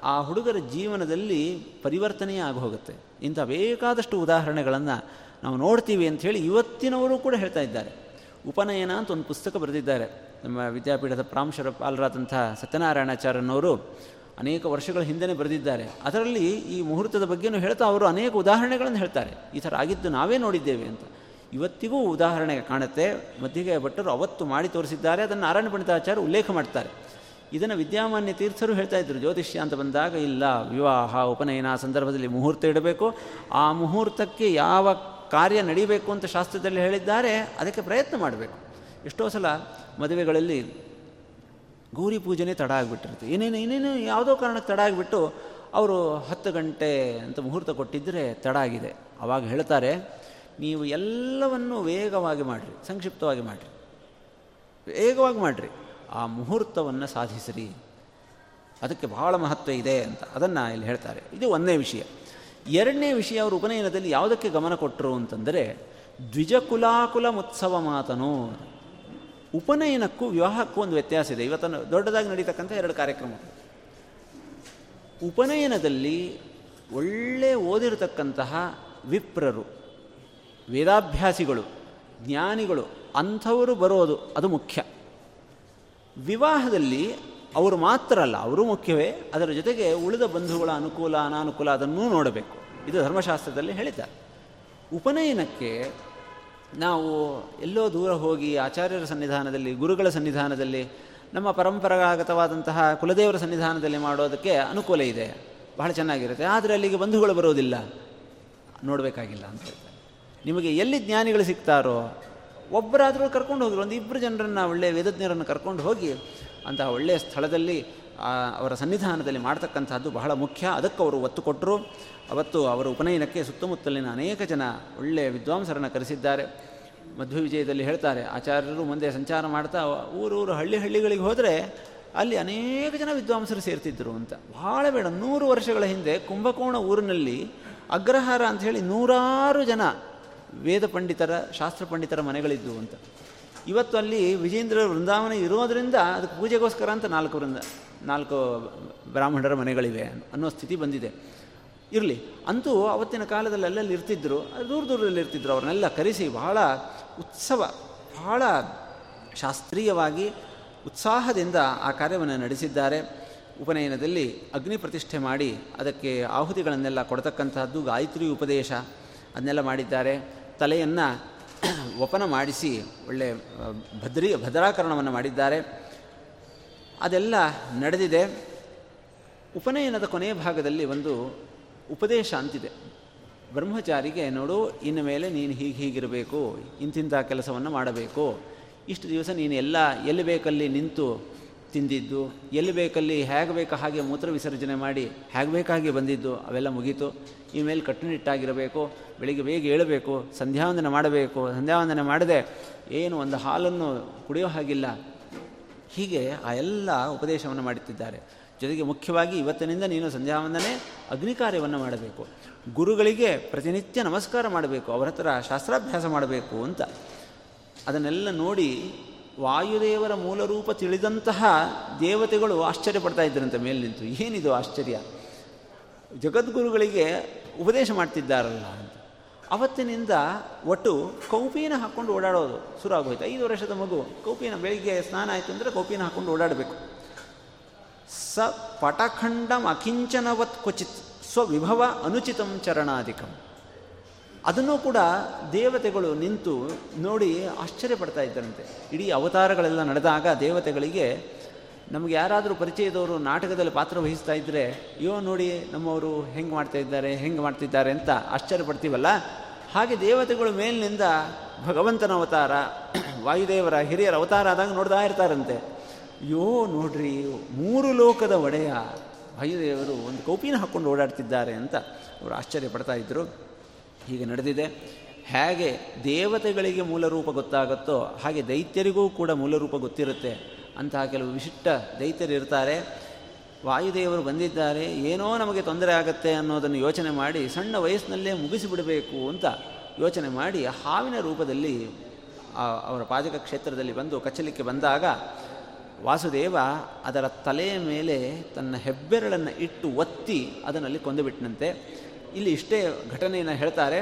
ಆ ಹುಡುಗರ ಜೀವನದಲ್ಲಿ ಪರಿವರ್ತನೆಯೇ ಆಗಿ ಹೋಗುತ್ತೆ ಇಂಥ ಬೇಕಾದಷ್ಟು ಉದಾಹರಣೆಗಳನ್ನು ನಾವು ನೋಡ್ತೀವಿ ಹೇಳಿ ಇವತ್ತಿನವರು ಕೂಡ ಹೇಳ್ತಾ ಇದ್ದಾರೆ. ಉಪನಯನ ಅಂತ ಒಂದು ಪುಸ್ತಕ ಬರೆದಿದ್ದಾರೆ. ನಮ್ಮ ವಿದ್ಯಾಪೀಠದ ಪ್ರಾಂಶರ ಪಾಲರಾದಂಥ ಸತ್ಯನಾರಾಯಣಾಚಾರ್ಯನವರು. ಅನೇಕ ವರ್ಷಗಳ ಹಿಂದೆನೇ ಬರೆದಿದ್ದಾರೆ. ಅದರಲ್ಲಿ ಈ ಮುಹೂರ್ತದ ಬಗ್ಗೆಯೂ ಹೇಳ್ತಾ ಅವರು ಅನೇಕ ಉದಾಹರಣೆಗಳನ್ನು ಹೇಳ್ತಾರೆ. ಈ ಥರ ಆಗಿದ್ದು ನಾವೇ ನೋಡಿದ್ದೇವೆ ಅಂತ. ಇವತ್ತಿಗೂ ಉದಾಹರಣೆ ಕಾಣುತ್ತೆ. ಮಧ್ಯಗೆ ಭಟ್ಟರು ಅವತ್ತು ಮಾಡಿ ತೋರಿಸಿದ್ದಾರೆ. ಅದನ್ನು ನಾರಾಯಣ ಪಂಡಿತಾಚಾರ್ಯ ಉಲ್ಲೇಖ ಮಾಡ್ತಾರೆ. ಇದನ್ನು ವಿದ್ಯಾಮಾನ್ಯ ತೀರ್ಥರು ಹೇಳ್ತಾ ಇದ್ದರು ಜ್ಯೋತಿಷ್ಯ ಅಂತ ಬಂದಾಗ, ಇಲ್ಲ, ವಿವಾಹ, ಉಪನಯನ ಸಂದರ್ಭದಲ್ಲಿ ಮುಹೂರ್ತ ಇಡಬೇಕು. ಆ ಮುಹೂರ್ತಕ್ಕೆ ಯಾವ ಕಾರ್ಯ ನಡೀಬೇಕು ಅಂತ ಶಾಸ್ತ್ರದಲ್ಲಿ ಹೇಳಿದ್ದಾರೆ. ಅದಕ್ಕೆ ಪ್ರಯತ್ನ ಮಾಡಬೇಕು. ಎಷ್ಟೋ ಸಲ ಮದುವೆಗಳಲ್ಲಿ ಗೌರಿ ಪೂಜೆನೇ ತಡ ಆಗಿಬಿಟ್ಟಿರುತ್ತೆ. ಏನೇನು ಏನೇನು ಯಾವುದೋ ಕಾರಣಕ್ಕೆ ತಡ ಆಗಿಬಿಟ್ಟು ಅವರು ಹತ್ತು ಗಂಟೆ ಅಂತ ಮುಹೂರ್ತ ಕೊಟ್ಟಿದ್ದರೆ ತಡ ಆಗಿದೆ. ಅವಾಗ ಹೇಳ್ತಾರೆ, ನೀವು ಎಲ್ಲವನ್ನು ವೇಗವಾಗಿ ಮಾಡಿರಿ, ಸಂಕ್ಷಿಪ್ತವಾಗಿ ಮಾಡಿರಿ. ವೇಗವಾಗಿ ಮಾಡಿರಿ. ಆ ಮುಹೂರ್ತವನ್ನು ಸಾಧಿಸಿರಿ. ಅದಕ್ಕೆ ಬಹಳ ಮಹತ್ವ ಇದೆ ಅಂತ ಅದನ್ನು ಇಲ್ಲಿ ಹೇಳ್ತಾರೆ. ಇದು ಒಂದನೇ ವಿಷಯ. ಎರಡನೇ ವಿಷಯ, ಅವರು ಉಪನಯನದಲ್ಲಿ ಯಾವುದಕ್ಕೆ ಗಮನ ಕೊಟ್ಟರು ಅಂತಂದರೆ, ದ್ವಿಜಕುಲಾಕುಲ ಮುತ್ಸವ ಮಾತನು ಉಪನಯನಕ್ಕೂ ವಿವಾಹಕ್ಕೂ ಒಂದು ವ್ಯತ್ಯಾಸ ಇದೆ. ಇವತ್ತನ್ನು ದೊಡ್ಡದಾಗಿ ನಡೀತಕ್ಕಂಥ ಎರಡು ಕಾರ್ಯಕ್ರಮ. ಉಪನಯನದಲ್ಲಿ ಒಳ್ಳೆ ಓದಿರತಕ್ಕಂತಹ ವಿಪ್ರರು, ವೇದಾಭ್ಯಾಸಿಗಳು, ಜ್ಞಾನಿಗಳು, ಅಂಥವರು ಬರೋದು ಅದು ಮುಖ್ಯ. ವಿವಾಹದಲ್ಲಿ ಅವರು ಮಾತ್ರ ಅಲ್ಲ, ಅವರು ಮುಖ್ಯವೇ. ಅದರ ಜೊತೆಗೆ ಉಳಿದ ಬಂಧುಗಳ ಅನುಕೂಲ, ಅನಾನುಕೂಲ ಅದನ್ನೂ ನೋಡಬೇಕು. ಇದು ಧರ್ಮಶಾಸ್ತ್ರದಲ್ಲಿ ಹೇಳಿದ್ದಾರೆ. ಉಪನಯನಕ್ಕೆ ನಾವು ಎಲ್ಲೋ ದೂರ ಹೋಗಿ ಆಚಾರ್ಯರ ಸನ್ನಿಧಾನದಲ್ಲಿ, ಗುರುಗಳ ಸನ್ನಿಧಾನದಲ್ಲಿ, ನಮ್ಮ ಪರಂಪರಾಗತವಾದಂತಹ ಕುಲದೇವರ ಸನ್ನಿಧಾನದಲ್ಲಿ ಮಾಡೋದಕ್ಕೆ ಅನುಕೂಲ ಇದೆ. ಬಹಳ ಚೆನ್ನಾಗಿರುತ್ತೆ. ಆದರೆ ಅಲ್ಲಿಗೆ ಬಂಧುಗಳು ಬರೋದಿಲ್ಲ. ನೋಡಬೇಕಾಗಿಲ್ಲ ಅಂತ ಹೇಳ್ತಾರೆ. ನಿಮಗೆ ಎಲ್ಲಿ ಜ್ಞಾನಿಗಳು ಸಿಗ್ತಾರೋ, ಒಬ್ಬರಾದರೂ ಕರ್ಕೊಂಡು ಹೋಗಿ ಒಂದು ಇಬ್ಬರು ಜನರನ್ನು ಒಳ್ಳೆಯ ವೇದಜ್ಞರನ್ನು ಕರ್ಕೊಂಡು ಹೋಗಿ, ಅಂತಹ ಒಳ್ಳೆಯ ಸ್ಥಳದಲ್ಲಿ ಅವರ ಸನ್ನಿಧಾನದಲ್ಲಿ ಮಾಡ್ತಕ್ಕಂಥದ್ದು ಬಹಳ ಮುಖ್ಯ. ಅದಕ್ಕೆ ಅವರು ಒತ್ತು ಕೊಟ್ಟರು ಅವತ್ತು ಅವರ ಉಪನಯನಕ್ಕೆ ಸುತ್ತಮುತ್ತಲಿನ ಅನೇಕ ಜನ ಒಳ್ಳೆಯ ವಿದ್ವಾಂಸರನ್ನು ಕರೆಸಿದ್ದಾರೆ. ಮಧ್ವ ವಿಜಯದಲ್ಲಿ ಹೇಳ್ತಾರೆ, ಆಚಾರ್ಯರು ಮುಂದೆ ಸಂಚಾರ ಮಾಡ್ತಾ ಊರೂರು ಹಳ್ಳಿ ಹಳ್ಳಿಗಳಿಗೆ ಹೋದರೆ ಅಲ್ಲಿ ಅನೇಕ ಜನ ವಿದ್ವಾಂಸರು ಸೇರ್ತಿದ್ದರು ಅಂತ. ಭಾಳ ಬೇಡ, ನೂರು ವರ್ಷಗಳ ಹಿಂದೆ ಕುಂಭಕೋಣ ಊರಿನಲ್ಲಿ ಅಗ್ರಹಾರ ಅಂತ ಹೇಳಿ ನೂರಾರು ಜನ ವೇದ ಪಂಡಿತರ, ಶಾಸ್ತ್ರ ಪಂಡಿತರ ಮನೆಗಳಿದ್ದವು ಅಂತ. ಇವತ್ತು ಅಲ್ಲಿ ವಿಜೇಂದ್ರ ವೃಂದಾವನ ಇರೋದರಿಂದ ಅದಕ್ಕೆ ಪೂಜೆಗೋಸ್ಕರ ಅಂತ ನಾಲ್ಕು ವೃಂದ, ನಾಲ್ಕು ಬ್ರಾಹ್ಮಣರ ಮನೆಗಳಿವೆ ಅನ್ನೋ ಸ್ಥಿತಿ ಬಂದಿದೆ. ಇರಲಿ, ಅಂತೂ ಅವತ್ತಿನ ಕಾಲದಲ್ಲಿ ಅಲ್ಲಲ್ಲಿ ಇರ್ತಿದ್ದರು ದೂರ ದೂರದಲ್ಲಿ ಇರ್ತಿದ್ರು ಅವ್ರನ್ನೆಲ್ಲ ಕರೆಸಿ ಬಹಳ ಉತ್ಸವ, ಬಹಳ ಶಾಸ್ತ್ರೀಯವಾಗಿ ಉತ್ಸಾಹದಿಂದ ಆ ಕಾರ್ಯವನ್ನು ನಡೆಸಿದ್ದಾರೆ. ಉಪನಯನದಲ್ಲಿ ಅಗ್ನಿ ಪ್ರತಿಷ್ಠೆ ಮಾಡಿ ಅದಕ್ಕೆ ಆಹುತಿಗಳನ್ನೆಲ್ಲ ಕೊಡತಕ್ಕಂತಹದ್ದು ಗಾಯತ್ರಿ ಉಪದೇಶ, ಅದನ್ನೆಲ್ಲ ಮಾಡಿದ್ದಾರೆ. ತಲೆಯನ್ನು ವಪನ ಮಾಡಿಸಿ ಒಳ್ಳೆ ಭದ್ರಿ, ಭದ್ರಾಕರಣವನ್ನು ಮಾಡಿದ್ದಾರೆ. ಅದೆಲ್ಲ ನಡೆದಿದೆ. ಉಪನಯನದ ಕೊನೆಯ ಭಾಗದಲ್ಲಿ ಒಂದು ಉಪದೇಶ ಅಂತಿದೆ. ಬ್ರಹ್ಮಚಾರಿಗೆ, ನೋಡು, ಇನ್ನು ಮೇಲೆ ನೀನು ಹೀಗೆ ಹೀಗಿರಬೇಕು ಇಂತಿಂಥ ಕೆಲಸವನ್ನು ಮಾಡಬೇಕು. ಇಷ್ಟು ದಿವಸ ನೀನು ಎಲ್ಲ, ಎಲ್ಲಿ ಬೇಕಲ್ಲಿ ನಿಂತು ತಿಂದಿದ್ದು, ಎಲ್ಲಿ ಬೇಕಲ್ಲಿ, ಹೇಗೆ ಬೇಕು ಹಾಗೆ ಮೂತ್ರ ವಿಸರ್ಜನೆ ಮಾಡಿ, ಹೇಗೆ ಬೇಕಾಗಿ ಬಂದಿದ್ದು, ಅವೆಲ್ಲ ಮುಗೀತು. ಇನ್ಮೇಲೆ ಕಟ್ಟುನಿಟ್ಟಾಗಿರಬೇಕು, ಬೆಳಿಗ್ಗೆ ಬೇಗ ಏಳಬೇಕು, ಸಂಧ್ಯಾವಂದನೆ ಮಾಡಬೇಕು, ಸಂಧ್ಯಾವಂದನೆ ಮಾಡದೆ ಏನು ಒಂದು ಹಾಲನ್ನು ಕುಡಿಯೋ ಹಾಗಿಲ್ಲ. ಹೀಗೆ ಆ ಎಲ್ಲ ಉಪದೇಶವನ್ನು ಮಾಡುತ್ತಿದ್ದಾರೆ. ಜೊತೆಗೆ ಮುಖ್ಯವಾಗಿ ಇವತ್ತಿನಿಂದ ನೀನು ಸಂಧ್ಯಾವಂದನೆ ಅಗ್ನಿ ಕಾರ್ಯವನ್ನು ಮಾಡಬೇಕು. ಗುರುಗಳಿಗೆ ಪ್ರತಿನಿತ್ಯ ನಮಸ್ಕಾರ ಮಾಡಬೇಕು, ಅವರ ಹತ್ರ ಶಾಸ್ತ್ರಾಭ್ಯಾಸ ಮಾಡಬೇಕು ಅಂತ. ಅದನ್ನೆಲ್ಲ ನೋಡಿ ವಾಯುದೇವರ ಮೂಲ ರೂಪ ತಿಳಿದಂತಹ ದೇವತೆಗಳು ಆಶ್ಚರ್ಯಪಡ್ತಾ ಇದ್ದರಂತೆ ಮೇಲೆ ನಿಂತು ಏನಿದು ಆಶ್ಚರ್ಯ? ಜಗದ್ಗುರುಗಳಿಗೆ ಉಪದೇಶ ಮಾಡ್ತಿದ್ದಾರಲ್ಲ ಅಂತ. ಅವತ್ತಿನಿಂದ ಒಟ್ಟು ಕೌಪಿನ ಹಾಕ್ಕೊಂಡು ಓಡಾಡೋದು ಶುರು ಆಗೋಯ್ತು ಐದು ವರ್ಷದ ಮಗು, ಕೌಪಿನ ಬೆಳಿಗ್ಗೆ ಸ್ನಾನ ಆಯಿತು ಅಂದರೆ ಕೌಪಿನ ಹಾಕ್ಕೊಂಡು ಓಡಾಡಬೇಕು. ಸ ಪಟಖಂಡಂ ಅಕಿಂಚನವತ್ ಕ್ವಚಿತ್ ಸ್ವವಿಭವ ಅನುಚಿತಂ ಚರಣಾಧಿಕಂ. ಅದನ್ನು ಕೂಡ ದೇವತೆಗಳು ನಿಂತು ನೋಡಿ ಆಶ್ಚರ್ಯಪಡ್ತಾ ಇದ್ದರಂತೆ ಇಡೀ ಅವತಾರಗಳೆಲ್ಲ ನಡೆದಾಗ ದೇವತೆಗಳಿಗೆ ನಮಗೆ ಯಾರಾದರೂ ಪರಿಚಯದವರು ನಾಟಕದಲ್ಲಿ ಪಾತ್ರ ವಹಿಸ್ತಾ ಇದ್ದರೆ ಅಯ್ಯೋ ನೋಡಿ ನಮ್ಮವರು ಹೆಂಗೆ ಮಾಡ್ತಾ ಇದ್ದಾರೆ, ಹೆಂಗೆ ಮಾಡ್ತಿದ್ದಾರೆ ಅಂತ ಆಶ್ಚರ್ಯಪಡ್ತೀವಲ್ಲ ಹಾಗೆ ದೇವತೆಗಳು ಮೇಲಿನಿಂದ ಭಗವಂತನ ಅವತಾರ, ವಾಯುದೇವರ ಹಿರಿಯರ ಅವತಾರ ಆದಾಗ ನೋಡ್ತಾ ಇರ್ತಾರಂತೆ. ಅಯ್ಯೋ ನೋಡ್ರಿ, ಮೂರು ಲೋಕದ ಒಡೆಯ ವಾಯುದೇವರು ಒಂದು ಕೌಪಿನ ಹಾಕ್ಕೊಂಡು ಓಡಾಡ್ತಿದ್ದಾರೆ ಅಂತ ಅವರು ಆಶ್ಚರ್ಯ ಪಡ್ತಾ ಇದ್ದರು ಹೀಗೆ ನಡೆದಿದೆ. ಹೇಗೆ ದೇವತೆಗಳಿಗೆ ಮೂಲರೂಪ ಗೊತ್ತಾಗುತ್ತೋ ಹಾಗೆ ದೈತ್ಯರಿಗೂ ಕೂಡ ಮೂಲರೂಪ ಗೊತ್ತಿರುತ್ತೆ ಅಂತಹ ಕೆಲವು ವಿಶಿಷ್ಟ ದೈತ್ಯರು ಇರ್ತಾರೆ. ವಾಯುದೇವರು ಬಂದಿದ್ದಾರೆ, ಏನೋ ನಮಗೆ ತೊಂದರೆ ಆಗುತ್ತೆ ಅನ್ನೋದನ್ನು ಯೋಚನೆ ಮಾಡಿ ಸಣ್ಣ ವಯಸ್ಸಿನಲ್ಲೇ ಮುಗಿಸಿಬಿಡಬೇಕು ಅಂತ ಯೋಚನೆ ಮಾಡಿ ಹಾವಿನ ರೂಪದಲ್ಲಿ ಅವರ ಪಾಜಕ ಕ್ಷೇತ್ರದಲ್ಲಿ ಬಂದು ಕಚ್ಚಲಿಕ್ಕೆ ಬಂದಾಗ ವಾಸುದೇವ ಅದರ ತಲೆಯ ಮೇಲೆ ತನ್ನ ಹೆಬ್ಬೆರಳನ್ನು ಇಟ್ಟು ಒತ್ತಿ ಅದನ್ನಲ್ಲಿ ಕೊಂದುಬಿಟ್ಟನಂತೆ ಇಲ್ಲಿ ಇಷ್ಟೇ ಘಟನೆಯನ್ನು ಹೇಳ್ತಾರೆ.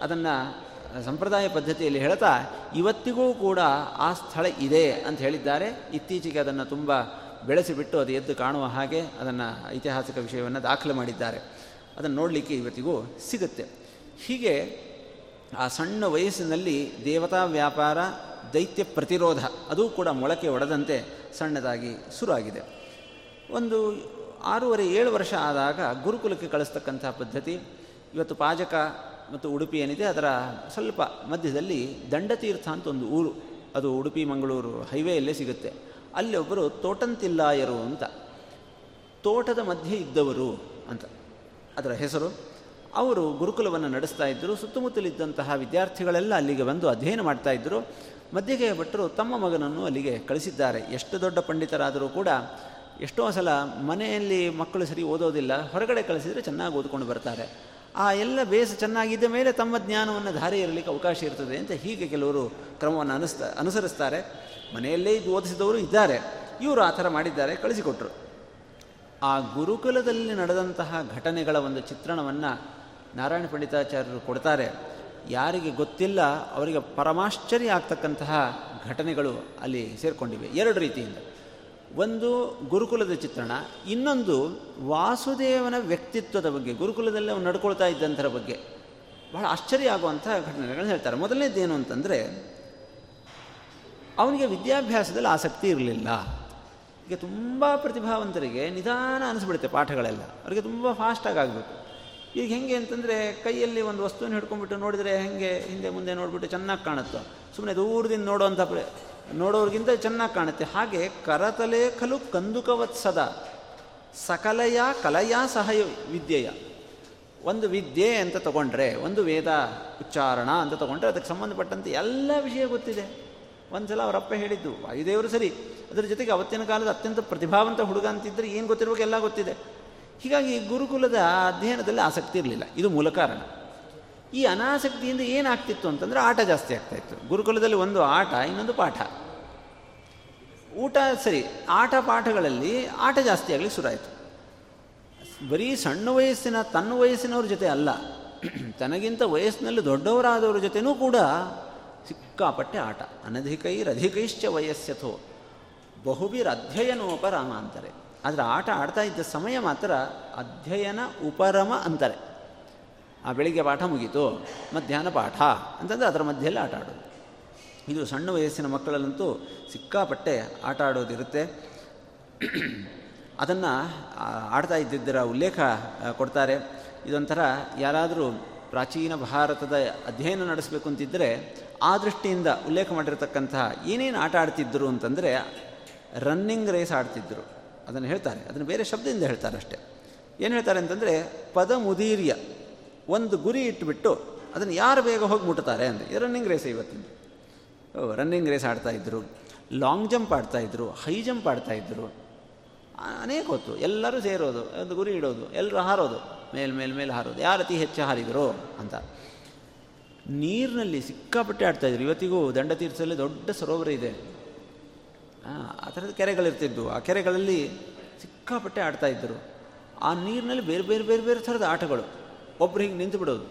ಅದನ್ನು ಸಂಪ್ರದಾಯ ಪದ್ಧತಿಯಲ್ಲಿ ಹೇಳ್ತಾ, ಇವತ್ತಿಗೂ ಕೂಡ ಆ ಸ್ಥಳ ಇದೆ ಅಂತ ಹೇಳಿದ್ದಾರೆ. ಇತ್ತೀಚೆಗೆ ಅದನ್ನು ತುಂಬ ಬೆಳೆಸಿಬಿಟ್ಟು ಅದು ಎದ್ದು ಕಾಣುವ ಹಾಗೆ ಅದನ್ನು ಐತಿಹಾಸಿಕ ವಿಷಯವನ್ನು ದಾಖಲೆ ಮಾಡಿದ್ದಾರೆ. ಅದನ್ನು ನೋಡಲಿಕ್ಕೆ ಇವತ್ತಿಗೂ ಸಿಗುತ್ತೆ. ಹೀಗೆ ಆ ಸಣ್ಣ ವಯಸ್ಸಿನಲ್ಲಿ ದೇವತಾ ವ್ಯಾಪಾರ, ದೈತ್ಯ ಪ್ರತಿರೋಧ, ಅದು ಕೂಡ ಮೊಳಕೆ ಒಡೆದಂತೆ ಸಣ್ಣದಾಗಿ ಶುರುವಾಗಿದೆ. ಒಂದು ಆರೂವರೆ, ಏಳು ವರ್ಷ ಆದಾಗ ಗುರುಕುಲಕ್ಕೆ ಕಳಿಸ್ತಕ್ಕಂಥ ಪದ್ಧತಿ, ಇವತ್ತು ಪಾಜಕ ಮತ್ತು ಉಡುಪಿ ಏನಿದೆ, ಅದರ ಸ್ವಲ್ಪ ಮಧ್ಯದಲ್ಲಿ ದಂಡತೀರ್ಥ ಅಂತ ಒಂದು ಊರು, ಅದು ಉಡುಪಿ, ಮಂಗಳೂರು ಹೈವೇಯಲ್ಲೇ ಸಿಗುತ್ತೆ. ಅಲ್ಲಿ ಒಬ್ಬರು ತೋಟಂತಿಲ್ಲಾಯರು ಅಂತ, ತೋಟದ ಮಧ್ಯೆ ಇದ್ದವರು ಅಂತ, ಅದರ ಹೆಸರು. ಅವರು ಗುರುಕುಲವನ್ನು ನಡೆಸ್ತಾ ಇದ್ದರು, ಸುತ್ತಮುತ್ತಲಿದ್ದಂತಹ ವಿದ್ಯಾರ್ಥಿಗಳೆಲ್ಲ ಅಲ್ಲಿಗೆ ಬಂದು ಅಧ್ಯಯನ ಮಾಡ್ತಾ ಇದ್ದರು. ಮಧ್ಯಗೆ ಭಟ್ಟರು ತಮ್ಮ ಮಗನನ್ನು ಅಲ್ಲಿಗೆ ಕಳಿಸಿದ್ದಾರೆ. ಎಷ್ಟು ದೊಡ್ಡ ಪಂಡಿತರಾದರೂ ಕೂಡ ಎಷ್ಟೋ ಸಲ ಮನೆಯಲ್ಲಿ ಮಕ್ಕಳು ಸರಿ ಓದೋದಿಲ್ಲ, ಹೊರಗಡೆ ಕಳಿಸಿದರೆ ಚೆನ್ನಾಗಿ ಓದ್ಕೊಂಡು ಬರ್ತಾರೆ. ಆ ಎಲ್ಲ ಬೇಸ ಚೆನ್ನಾಗಿದ್ದ ಮೇಲೆ ತಮ್ಮ ಜ್ಞಾನವನ್ನು ಧಾರೆ ಇರಲಿಕ್ಕೆ ಅವಕಾಶ ಇರ್ತದೆ ಅಂತ ಹೀಗೆ ಕೆಲವರು ಕ್ರಮವನ್ನು ಅನಿಸ್ತಾ, ಅನುಸರಿಸ್ತಾರೆ. ಮನೆಯಲ್ಲೇ ಇದು ಓದಿಸಿದವರು ಇದ್ದಾರೆ. ಇವರು ಆ ಥರ ಮಾಡಿದ್ದಾರೆ, ಕಳಿಸಿಕೊಟ್ರು. ಆ ಗುರುಕುಲದಲ್ಲಿ ನಡೆದಂತಹ ಘಟನೆಗಳ ಒಂದು ಚಿತ್ರಣವನ್ನು ನಾರಾಯಣ ಪಂಡಿತಾಚಾರ್ಯರು ಕೊಡ್ತಾರೆ. ಯಾರಿಗೆ ಗೊತ್ತಿಲ್ಲ, ಅವರಿಗೆ ಪರಮಾಶ್ಚರ್ಯ ಆಗ್ತಕ್ಕಂತಹ ಘಟನೆಗಳು ಅಲ್ಲಿ ಸೇರಿಕೊಂಡಿವೆ. ಎರಡು ರೀತಿಯಿಂದ. ಒಂದು ಗುರುಕುಲದ ಚಿತ್ರಣ, ಇನ್ನೊಂದು ವಾಸುದೇವನ ವ್ಯಕ್ತಿತ್ವದ ಬಗ್ಗೆ, ಗುರುಕುಲದಲ್ಲಿ ಅವನು ನಡ್ಕೊಳ್ತಾ ಇದ್ದಂಥರ ಬಗ್ಗೆ. ಬಹಳ ಆಶ್ಚರ್ಯ ಆಗುವಂಥ ಘಟನೆಗಳನ್ನ ಹೇಳ್ತಾರೆ. ಮೊದಲನೇದೇನು ಅಂತಂದರೆ, ಅವನಿಗೆ ವಿದ್ಯಾಭ್ಯಾಸದಲ್ಲಿ ಆಸಕ್ತಿ ಇರಲಿಲ್ಲ. ಈಗ ತುಂಬ ಪ್ರತಿಭಾವಂತರಿಗೆ ನಿಧಾನ ಅನಿಸ್ಬಿಡುತ್ತೆ ಪಾಠಗಳೆಲ್ಲ. ಅವರಿಗೆ ತುಂಬ ಫಾಸ್ಟಾಗಿ ಆಗಬೇಕು. ಈಗ ಹೆಂಗೆ ಅಂತಂದರೆ, ಕೈಯಲ್ಲಿ ಒಂದು ವಸ್ತುವನ್ನು ಹಿಡ್ಕೊಂಡ್ಬಿಟ್ಟು ನೋಡಿದರೆ ಹೆಂಗೆ, ಹಿಂದೆ ಮುಂದೆ ನೋಡಿಬಿಟ್ಟು ಚೆನ್ನಾಗಿ ಕಾಣುತ್ತೋ. ಸುಮ್ಮನೆ ದೂರದಿಂದ ನೋಡುವಂಥ ನೋಡೋರಿಗಿಂತ ಚೆನ್ನಾಗಿ ಕಾಣುತ್ತೆ. ಹಾಗೆ ಕರತಲೆ ಖಲು ಕಂದುಕವತ್ಸದ ಸಕಲೆಯ ಕಲೆಯ ಸಹಯ ವಿದ್ಯೆಯ. ಒಂದು ವಿದ್ಯೆ ಅಂತ ತಗೊಂಡ್ರೆ, ಒಂದು ವೇದ ಉಚ್ಚಾರಣ ಅಂತ ತಗೊಂಡ್ರೆ ಅದಕ್ಕೆ ಸಂಬಂಧಪಟ್ಟಂತೆ ಎಲ್ಲ ವಿಷಯ ಗೊತ್ತಿದೆ. ಒಂದು ಸಲ ಅವರಪ್ಪ ಹೇಳಿದ್ದು, ವಾಯುದೇವರು ಸರಿ, ಅದರ ಜೊತೆಗೆ ಅವತ್ತಿನ ಕಾಲದ ಅತ್ಯಂತ ಪ್ರತಿಭಾವಂತ ಹುಡುಗ ಅಂತಿದ್ದರೆ ಏನು ಗೊತ್ತಿರಬೇಕು ಎಲ್ಲ ಗೊತ್ತಿದೆ. ಹೀಗಾಗಿ ಗುರುಕುಲದ ಅಧ್ಯಯನದಲ್ಲಿ ಆಸಕ್ತಿ ಇರಲಿಲ್ಲ. ಇದು ಮೂಲ ಕಾರಣ. ಈ ಅನಾಸಕ್ತಿಯಿಂದ ಏನಾಗ್ತಿತ್ತು ಅಂತಂದರೆ ಆಟ ಜಾಸ್ತಿ ಆಗ್ತಾಯಿತ್ತು ಗುರುಕುಲದಲ್ಲಿ ಒಂದು ಆಟ, ಇನ್ನೊಂದು ಪಾಠ. ಊಟ ಸರಿ, ಆಟ ಪಾಠಗಳಲ್ಲಿ ಆಟ ಜಾಸ್ತಿ ಆಗಲಿ ಶುರುವಾಯಿತು. ಬರೀ ಸಣ್ಣ ವಯಸ್ಸಿನ, ತನ್ನ ವಯಸ್ಸಿನವ್ರ ಜೊತೆ ಅಲ್ಲ, ತನಗಿಂತ ವಯಸ್ಸಿನಲ್ಲಿ ದೊಡ್ಡವರಾದವ್ರ ಜೊತೆನೂ ಕೂಡ ಸಿಕ್ಕಾಪಟ್ಟೆ ಆಟ. ಅನಧಿಕೈರಧಿಕೈಶ್ಚ ವಯಸ್ಸಥೋ ಬಹುಬಿರ್ ಅಧ್ಯಯನೋಪರಾಮ ಅಂತಾರೆ. ಆದರೆ ಆಟ ಆಡ್ತಾ ಇದ್ದ ಸಮಯ ಮಾತ್ರ ಅಧ್ಯಯನ ಉಪರಮ ಅಂತಾರೆ. ಆ ಬೆಳಿಗ್ಗೆ ಪಾಠ ಮುಗೀತು, ಮಧ್ಯಾಹ್ನ ಪಾಠ ಅಂತಂದರೆ ಅದರ ಮಧ್ಯೆಯಲ್ಲಿ ಆಟ ಆಡೋದು. ಇದು ಸಣ್ಣ ವಯಸ್ಸಿನ ಮಕ್ಕಳಲ್ಲಂತೂ ಸಿಕ್ಕಾಪಟ್ಟೆ ಆಟ ಆಡೋದಿರುತ್ತೆ. ಅದನ್ನು ಆಡ್ತಾ ಇದ್ದಿದ್ದರ ಉಲ್ಲೇಖ ಕೊಡ್ತಾರೆ. ಇದೊಂಥರ ಯಾರಾದರೂ ಪ್ರಾಚೀನ ಭಾರತದ ಅಧ್ಯಯನ ನಡೆಸಬೇಕು ಅಂತಿದ್ದರೆ ಆ ದೃಷ್ಟಿಯಿಂದ ಉಲ್ಲೇಖ ಮಾಡಿರತಕ್ಕಂತಹ ಏನೇನು ಆಟ ಆಡ್ತಿದ್ದರು ಅಂತಂದರೆ ರನ್ನಿಂಗ್ ರೇಸ್ ಆಡ್ತಿದ್ದರು ಅದನ್ನು ಹೇಳ್ತಾರೆ. ಅದನ್ನು ಬೇರೆ ಶಬ್ದದಿಂದ ಹೇಳ್ತಾರೆ ಅಷ್ಟೇ ಏನು ಹೇಳ್ತಾರೆ ಅಂತಂದರೆ, ಪದ ಮುದೀರ್ಯ. ಒಂದು ಗುರಿ ಇಟ್ಟುಬಿಟ್ಟು ಅದನ್ನು ಯಾರು ಬೇಗ ಹೋಗಿ ಮುಟ್ತಾರೆ ಅಂದರೆ ರನ್ನಿಂಗ್ ರೇಸ್ ಇವತ್ತಿನ ರನ್ನಿಂಗ್ ರೇಸ್ ಆಡ್ತಾಯಿದ್ರು ಲಾಂಗ್ ಜಂಪ್ ಆಡ್ತಾಯಿದ್ರು ಹೈ ಜಂಪ್ ಆಡ್ತಾಯಿದ್ರು ಅನೇಕ ಹೊತ್ತು ಎಲ್ಲರೂ ಸೇರೋದು, ಒಂದು ಗುರಿ ಇಡೋದು ಎಲ್ಲರೂ ಹಾರೋದು, ಮೇಲೆ ಮೇಲೆ ಮೇಲೆ ಹಾರೋದು. ಯಾರು ಅತಿ ಹೆಚ್ಚು ಹಾರಿದರು ಅಂತ. ನೀರಿನಲ್ಲಿ ಸಿಕ್ಕಾಪಟ್ಟೆ ಆಡ್ತಾಯಿದ್ರು ಇವತ್ತಿಗೂ ದಂಡ ತೀರ್ಥದಲ್ಲಿ ದೊಡ್ಡ ಸರೋವರ ಇದೆ. ಆ ಥರದ ಕೆರೆಗಳಿರ್ತಿದ್ವು. ಆ ಕೆರೆಗಳಲ್ಲಿ ಸಿಕ್ಕಾಪಟ್ಟೆ ಆಡ್ತಾಯಿದ್ದರು ಆ ನೀರಿನಲ್ಲಿ ಬೇರೆ ಬೇರೆ ಬೇರೆ ಬೇರೆ ಥರದ ಆಟಗಳು. ಒಬ್ಬರು ಹಿಂಗೆ ನಿಂತು ಬಿಡೋದು.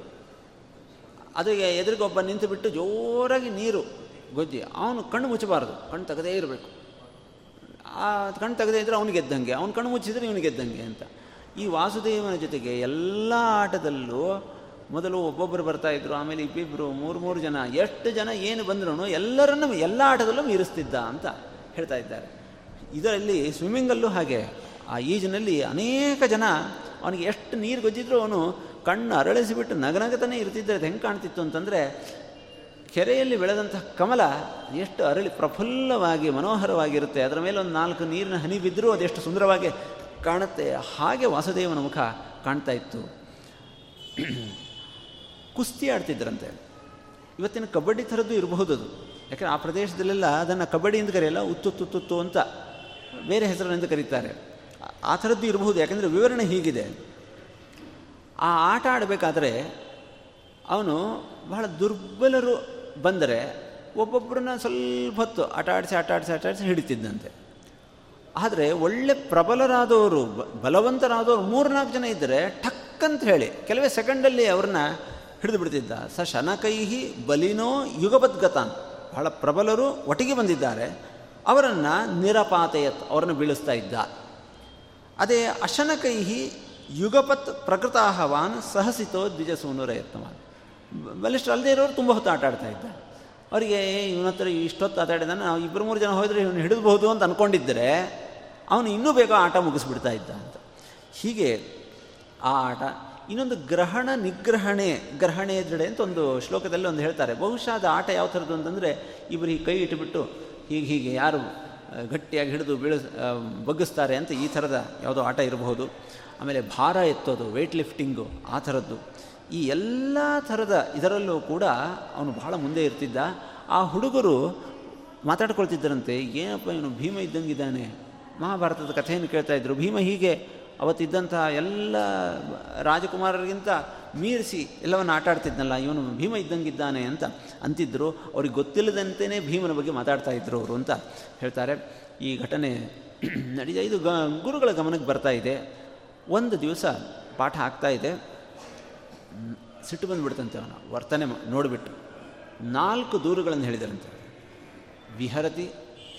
ಅದು ಎದುರಿಗೊಬ್ಬ ನಿಂತು ಬಿಟ್ಟು ಜೋರಾಗಿ ನೀರು ಗೊಜ್ಜಿ, ಅವನು ಕಣ್ಣು ಮುಚ್ಚಬಾರ್ದು, ಕಣ್ಣು ತೆಗದೇ ಇರಬೇಕು. ಆ ಕಣ್ಣು ತೆಗದೇ ಇದ್ದರೆ ಅವನು ಗೆದ್ದಂಗೆ ಅವ್ನು ಕಣ್ಣು ಮುಚ್ಚಿದ್ರೆ ಇವನಿಗೆ ಗೆದ್ದಂಗೆ ಅಂತ. ಈ ವಾಸುದೇವನ ಜೊತೆಗೆ ಎಲ್ಲ ಆಟದಲ್ಲೂ ಮೊದಲು ಒಬ್ಬೊಬ್ಬರು ಬರ್ತಾ ಇದ್ರು, ಆಮೇಲೆ ಇಬ್ಬಿಬ್ಬರು ಮೂರು ಮೂರು ಜನ, ಎಷ್ಟು ಜನ ಏನು ಬಂದ್ರು ಎಲ್ಲರನ್ನು ಎಲ್ಲ ಆಟದಲ್ಲೂ ಮೀರಿಸ್ತಿದ್ದ ಅಂತ ಹೇಳ್ತಾ ಇದ್ದಾರೆ. ಇದರಲ್ಲಿ ಸ್ವಿಮ್ಮಿಂಗಲ್ಲೂ ಹಾಗೆ, ಆ ಈಜಿನಲ್ಲಿ ಅನೇಕ ಜನ ಅವನಿಗೆ ಎಷ್ಟು ನೀರು ಗೊಜ್ಜಿದ್ರೂ ಅವನು ಕಣ್ಣು ಅರಳಿಸಿಬಿಟ್ಟು ನಗನಗತನೇ ಇರ್ತಿದ್ದರೆ ಅದು ಹೆಂಗೆ ಕಾಣ್ತಿತ್ತು ಅಂತಂದರೆ, ಕೆರೆಯಲ್ಲಿ ಬೆಳೆದಂತಹ ಕಮಲ ಎಷ್ಟು ಅರಳಿ ಪ್ರಫುಲ್ಲವಾಗಿ ಮನೋಹರವಾಗಿರುತ್ತೆ. ಅದರ ಮೇಲೆ ಒಂದು ನಾಲ್ಕು ನೀರಿನ ಹನಿ ಬಿದ್ದರೂ ಅದೆಷ್ಟು ಸುಂದರವಾಗಿ ಕಾಣುತ್ತೆ. ಹಾಗೆ ವಾಸುದೇವನ ಮುಖ ಕಾಣ್ತಾ ಇತ್ತು. ಕುಸ್ತಿ ಆಡ್ತಿದ್ರಂತೆ ಇವತ್ತಿನ ಕಬಡ್ಡಿ ಥರದ್ದು ಇರಬಹುದು ಅದು. ಯಾಕಂದರೆ ಆ ಪ್ರದೇಶದಲ್ಲೆಲ್ಲ ಅದನ್ನು ಕಬಡ್ಡಿ ಎಂದು ಕರೆಯಲ್ಲ ಉತ್ತುತ್ತುತ್ತು ಅಂತ ಬೇರೆ ಹೆಸರಿನಿಂದ ಕರೀತಾರೆ. ಆ ಥರದ್ದು ಇರಬಹುದು. ಯಾಕಂದರೆ ವಿವರಣೆ ಹೀಗಿದೆ. ಆ ಆಟ ಆಡಬೇಕಾದ್ರೆ ಅವನು ಬಹಳ ದುರ್ಬಲರು ಬಂದರೆ ಒಬ್ಬೊಬ್ಬರನ್ನ ಸ್ವಲ್ಪ ಹೊತ್ತು ಆಟ ಆಡಿಸಿ ಆಟ ಆಡಿಸಿ ಆಟ ಆಡಿಸಿ ಹಿಡಿತಿದ್ದಂತೆ. ಆದರೆ ಒಳ್ಳೆ ಪ್ರಬಲರಾದವರು ಬಲವಂತರಾದವರು ಮೂರ್ನಾಲ್ಕು ಜನ ಇದ್ದರೆ ಠಕ್ ಅಂತ ಹೇಳಿ ಕೆಲವೇ ಸೆಕೆಂಡಲ್ಲಿ ಅವ್ರನ್ನ ಹಿಡಿದು ಬಿಡ್ತಿದ್ದ. ಸ ಶನಕೈಹಿ ಬಲಿನೋ ಯುಗಪದ್ಗತಾನ್ ಬಹಳ ಪ್ರಬಲರು ಒಟ್ಟಿಗೆ ಬಂದಿದ್ದಾರೆ. ಅವರನ್ನು ನಿರಪಾತೆಯತ್, ಅವರನ್ನು ಬೀಳಿಸ್ತಾ ಇದ್ದ. ಅದೇ ಅಶನಕೈಹಿ ಯುಗಪತ್ ಪ್ರಕೃತಾಹವಾನ್ ಸಹಸಿತೋ ದ್ವಿಜಸೂನುರ ಯತ್ನವಾನ್ ಬಲಿಷ್ಠ ಅಲ್ಲದೆ ಇರೋರು ತುಂಬ ಹೊತ್ತು ಆಟ ಆಡ್ತಾ ಇದ್ದ ಅವರಿಗೆ ಇವನ ಹತ್ರ ಇಷ್ಟೊತ್ತು ಆಟ ಆಡಿದ ನಾವು ಇಬ್ಬರು ಮೂರು ಜನ ಹೋದರೆ ಇವನು ಹಿಡಿದ್ಬಹುದು ಅಂತ ಅಂದ್ಕೊಂಡಿದ್ದರೆ ಅವನು ಇನ್ನೂ ಬೇಗ ಆಟ ಮುಗಿಸ್ಬಿಡ್ತಾ ಇದ್ದ ಅಂತ. ಹೀಗೆ ಆ ಆಟ, ಇನ್ನೊಂದು ಗ್ರಹಣ ನಿಗ್ರಹಣೆ, ಗ್ರಹಣೆ ಎದುರುಡೆ ಅಂತ ಒಂದು ಶ್ಲೋಕದಲ್ಲಿ ಒಂದು ಹೇಳ್ತಾರೆ. ಬಹುಶಃ ಅದು ಆಟ ಯಾವ ಥರದ್ದು ಅಂತಂದರೆ ಇಬ್ಬರು ಹೀಗೆ ಕೈ ಇಟ್ಟುಬಿಟ್ಟು ಹೀಗೆ ಹೀಗೆ ಯಾರು ಗಟ್ಟಿಯಾಗಿ ಹಿಡಿದು ಬೀಳಿಸ್ ಬಗ್ಗಿಸ್ತಾರೆ ಅಂತ ಈ ಥರದ ಯಾವುದೋ ಆಟ ಇರಬಹುದು. ಆಮೇಲೆ ಭಾರ ಎತ್ತೋದು ವೆಯ್ಟ್ ಲಿಫ್ಟಿಂಗು ಆ ಥರದ್ದು. ಈ ಎಲ್ಲ ಥರದ ಇದರಲ್ಲೂ ಕೂಡ ಅವನು ಬಹಳ ಮುಂದೆ ಇರ್ತಿದ್ದ. ಆ ಹುಡುಗರು ಮಾತಾಡ್ಕೊಳ್ತಿದ್ದರಂತೆ, ಏನಪ್ಪ ಇವನು ಭೀಮ ಇದ್ದಂಗಿದ್ದಾನೆ? ಮಹಾಭಾರತದ ಕಥೆಯನ್ನು ಕೇಳ್ತಾ ಇದ್ದರು ಭೀಮ ಹೀಗೆ ಅವತ್ತಿದ್ದಂತಹ ಎಲ್ಲ ರಾಜಕುಮಾರರಿಗಿಂತ ಮೀರಿಸಿ ಎಲ್ಲವನ್ನು ಆಟ ಆಡ್ತಿದ್ನಲ್ಲ ಇವನು ಭೀಮ ಇದ್ದಂಗಿದ್ದಾನೆ ಅಂತ ಅಂತಿದ್ದರು ಅವ್ರಿಗೆ ಗೊತ್ತಿಲ್ಲದಂತೆಯೇ ಭೀಮನ ಬಗ್ಗೆ ಮಾತಾಡ್ತಾ ಇದ್ದರು ಅವರು ಅಂತ ಹೇಳ್ತಾರೆ. ಈ ಘಟನೆ ನಡೀತಾ ಇದು ಗ, ಗುರುಗಳ ಗಮನಕ್ಕೆ ಬರ್ತಾ ಇದೆ. ಒಂದು ದಿವಸ ಪಾಠ ಆಗ್ತಾ ಇದೆ. ಸಿಟ್ಟು ಬಂದುಬಿಡ್ತಂತೆ ಅವನು, ವರ್ತನೆ ನೋಡಿಬಿಟ್ಟು. ನಾಲ್ಕು ದೂರುಗಳನ್ನು ಹೇಳಿದರಂತೆ. ವಿಹರತಿ,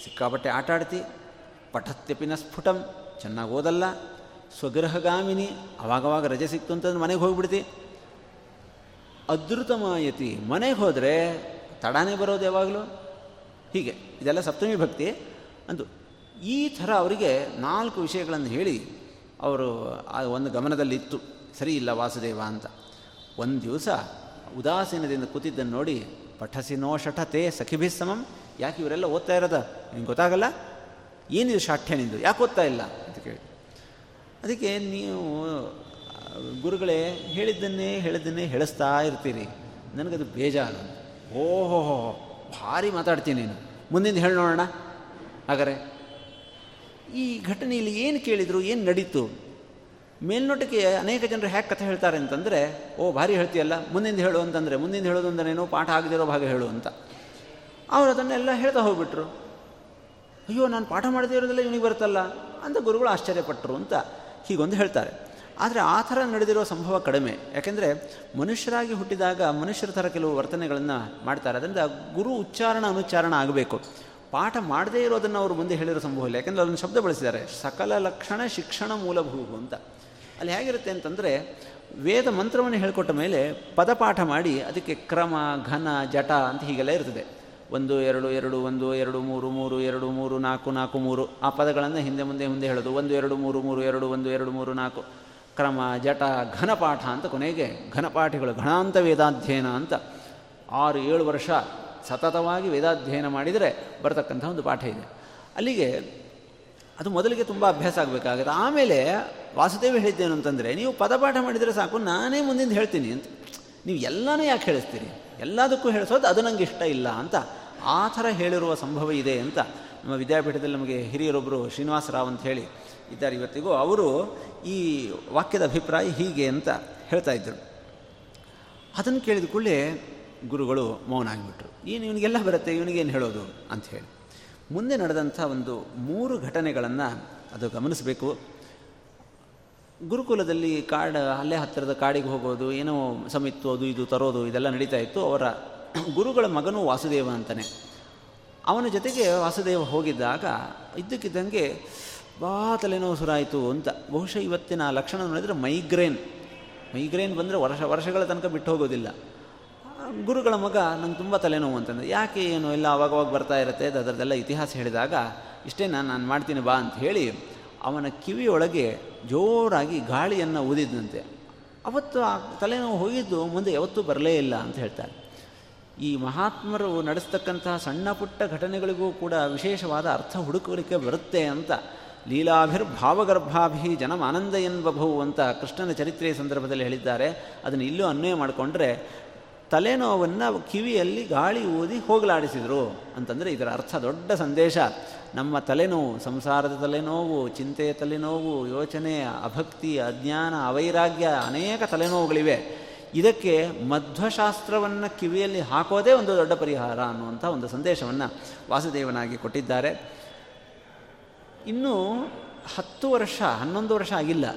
ಸಿಕ್ಕಾಪಟ್ಟೆ ಆಟ ಆಡ್ತಿ ಪಠತ್ಯಪಿನ ಸ್ಫುಟಂ, ಚೆನ್ನಾಗಿ ಓದಲ್ಲ, ಸ್ವಗೃಹಗಾಮಿನಿ, ಅವಾಗವಾಗ ರಜೆ ಸಿಕ್ತು ಅಂತಂದ್ರೆ ಮನೆಗೆ ಹೋಗ್ಬಿಡ್ತಿ. ಅದೃತಮಾಯತಿ ಮನೆಗೆ ಹೋದರೆ ತಡಾನೇ ಬರೋದು ಯಾವಾಗಲೂ? ಹೀಗೆ, ಇದೆಲ್ಲ ಸಪ್ತಮಿ ಭಕ್ತಿ ಅಂದು. ಈ ಥರ ಅವರಿಗೆ ನಾಲ್ಕು ವಿಷಯಗಳನ್ನು ಹೇಳಿ ಅವರು ಆ ಒಂದು ಗಮನದಲ್ಲಿತ್ತು. ಸರಿ ಇಲ್ಲ ವಾಸುದೇವ ಅಂತ. ಒಂದು ದಿವಸ ಉದಾಸೀನದಿಂದ ಕೂತಿದ್ದನ್ನು ನೋಡಿ ಪಠಸಿನೋ ಶಠತೆ ಸಖಿಭಿ ಸಮಂ. ಯಾಕೆ ಇವರೆಲ್ಲ ಓದ್ತಾ ಇರೋದ? ನಿಮ್ಗೆ ಗೊತ್ತಾಗಲ್ಲ? ಏನಿದು ಶಾಠ್ಯ ನಿಂದು? ಯಾಕೆ ಓದ್ತಾ ಇಲ್ಲ? ಅಂತ ಕೇಳಿ. ಅದಕ್ಕೆ ನೀವು, ಗುರುಗಳೇ, ಹೇಳಿದ್ದನ್ನೇ ಹೇಳಿದ್ದನ್ನೇ ಹೇಳಿಸ್ತಾ ಇರ್ತೀರಿ. ನನಗದು ಬೇಜಾರು. ಓಹೋ ಭಾರಿ ಮಾತಾಡ್ತೀನಿ ನೀನು. ಮುಂದಿನ ಹೇಳಿ ನೋಡೋಣ. ಹಾಗಾರೆ ಈ ಘಟನೆಯಲ್ಲಿ ಏನು ಕೇಳಿದರು, ಏನು ನಡೀತು? ಮೇಲ್ನೋಟಕ್ಕೆ ಅನೇಕ ಜನರು ಹ್ಯಾಕ್ ಕಥೆ ಹೇಳ್ತಾರೆ ಅಂತಂದರೆ, ಓ, ಭಾರಿ ಹೇಳ್ತೀಯಲ್ಲ, ಮುಂದಿಂದ ಹೇಳು ಅಂತಂದರೆ, ಮುಂದಿಂದ ಹೇಳೋದು ಅಂದ್ರೇನೋ, ಪಾಠ ಆಗದಿರೋ ಭಾಗ ಹೇಳು ಅಂತ. ಅವರು ಅದನ್ನೆಲ್ಲ ಹೇಳ್ತಾ ಹೋಗ್ಬಿಟ್ರು. ಅಯ್ಯೋ, ನಾನು ಪಾಠ ಮಾಡದೇ ಇರೋದಿಲ್ಲ ಇವನಿಗೆ ಬರುತ್ತಲ್ಲ ಅಂತ ಗುರುಗಳು ಆಶ್ಚರ್ಯಪಟ್ಟರು ಅಂತ ಹೀಗೊಂದು ಹೇಳ್ತಾರೆ. ಆದರೆ ಆ ಥರ ನಡೆದಿರೋ ಸಂಭವ ಕಡಿಮೆ. ಯಾಕೆಂದರೆ ಮನುಷ್ಯರಾಗಿ ಹುಟ್ಟಿದಾಗ ಮನುಷ್ಯರ ಥರ ಕೆಲವು ವರ್ತನೆಗಳನ್ನು ಮಾಡ್ತಾರೆ. ಅದರಿಂದ ಗುರು ಉಚ್ಚಾರಣ ಅನುಚ್ಚಾರಣ ಆಗಬೇಕು. ಪಾಠ ಮಾಡದೇ ಇರೋದನ್ನು ಅವರು ಮುಂದೆ ಹೇಳಿರೋ ಸಂಭವ ಇಲ್ಲ ಯಾಕೆಂದರೆ ಅದನ್ನು ಶಬ್ದ ಬಳಸಿದ್ದಾರೆ. ಸಕಲ ಲಕ್ಷಣ ಶಿಕ್ಷಣ ಮೂಲಭೂ ಅಂತ. ಅಲ್ಲಿ ಹೇಗಿರುತ್ತೆ ಅಂತಂದರೆ ವೇದ ಮಂತ್ರವನ್ನು ಹೇಳಿಕೊಟ್ಟ ಮೇಲೆ ಪದಪಾಠ ಮಾಡಿ ಅದಕ್ಕೆ ಕ್ರಮ, ಘನ, ಜಟ ಅಂತ ಹೀಗೆಲ್ಲ ಇರ್ತದೆ. ಒಂದು, ಎರಡು ಎರಡು, ಒಂದು, ಎರಡು, ಮೂರು ಮೂರು, ಎರಡು, ಮೂರು, ನಾಲ್ಕು ನಾಲ್ಕು, ಮೂರು. ಆ ಪದಗಳನ್ನು ಹಿಂದೆ ಮುಂದೆ ಮುಂದೆ ಹೇಳೋದು. ಒಂದು, ಎರಡು, ಮೂರು ಮೂರು, ಎರಡು, ಒಂದು, ಎರಡು, ಮೂರು, ನಾಲ್ಕು. ಕ್ರಮ, ಜಟ, ಘನಪಾಠ ಅಂತ ಕೊನೆಗೆ ಘನಪಾಠಿಗಳು ಘನಾಂತ ವೇದಾಧ್ಯಯನ ಅಂತ. ಆರು, ಏಳು ವರ್ಷ ಸತತವಾಗಿ ವೇದಾಧ್ಯಯನ ಮಾಡಿದರೆ ಬರತಕ್ಕಂಥ ಒಂದು ಪಾಠ ಇದೆ. ಅಲ್ಲಿಗೆ ಅದು ಮೊದಲಿಗೆ ತುಂಬ ಅಭ್ಯಾಸ ಆಗಬೇಕಾಗುತ್ತೆ. ಆಮೇಲೆ ವಾಸುದೇವ ಹೇಳಿದ್ದೇನು ಅಂತಂದರೆ, ನೀವು ಪದಪಾಠ ಮಾಡಿದರೆ ಸಾಕು, ನಾನೇ ಮುಂದಿಂದ ಹೇಳ್ತೀನಿ ಅಂತ. ನೀವು ಎಲ್ಲನೂ ಯಾಕೆ ಹೇಳಿಸ್ತೀರಿ? ಎಲ್ಲದಕ್ಕೂ ಹೇಳಿಸೋದು ಅದು ನನಗೆ ಇಷ್ಟ ಇಲ್ಲ ಅಂತ ಆ ಥರ ಹೇಳಿರುವ ಸಂಭವ ಇದೆ ಅಂತ ನಮ್ಮ ವಿದ್ಯಾಪೀಠದಲ್ಲಿ ನಮಗೆ ಹಿರಿಯರೊಬ್ಬರು ಶ್ರೀನಿವಾಸ ರಾವ್ ಅಂತ ಹೇಳಿ ಇದ್ದಾರೆ ಇವತ್ತಿಗೂ. ಅವರು ಈ ವಾಕ್ಯದ ಅಭಿಪ್ರಾಯ ಹೀಗೆ ಅಂತ ಹೇಳ್ತಾ ಇದ್ದರು ಅದನ್ನು ಕೇಳಿದ ಕೂಡಲೇ ಗುರುಗಳು ಮೌನ ಆಗಿಬಿಟ್ರು ಏನು ಇವನಿಗೆಲ್ಲ ಬರುತ್ತೆ, ಇವನಿಗೇನು ಹೇಳೋದು ಅಂತ ಹೇಳಿ. ಮುಂದೆ ನಡೆದಂಥ ಒಂದು ಮೂರು ಘಟನೆಗಳನ್ನು ಅದು ಗಮನಿಸಬೇಕು. ಗುರುಕುಲದಲ್ಲಿ ಕಾಡ ಅಲ್ಲೇ ಹತ್ತಿರದ ಕಾಡಿಗೆ ಹೋಗೋದು, ಏನೋ ಸಮಿತ್ತು, ಅದು ಇದು ತರೋದು, ಇದೆಲ್ಲ ನಡೀತಾ ಇತ್ತು. ಅವರ ಗುರುಗಳ ಮಗನೂ ವಾಸುದೇವ ಅಂತಾನೆ. ಅವನ ಜೊತೆಗೆ ವಾಸುದೇವ ಹೋಗಿದ್ದಾಗ ಇದ್ದಕ್ಕಿದ್ದಂಗೆ, ಬಾ ತಲೆನೋವು ಸುರಾಯಿತು ಅಂತ. ಬಹುಶಃ ಇವತ್ತಿನ ಲಕ್ಷಣ ನೋಡಿದರೆ ಮೈಗ್ರೇನ್. ಮೈಗ್ರೇನ್ ಬಂದರೆ ವರ್ಷ, ವರ್ಷಗಳ ತನಕ ಬಿಟ್ಟು ಹೋಗೋದಿಲ್ಲ. ಗುರುಗಳ ಮಗ ನಂಗೆ ತುಂಬ ತಲೆನೋವು ಅಂತಂದರೆ ಯಾಕೆ ಏನು ಎಲ್ಲ ಅವಾಗವಾಗ ಬರ್ತಾ ಇರುತ್ತೆ ಅದರದ್ದೆಲ್ಲ ಇತಿಹಾಸ ಹೇಳಿದಾಗ ಇಷ್ಟೇ ನಾನು ನಾನು ಮಾಡ್ತೀನಿ ಬಾ ಅಂತ ಹೇಳಿ ಅವನ ಕಿವಿಯೊಳಗೆ ಜೋರಾಗಿ ಗಾಳಿಯನ್ನು ಊದಿದಂತೆ ಅವತ್ತು ಆ ತಲೆನೋವು ಹೋಗಿದ್ದು ಮುಂದೆ ಯಾವತ್ತೂ ಬರಲೇ ಇಲ್ಲ ಅಂತ ಹೇಳ್ತಾರೆ. ಈ ಮಹಾತ್ಮರು ನಡೆಸ್ತಕ್ಕಂತಹ ಸಣ್ಣ ಪುಟ್ಟ ಘಟನೆಗಳಿಗೂ ಕೂಡ ವಿಶೇಷವಾದ ಅರ್ಥ ಹುಡುಕಲಿಕ್ಕೆ ಬರುತ್ತೆ ಅಂತ. ಲೀಲಾಭಿರ್ಭಾವಗರ್ಭಾಭಿ ಜನಮಾನಂದ ಎನ್ಬಭವು ಅಂತ ಕೃಷ್ಣನ ಚರಿತ್ರೆಯ ಸಂದರ್ಭದಲ್ಲಿ ಹೇಳಿದ್ದಾರೆ. ಅದನ್ನು ಇಲ್ಲೂ ಅನ್ವಯ ಮಾಡಿಕೊಂಡ್ರೆ ತಲೆನೋವನ್ನು ಕಿವಿಯಲ್ಲಿ ಗಾಳಿ ಊದಿ ಹೋಗಲಾಡಿಸಿದರು ಅಂತಂದರೆ ಇದರ ಅರ್ಥ ದೊಡ್ಡ ಸಂದೇಶ. ನಮ್ಮ ತಲೆನೋವು, ಸಂಸಾರದ ತಲೆನೋವು, ಚಿಂತೆಯ ತಲೆನೋವು, ಯೋಚನೆ, ಅಭಕ್ತಿ, ಅಜ್ಞಾನ, ಅವೈರಾಗ್ಯ ಅನೇಕ ತಲೆನೋವುಗಳಿವೆ. ಇದಕ್ಕೆ ಮಧ್ವಶಾಸ್ತ್ರವನ್ನು ಕಿವಿಯಲ್ಲಿ ಹಾಕೋದೇ ಒಂದು ದೊಡ್ಡ ಪರಿಹಾರ ಅನ್ನುವಂಥ ಒಂದು ಸಂದೇಶವನ್ನು ವಾಸುದೇವನಾಗಿ ಕೊಟ್ಟಿದ್ದಾರೆ. ಇನ್ನೂ ಹತ್ತು ವರ್ಷ, ಹನ್ನೊಂದು ವರ್ಷ ಆಗಿಲ್ಲ.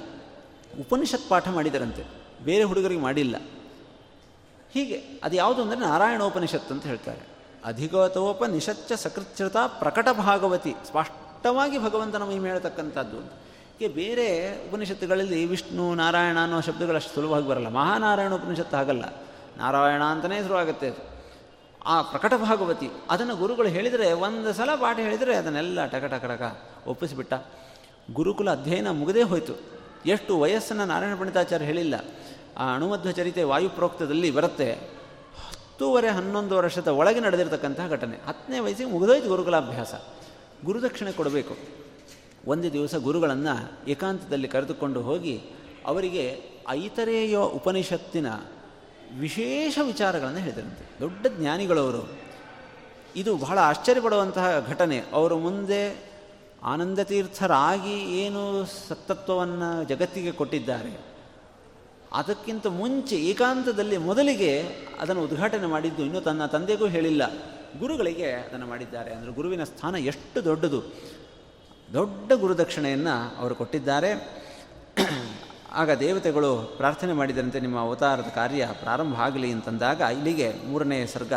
ಉಪನಿಷತ್ ಪಾಠ ಮಾಡಿದರಂತೆ. ಬೇರೆ ಹುಡುಗರಿಗೆ ಮಾಡಿಲ್ಲ. ಹೀಗೆ, ಅದು ಯಾವುದು ಅಂದರೆ ನಾರಾಯಣೋಪನಿಷತ್ತು ಅಂತ ಹೇಳ್ತಾರೆ. ಅಧಿಗತೋಪನಿಷಚ್ಚ ಸಕೃಚ್ಛೃತ ಪ್ರಕಟ ಭಾಗವತಿ. ಸ್ಪಷ್ಟವಾಗಿ ಭಗವಂತನ ಮಹಿಮೆ ಹೇಳ್ತಕ್ಕಂಥದ್ದು ಹೀಗೆ ಬೇರೆ ಉಪನಿಷತ್ತುಗಳಲ್ಲಿ ವಿಷ್ಣು, ನಾರಾಯಣ ಅನ್ನೋ ಶಬ್ದಗಳು ಅಷ್ಟು ಸುಲಭವಾಗಿ ಬರಲ್ಲ. ಮಹಾನಾರಾಯಣ ಉಪನಿಷತ್ತು ಆಗಲ್ಲ ನಾರಾಯಣ ಅಂತಲೇ ಶುರುವಾಗುತ್ತೆ ಆ ಪ್ರಕಟ ಭಾಗವತಿ, ಅದನ್ನು ಗುರುಗಳು ಹೇಳಿದರೆ, ಒಂದು ಸಲ ಪಾಠ ಹೇಳಿದರೆ ಅದನ್ನೆಲ್ಲ ಟಕ ಟಕ ಟಕ ಒಪ್ಪಿಸಿಬಿಟ್ಟ. ಗುರುಕುಲ ಅಧ್ಯಯನ ಮುಗದೇ ಹೋಯಿತು. ಎಷ್ಟು ವಯಸ್ಸನ್ನು ನಾರಾಯಣ ಪಂಡಿತಾಚಾರ್ಯ ಹೇಳಿಲ್ಲ. ಆ ಅಣುಮಧ್ವ ಚರಿತೆ ವಾಯುಪ್ರೋಕ್ತದಲ್ಲಿ ಬರುತ್ತೆ. ಹತ್ತೂವರೆ ಹನ್ನೊಂದು ವರ್ಷದ ಒಳಗೆ ನಡೆದಿರತಕ್ಕಂತಹ ಘಟನೆ. ಹತ್ತನೇ ವಯಸ್ಸಿಗೆ ಮುಗಿದೋಯ್ತು ಗುರುಕುಲಾಭ್ಯಾಸ. ಗುರುದಕ್ಷಿಣೆ ಕೊಡಬೇಕು. ಒಂದು ದಿವಸ ಗುರುಗಳನ್ನು ಏಕಾಂತದಲ್ಲಿ ಕರೆದುಕೊಂಡು ಹೋಗಿ ಅವರಿಗೆ ಐತರೇಯ ಉಪನಿಷತ್ತಿನ ವಿಶೇಷ ವಿಚಾರಗಳನ್ನು ಹೇಳಿದರಂತೆ. ದೊಡ್ಡ ಜ್ಞಾನಿಗಳವರು. ಇದು ಬಹಳ ಆಶ್ಚರ್ಯಪಡುವಂತಹ ಘಟನೆ. ಅವರು ಮುಂದೆ ಆನಂದತೀರ್ಥರಾಗಿ ಏನು ಸತ್ತತ್ವವನ್ನು ಜಗತ್ತಿಗೆ ಕೊಟ್ಟಿದ್ದಾರೆ. ಅದಕ್ಕಿಂತ ಮುಂಚೆ ಏಕಾಂತದಲ್ಲಿ ಮೊದಲಿಗೆ ಅದನ್ನು ಉದ್ಘಾಟನೆ ಮಾಡಿದ್ದು ಇನ್ನೂ ತನ್ನ ತಂದೆಗೂ ಹೇಳಿಲ್ಲ. ಗುರುಗಳಿಗೆ ಅದನ್ನು ಮಾಡಿದ್ದಾರೆ. ಅಂದರೆ ಗುರುವಿನ ಸ್ಥಾನ ಎಷ್ಟು ದೊಡ್ಡದು. ದೊಡ್ಡ ಗುರುದಕ್ಷಿಣೆಯನ್ನು ಅವರು ಕೊಟ್ಟಿದ್ದಾರೆ. ಆಗ ದೇವತೆಗಳು ಪ್ರಾರ್ಥನೆ ಮಾಡಿದಂತೆ ನಿಮ್ಮ ಅವತಾರದ ಕಾರ್ಯ ಪ್ರಾರಂಭ ಆಗಲಿ ಅಂತಂದಾಗ ಇಲ್ಲಿಗೆ ಮೂರನೇ ಸರ್ಗ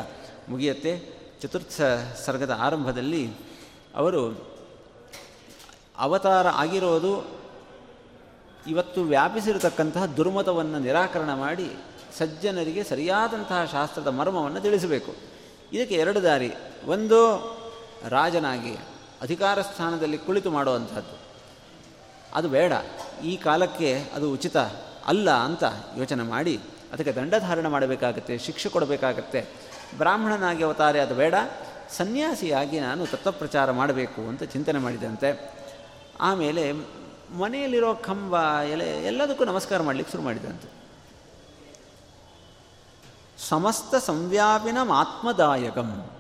ಮುಗಿಯುತ್ತೆ. ಚತುರ್ಥ ಸರ್ಗದ ಆರಂಭದಲ್ಲಿ ಅವರು ಅವತಾರ ಆಗಿರೋದು ಇವತ್ತು ವ್ಯಾಪಿಸಿರತಕ್ಕಂತಹ ದುರ್ಮತವನ್ನು ನಿರಾಕರಣ ಮಾಡಿ ಸಜ್ಜನರಿಗೆ ಸರಿಯಾದಂತಹ ಶಾಸ್ತ್ರದ ಮರ್ಮವನ್ನು ತಿಳಿಸಬೇಕು. ಇದಕ್ಕೆ ಎರಡು ದಾರಿ. ಒಂದು, ರಾಜನಾಗಿ ಅಧಿಕಾರ ಸ್ಥಾನದಲ್ಲಿ ಕುಳಿತು ಮಾಡುವಂಥದ್ದು ಅದು ಬೇಡ. ಈ ಕಾಲಕ್ಕೆ ಅದು ಉಚಿತ ಅಲ್ಲ ಅಂತ ಯೋಚನೆ ಮಾಡಿ ಅದಕ್ಕೆ ದಂಡಧಾರಣ ಮಾಡಬೇಕಾಗತ್ತೆ, ಶಿಕ್ಷೆ ಕೊಡಬೇಕಾಗತ್ತೆ. ಬ್ರಾಹ್ಮಣನಾಗಿ ಅವತಾರೆ ಅದು ಬೇಡ. ಸನ್ಯಾಸಿಯಾಗಿ ನಾನು ತತ್ವಪ್ರಚಾರ ಮಾಡಬೇಕು ಅಂತ ಚಿಂತನೆ ಮಾಡಿದಂತೆ. ಆಮೇಲೆ ಮನೆಯಲ್ಲಿರೋ ಕಂಬ, ಎಲೆ, ಎಲ್ಲದಕ್ಕೂ ನಮಸ್ಕಾರ ಮಾಡಲಿಕ್ಕೆ ಶುರು ಮಾಡಿದಂತೆ. ಸಮಸ್ತ ಸಂವ್ಯಾಪಿನ ಆತ್ಮದಾಯಕಂ.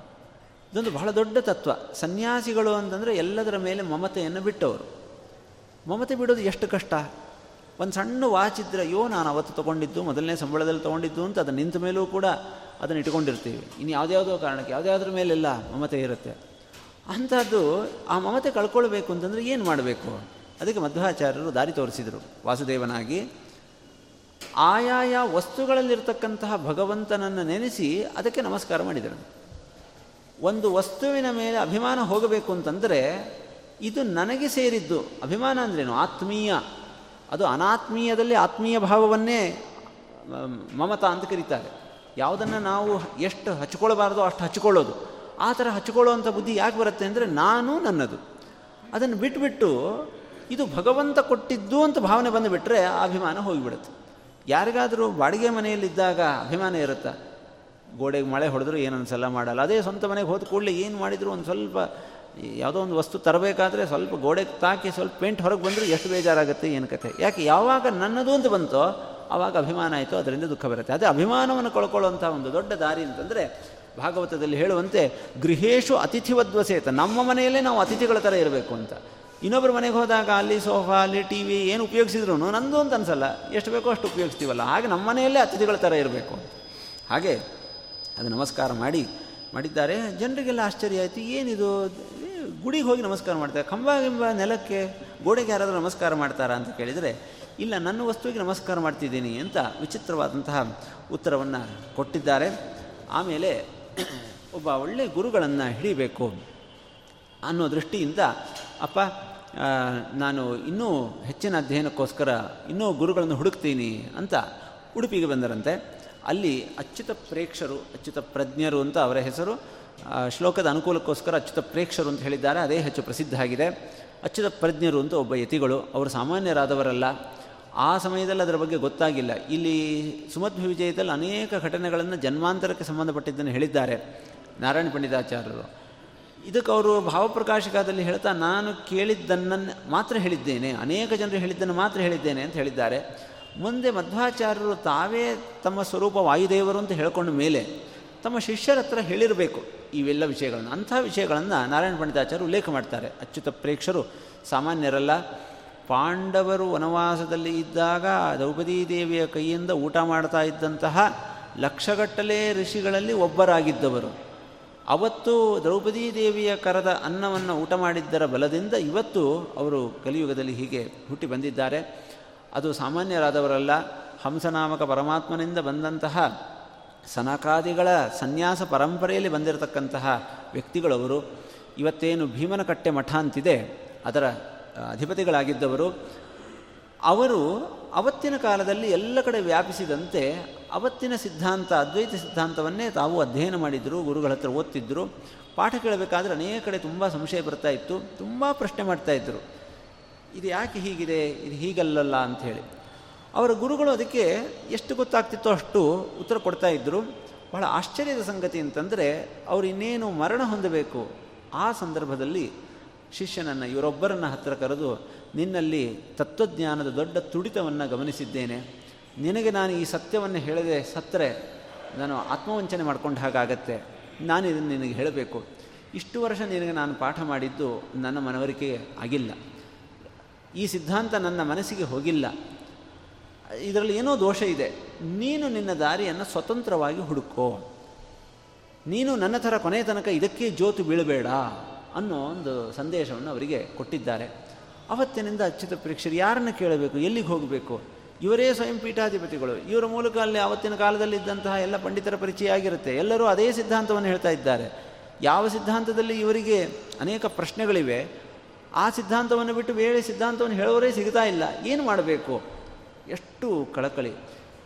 ಇದೊಂದು ಬಹಳ ದೊಡ್ಡ ತತ್ವ. ಸನ್ಯಾಸಿಗಳು ಅಂತಂದರೆ ಎಲ್ಲದರ ಮೇಲೆ ಮಮತೆಯನ್ನು ಬಿಟ್ಟವರು. ಮಮತೆ ಬಿಡೋದು ಎಷ್ಟು ಕಷ್ಟ? ಒಂದು ಸಣ್ಣ ವಾಚಿದ್ರೆ ಅಯ್ಯೋ, ನಾನು ಅವತ್ತು ತೊಗೊಂಡಿದ್ದು, ಮೊದಲನೇ ಸಂಬಳದಲ್ಲಿ ತೊಗೊಂಡಿದ್ದು ಅಂತ ಅದನ್ನು ನಿಂತ ಮೇಲೂ ಕೂಡ ಅದನ್ನು ಇಟ್ಕೊಂಡಿರ್ತೀವಿ. ಇನ್ನು ಯಾವುದ್ಯಾವುದೋ ಕಾರಣಕ್ಕೆ, ಯಾವುದ್ಯಾವ್ದ್ರ ಮೇಲೆಲ್ಲ ಮಮತೆ ಇರುತ್ತೆ. ಅಂಥದ್ದು ಆ ಮಮತೆ ಕಳ್ಕೊಳ್ಬೇಕು ಅಂತಂದರೆ ಏನು ಮಾಡಬೇಕು? ಅದಕ್ಕೆ ಮಧ್ವಾಚಾರ್ಯರು ದಾರಿ ತೋರಿಸಿದರು. ವಾಸುದೇವನಾಗಿ, ಆಯಾಯ ವಸ್ತುಗಳಲ್ಲಿರ್ತಕ್ಕಂತಹ ಭಗವಂತನನ್ನು ನೆನೆಸಿ ಅದಕ್ಕೆ ನಮಸ್ಕಾರ ಮಾಡಿದರು. ಒಂದು ವಸ್ತುವಿನ ಮೇಲೆ ಅಭಿಮಾನ ಹೋಗಬೇಕು ಅಂತಂದರೆ ಇದು ನನಗೆ ಸೇರಿದ್ದು. ಅಭಿಮಾನ ಅಂದ್ರೇನು? ಆತ್ಮೀಯ. ಅದು ಅನಾತ್ಮೀಯದಲ್ಲಿ ಆತ್ಮೀಯ ಭಾವವನ್ನೇ ಮಮತಾ ಅಂತ ಕರೀತಾರೆ. ಯಾವುದನ್ನು ನಾವು ಎಷ್ಟು ಹಚ್ಕೊಳ್ಬಾರ್ದೋ ಅಷ್ಟು ಹಚ್ಕೊಳ್ಳೋದು. ಆ ಥರ ಹಚ್ಕೊಳ್ಳುವಂಥ ಬುದ್ಧಿ ಯಾಕೆ ಬರುತ್ತೆ ಅಂದರೆ ನಾನು ನನ್ನದು. ಅದನ್ನು ಬಿಟ್ಟುಬಿಟ್ಟು ಇದು ಭಗವಂತ ಕೊಟ್ಟಿದ್ದು ಅಂತ ಭಾವನೆ ಬಂದುಬಿಟ್ರೆ ಆ ಅಭಿಮಾನ ಹೋಗಿಬಿಡುತ್ತೆ. ಯಾರಿಗಾದರೂ ಬಾಡಿಗೆ ಮನೆಯಲ್ಲಿದ್ದಾಗ ಅಭಿಮಾನ ಇರುತ್ತಾ? ಗೋಡೆಗೆ ಮಳೆ ಹೊಡೆದ್ರು ಏನು ಅನ್ಸಲ್ಲ ಮಾಡಲ್ಲ. ಅದೇ ಸ್ವಂತ ಮನೆಗೆ ಹೋದ ಕೂಡಲೇ ಏನು ಮಾಡಿದ್ರು? ಒಂದು ಸ್ವಲ್ಪ ಯಾವುದೋ ಒಂದು ವಸ್ತು ತರಬೇಕಾದ್ರೆ ಸ್ವಲ್ಪ ಗೋಡೆಗೆ ತಾಕಿ ಸ್ವಲ್ಪ ಪೇಂಟ್ ಹೊರಗೆ ಬಂದರೂ ಎಷ್ಟು ಬೇಜಾರಾಗುತ್ತೆ ಏನು ಕತೆ ಯಾಕೆ ಯಾವಾಗ ನನ್ನದು ಅಂತ ಬಂತೋ ಆವಾಗ ಅಭಿಮಾನ ಆಯಿತು, ಅದರಿಂದ ದುಃಖ ಬರುತ್ತೆ. ಅದೇ ಅಭಿಮಾನವನ್ನು ಕಳ್ಕೊಳ್ಳುವಂಥ ಒಂದು ದೊಡ್ಡ ದಾರಿ ಅಂತಂದರೆ ಭಾಗವತದಲ್ಲಿ ಹೇಳುವಂತೆ ಗೃಹೇಶು ಅತಿಥಿವದ್ವಸೇತ. ನಮ್ಮ ಮನೆಯಲ್ಲೇ ನಾವು ಅತಿಥಿಗಳ ಥರ ಇರಬೇಕು ಅಂತ. ಇನ್ನೊಬ್ಬರ ಮನೆಗೆ ಹೋದಾಗ ಅಲ್ಲಿ ಸೋಫಾ, ಅಲ್ಲಿ ಟಿ ವಿ ಏನು ಉಪಯೋಗಿಸಿದ್ರು ನಂದು ಅಂತ ಅನ್ಸಲ್ಲ. ಎಷ್ಟು ಬೇಕೋ ಅಷ್ಟು ಉಪಯೋಗಿಸ್ತೀವಲ್ಲ. ಹಾಗೆ ನಮ್ಮ ಮನೆಯಲ್ಲೇ ಅತಿಥಿಗಳ ಥರ ಇರಬೇಕು. ಹಾಗೆ ಅದು ನಮಸ್ಕಾರ ಮಾಡಿ, ಮಾಡಿದ್ದಾರೆ. ಜನರಿಗೆಲ್ಲ ಆಶ್ಚರ್ಯ ಆಯಿತು, ಏನಿದು? ಗುಡಿಗೆ ಹೋಗಿ ನಮಸ್ಕಾರ ಮಾಡ್ತಾರೆ. ಕಂಬ ಗಿಂಬ ನೆಲಕ್ಕೆ ಗೋಡೆಗೆ ಯಾರಾದರೂ ನಮಸ್ಕಾರ ಮಾಡ್ತಾರಾ ಅಂತ ಕೇಳಿದರೆ, ಇಲ್ಲ, ನನ್ನ ವಸ್ತುವಿಗೆ ನಮಸ್ಕಾರ ಮಾಡ್ತಿದ್ದೀನಿ ಅಂತ ವಿಚಿತ್ರವಾದಂತಹ ಉತ್ತರವನ್ನು ಕೊಟ್ಟಿದ್ದಾರೆ. ಆಮೇಲೆ ಒಬ್ಬ ಒಳ್ಳೆಯ ಗುರುಗಳನ್ನು ಹಿಡಿಬೇಕು ಅನ್ನೋ ದೃಷ್ಟಿಯಿಂದ, ಅಪ್ಪ ನಾನು ಇನ್ನೂ ಹೆಚ್ಚಿನ ಅಧ್ಯಯನಕ್ಕೋಸ್ಕರ ಇನ್ನೂ ಗುರುಗಳನ್ನು ಹುಡುಕ್ತೀನಿ ಅಂತ ಉಡುಪಿಗೆ ಬಂದರಂತೆ. ಅಲ್ಲಿ ಅಚ್ಯುತ ಪ್ರೇಕ್ಷರು, ಅಚ್ಯುತ ಪ್ರಜ್ಞರು ಅಂತ ಅವರ ಹೆಸರು ಶ್ಲೋಕದ ಅನುಕೂಲಕ್ಕೋಸ್ಕರ ಅಚ್ಯುತ ಪ್ರೇಕ್ಷರು ಅಂತ ಹೇಳಿದ್ದಾರೆ. ಅದೇ ಹೆಚ್ಚು ಪ್ರಸಿದ್ಧ ಆಗಿದೆ. ಅಚ್ಯುತ ಪ್ರಜ್ಞರು ಅಂತ ಒಬ್ಬ ಯತಿಗಳು. ಅವರು ಸಾಮಾನ್ಯರಾದವರಲ್ಲ. ಆ ಸಮಯದಲ್ಲಿ ಅದರ ಬಗ್ಗೆ ಗೊತ್ತಾಗಿಲ್ಲ. ಇಲ್ಲಿ ಸುಮಧ್ವ ವಿಜಯದಲ್ಲಿ ಅನೇಕ ಘಟನೆಗಳನ್ನು ಜನ್ಮಾಂತರಕ್ಕೆ ಸಂಬಂಧಪಟ್ಟಿದ್ದನ್ನು ಹೇಳಿದ್ದಾರೆ. ನಾರಾಯಣ ಪಂಡಿತಾಚಾರ್ಯರು. ಇದಕ್ಕೆ ಅವರು ಭಾವಪ್ರಕಾಶಕದಲ್ಲಿ ಹೇಳ್ತಾ, ನಾನು ಕೇಳಿದ್ದನ್ನು ಮಾತ್ರ ಹೇಳಿದ್ದೇನೆ, ಅನೇಕ ಜನರು ಹೇಳಿದ್ದನ್ನು ಮಾತ್ರ ಹೇಳಿದ್ದೇನೆ ಅಂತ ಹೇಳಿದ್ದಾರೆ. ಮುಂದೆ ಮಧ್ವಾಚಾರ್ಯರು ತಾವೇ ತಮ್ಮ ಸ್ವರೂಪ ವಾಯುದೇವರು ಅಂತ ಹೇಳ್ಕೊಂಡ ಮೇಲೆ ತಮ್ಮ ಶಿಷ್ಯರ ಹತ್ರ ಹೇಳಿರಬೇಕು ಇವೆಲ್ಲ ವಿಷಯಗಳನ್ನು. ಅಂಥ ವಿಷಯಗಳನ್ನು ನಾರಾಯಣ ಪಂಡಿತಾಚಾರ್ಯರು ಉಲ್ಲೇಖ ಮಾಡ್ತಾರೆ. ಅಚ್ಯುತ ಪ್ರೇಕ್ಷರು, ಸಾಮಾನ್ಯರಲ್ಲ, ಪಾಂಡವರು ವನವಾಸದಲ್ಲಿ ಇದ್ದಾಗ ದ್ರೌಪದೀ ದೇವಿಯ ಕೈಯಿಂದ ಊಟ ಮಾಡ್ತಾ ಇದ್ದಂತಹ ಲಕ್ಷಗಟ್ಟಲೆ ಋಷಿಗಳಲ್ಲಿ ಒಬ್ಬರಾಗಿದ್ದವರು. ಅವತ್ತು ದ್ರೌಪದೀ ದೇವಿಯ ಕರದ ಅನ್ನವನ್ನು ಊಟ ಮಾಡಿದ್ದರ ಬಲದಿಂದ ಇವತ್ತು ಅವರು ಕಲಿಯುಗದಲ್ಲಿ ಹೀಗೆ ಹುಟ್ಟಿ ಬಂದಿದ್ದಾರೆ. ಅದು ಸಾಮಾನ್ಯರಾದವರಲ್ಲ, ಹಂಸನಾಮಕ ಪರಮಾತ್ಮನಿಂದ ಬಂದಂತಹ ಸನಕಾದಿಗಳ ಸನ್ಯಾಸ ಪರಂಪರೆಯಲ್ಲಿ ಬಂದಿರತಕ್ಕಂತಹ ವ್ಯಕ್ತಿಗಳವರು. ಇವತ್ತೇನು ಭೀಮನಕಟ್ಟೆ ಮಠ ಅಂತಿದೆ, ಅದರ ಅಧಿಪತಿಗಳಾಗಿದ್ದವರು. ಅವರು ಅವತ್ತಿನ ಕಾಲದಲ್ಲಿ ಎಲ್ಲ ಕಡೆ ವ್ಯಾಪಿಸಿದಂತೆ ಅವತ್ತಿನ ಸಿದ್ಧಾಂತ, ಅದ್ವೈತ ಸಿದ್ಧಾಂತವನ್ನೇ ತಾವು ಅಧ್ಯಯನ ಮಾಡಿದರು, ಗುರುಗಳ ಹತ್ರ ಓದ್ತಿದ್ದರು ಪಾಠ ಕೇಳಬೇಕಾದ್ರೆ ಅನೇಕ ಕಡೆ ತುಂಬ ಸಂಶಯ ಬರ್ತಾ ಇತ್ತು. ತುಂಬ ಪ್ರಶ್ನೆ ಮಾಡ್ತಾ ಮಾಡ್ತಾಯಿದ್ರು ಇದು ಯಾಕೆ ಹೀಗಿದೆ? ಇದು ಹೀಗಲ್ಲಲ್ಲ ಅಂಥೇಳಿ ಅವರ ಗುರುಗಳು ಅದಕ್ಕೆ ಎಷ್ಟು ಗೊತ್ತಾಗ್ತಿತ್ತೋ ಅಷ್ಟು ಉತ್ತರ ಕೊಡ್ತಾ ಇದ್ದರು ಬಹಳ ಆಶ್ಚರ್ಯದ ಸಂಗತಿ ಅಂತಂದರೆ ಅವರು ಇನ್ನೇನು ಮರಣ ಹೊಂದಬೇಕು? ಆ ಸಂದರ್ಭದಲ್ಲಿ ಶಿಷ್ಯನನ್ನು, ಇವರೊಬ್ಬರನ್ನು ಹತ್ತಿರ ಕರೆದು, ನಿನ್ನಲ್ಲಿ ತತ್ವಜ್ಞಾನದ ದೊಡ್ಡ ತುಡಿತವನ್ನು ಗಮನಿಸಿದ್ದೇನೆ. ನಿನಗೆ ನಾನು ಈ ಸತ್ಯವನ್ನು ಹೇಳದೆ ಸತ್ತರೆ, ನಾನು ಆತ್ಮವಂಚನೆ ಮಾಡ್ಕೊಂಡು ಹಾಗಾಗತ್ತೆ. ನಾನು ಇದನ್ನು ನಿನಗೆ ಹೇಳಬೇಕು. ಇಷ್ಟು ವರ್ಷ ನಿನಗೆ ನಾನು ಪಾಠ ಮಾಡಿದ್ದು ನನ್ನ ಮನವರಿಕೆ ಆಗಿಲ್ಲ. ಈ ಸಿದ್ಧಾಂತ ನನ್ನ ಮನಸ್ಸಿಗೆ ಹೋಗಿಲ್ಲ. ಇದರಲ್ಲಿ ಏನೋ ದೋಷ ಇದೆ. ನೀನು ನಿನ್ನ ದಾರಿಯನ್ನು ಸ್ವತಂತ್ರವಾಗಿ ಹುಡುಕೋ. ನೀನು ನನ್ನ ಥರ ಕೊನೆಯ ತನಕ ಇದಕ್ಕೆ ಜೋತು ಬೀಳಬೇಡ ಅನ್ನೋ ಒಂದು ಸಂದೇಶವನ್ನು ಅವರಿಗೆ ಕೊಟ್ಟಿದ್ದಾರೆ. ಅವತ್ತಿನಿಂದ ಅಚ್ಯುತ ಪರೀಕ್ಷರು ಯಾರನ್ನು ಕೇಳಬೇಕು, ಎಲ್ಲಿಗೆ ಹೋಗಬೇಕು? ಇವರೇ ಸ್ವಯಂ ಪೀಠಾಧಿಪತಿಗಳು. ಇವರ ಮೂಲಕ ಅಲ್ಲಿ ಆವತ್ತಿನ ಕಾಲದಲ್ಲಿದ್ದಂತಹ ಎಲ್ಲ ಪಂಡಿತರ ಪರಿಚಯ ಆಗಿರುತ್ತೆ. ಎಲ್ಲರೂ ಅದೇ ಸಿದ್ಧಾಂತವನ್ನು ಹೇಳ್ತಾ ಇದ್ದಾರೆ. ಯಾವ ಸಿದ್ಧಾಂತದಲ್ಲಿ ಇವರಿಗೆ ಅನೇಕ ಪ್ರಶ್ನೆಗಳಿವೆ, ಆ ಸಿದ್ಧಾಂತವನ್ನು ಬಿಟ್ಟು ಬೇರೆ ಸಿದ್ಧಾಂತವನ್ನು ಹೇಳೋರೇ ಸಿಗ್ತಾ ಇಲ್ಲ. ಏನು ಮಾಡಬೇಕು? ಎಷ್ಟು ಕಳಕಳಿ.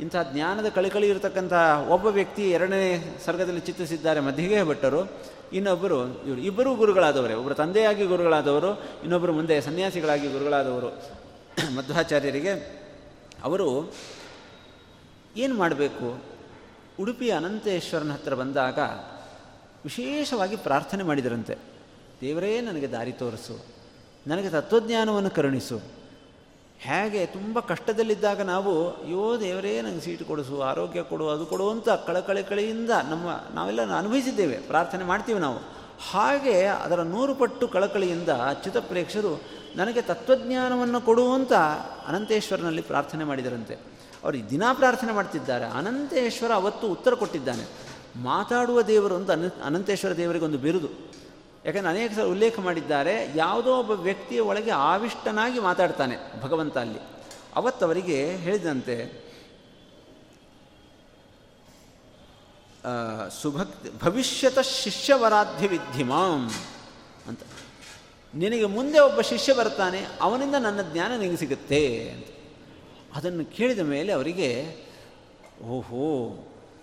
ಇಂಥ ಜ್ಞಾನದ ಕಳಕಳಿ ಇರತಕ್ಕಂಥ ಒಬ್ಬ ವ್ಯಕ್ತಿ ಎರಡನೇ ಸರ್ಗದಲ್ಲಿ ಚಿತ್ರಿಸಿದ್ದಾರೆ ಮಧ್ಯಗೆ ಭಟ್ಟರು. ಇನ್ನೊಬ್ಬರು ಇವರು ಇಬ್ಬರೂ ಗುರುಗಳಾದವರೇ. ಒಬ್ಬರು ತಂದೆಯಾಗಿ ಗುರುಗಳಾದವರು ಇನ್ನೊಬ್ಬರು ಮುಂದೆ ಸನ್ಯಾಸಿಗಳಾಗಿ ಗುರುಗಳಾದವರು. ಮಧ್ವಾಚಾರ್ಯರಿಗೆ ಅವರು ಏನು ಮಾಡಬೇಕು? ಉಡುಪಿ ಅನಂತೇಶ್ವರನ ಹತ್ರ ಬಂದಾಗ ವಿಶೇಷವಾಗಿ ಪ್ರಾರ್ಥನೆ ಮಾಡಿದರಂತೆ. ದೇವರೇ, ನನಗೆ ದಾರಿ ತೋರಿಸು. ನನಗೆ ತತ್ವಜ್ಞಾನವನ್ನು ಕರುಣಿಸು. ಹೇಗೆ? ತುಂಬ ಕಷ್ಟದಲ್ಲಿದ್ದಾಗ ನಾವು, ಅಯ್ಯೋ ದೇವರೇ ನನಗೆ ಸೀಟು ಕೊಡಿಸು, ಆರೋಗ್ಯ ಕೊಡು, ಅದು ಕೊಡು ಅಂತ ಕಳಕಳಿಕಳಿಯಿಂದ ನಮ್ಮ ನಾವೆಲ್ಲ ಅನುಭವಿಸಿದ್ದೇವೆ. ಪ್ರಾರ್ಥನೆ ಮಾಡ್ತೀವಿ ನಾವು. ಹಾಗೆ ಅದರ ನೂರು ಪಟ್ಟು ಕಳಕಳಿಯಿಂದ ಅಚ್ಯುತ ಪ್ರೇಕ್ಷರು ನನಗೆ ತತ್ವಜ್ಞಾನವನ್ನು ಕೊಡುವಂತ ಅನಂತೇಶ್ವರನಲ್ಲಿ ಪ್ರಾರ್ಥನೆ ಮಾಡಿದರಂತೆ. ಅವರು ದಿನಾ ಪ್ರಾರ್ಥನೆ ಮಾಡ್ತಿದ್ದಾರೆ. ಅನಂತೇಶ್ವರ ಅವತ್ತು ಉತ್ತರ ಕೊಟ್ಟಿದ್ದಾನೆ. ಮಾತಾಡುವ ದೇವರು ಅಂತ ಅನ ಅನಂತೇಶ್ವರ ದೇವರಿಗೆ ಒಂದು ಬಿರುದು. ಯಾಕಂದರೆ ಅನೇಕ ಸಲ ಉಲ್ಲೇಖ ಮಾಡಿದ್ದಾರೆ, ಯಾವುದೋ ಒಬ್ಬ ವ್ಯಕ್ತಿಯ ಒಳಗೆ ಆವಿಷ್ಟನಾಗಿ ಮಾತಾಡ್ತಾನೆ ಭಗವಂತ ಅಲ್ಲಿ. ಅವತ್ತವರಿಗೆ ಹೇಳಿದಂತೆ ಸುಭಕ್ತಿ, ಭವಿಷ್ಯತ ಶಿಷ್ಯವರಾಧ್ಯ ವಿದ್ಧಿಮಾಂ. ಅಂತ ನಿನಗೆ ಮುಂದೆ ಒಬ್ಬ ಶಿಷ್ಯ ಬರ್ತಾನೆ, ಅವನಿಂದ ನನ್ನ ಜ್ಞಾನ ನಿನಗೆ ಸಿಗುತ್ತೆ ಅಂತ. ಅದನ್ನು ಕೇಳಿದ ಮೇಲೆ ಅವರಿಗೆ, ಓಹೋ,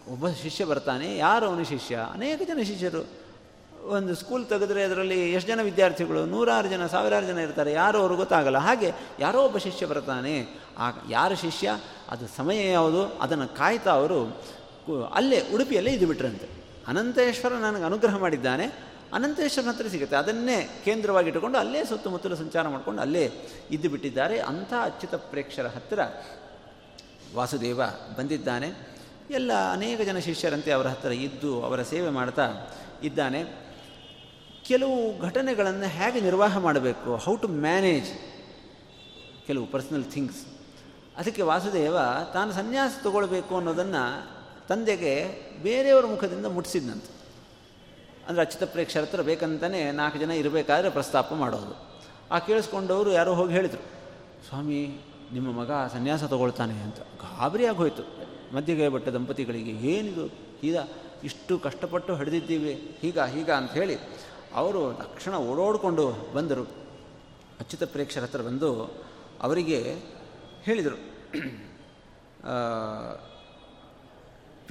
ಒಬ್ಬ ಶಿಷ್ಯ ಬರ್ತಾನೆ, ಯಾರು ಅವನ ಶಿಷ್ಯ? ಅನೇಕ ಜನ ಶಿಷ್ಯರು. ಒಂದು ಸ್ಕೂಲ್ ತೆಗೆದ್ರೆ ಅದರಲ್ಲಿ ಎಷ್ಟು ಜನ ವಿದ್ಯಾರ್ಥಿಗಳು? ನೂರಾರು ಜನ, ಸಾವಿರಾರು ಜನ ಇರ್ತಾರೆ, ಯಾರು ಅವರು ಗೊತ್ತಾಗಲ್ಲ. ಹಾಗೆ ಯಾರೋ ಒಬ್ಬ ಶಿಷ್ಯ ಬರ್ತಾನೆ. ಆ ಯಾರ ಶಿಷ್ಯ? ಅದು ಸಮಯ ಯಾವುದು? ಅದನ್ನು ಕಾಯ್ತಾ ಅವರು ಅಲ್ಲೇ ಉಡುಪಿಯಲ್ಲೇ ಇದು ಬಿಟ್ರಂತೆ ಅನಂತೇಶ್ವರ ನನಗೆ ಅನುಗ್ರಹ ಮಾಡಿದ್ದಾನೆ. ಅನಂತೇಶ್ವರನ ಹತ್ರ ಸಿಗುತ್ತೆ. ಅದನ್ನೇ ಕೇಂದ್ರವಾಗಿಟ್ಟುಕೊಂಡು ಅಲ್ಲೇ ಸುತ್ತಮುತ್ತಲು ಸಂಚಾರ ಮಾಡಿಕೊಂಡು ಅಲ್ಲೇ ಇದ್ದು ಬಿಟ್ಟಿದ್ದಾರೆ. ಅಂಥ ಅಚ್ಯುತ ಪ್ರೇಕ್ಷರ ಹತ್ತಿರ ವಾಸುದೇವ ಬಂದಿದ್ದಾನೆ. ಎಲ್ಲ ಅನೇಕ ಜನ ಶಿಷ್ಯರಂತೆ ಅವರ ಹತ್ತಿರ ಇದ್ದು ಅವರ ಸೇವೆ ಮಾಡ್ತಾ ಇದ್ದಾನೆ. ಕೆಲವು ಘಟನೆಗಳನ್ನು ಹೇಗೆ ನಿರ್ವಾಹ ಮಾಡಬೇಕು? ಹೌ ಟು ಮ್ಯಾನೇಜ್ ಕೆಲವು ಪರ್ಸನಲ್ ಥಿಂಗ್ಸ್ ಅದಕ್ಕೆ ವಾಸುದೇವ ತಾನು ಸನ್ಯಾಸ ತಗೊಳ್ಬೇಕು ಅನ್ನೋದನ್ನು ತಂದೆಗೆ ಬೇರೆಯವರ ಮುಖದಿಂದ ಮುಟ್ಟಿಸಿದ್ನಂತೆ ಅಂದರೆ ಅಚ್ಯುತ ಪ್ರೇಕ್ಷರ ಹತ್ರ ಬೇಕಂತಲೇ ನಾಲ್ಕು ಜನ ಇರಬೇಕಾದ್ರೆ ಪ್ರಸ್ತಾಪ ಮಾಡೋದು. ಆ ಕೇಳಿಸ್ಕೊಂಡವರು ಯಾರೋ ಹೋಗಿ ಹೇಳಿದರು, ಸ್ವಾಮಿ, ನಿಮ್ಮ ಮಗ ಸನ್ಯಾಸ ತಗೊಳ್ತಾನೆ ಅಂತ. ಗಾಬರಿ ಆಗೋಯ್ತು. ಮಧ್ಯಗೈ ಬಟ್ಟ ದಂಪತಿಗಳಿಗೆ, ಏನಿದು? ಈಗ ಇಷ್ಟು ಕಷ್ಟಪಟ್ಟು ಹಿಡಿದಿದ್ದೀವಿ. ಹೀಗ ಹೀಗ ಅಂತ ಹೇಳಿ ಅವರು ತಕ್ಷಣ ಓಡೋಡಿಕೊಂಡು ಬಂದರು. ಅಚ್ಯುತ ಪ್ರೇಕ್ಷರ ಹತ್ರ ಬಂದು ಅವರಿಗೆ ಹೇಳಿದರು.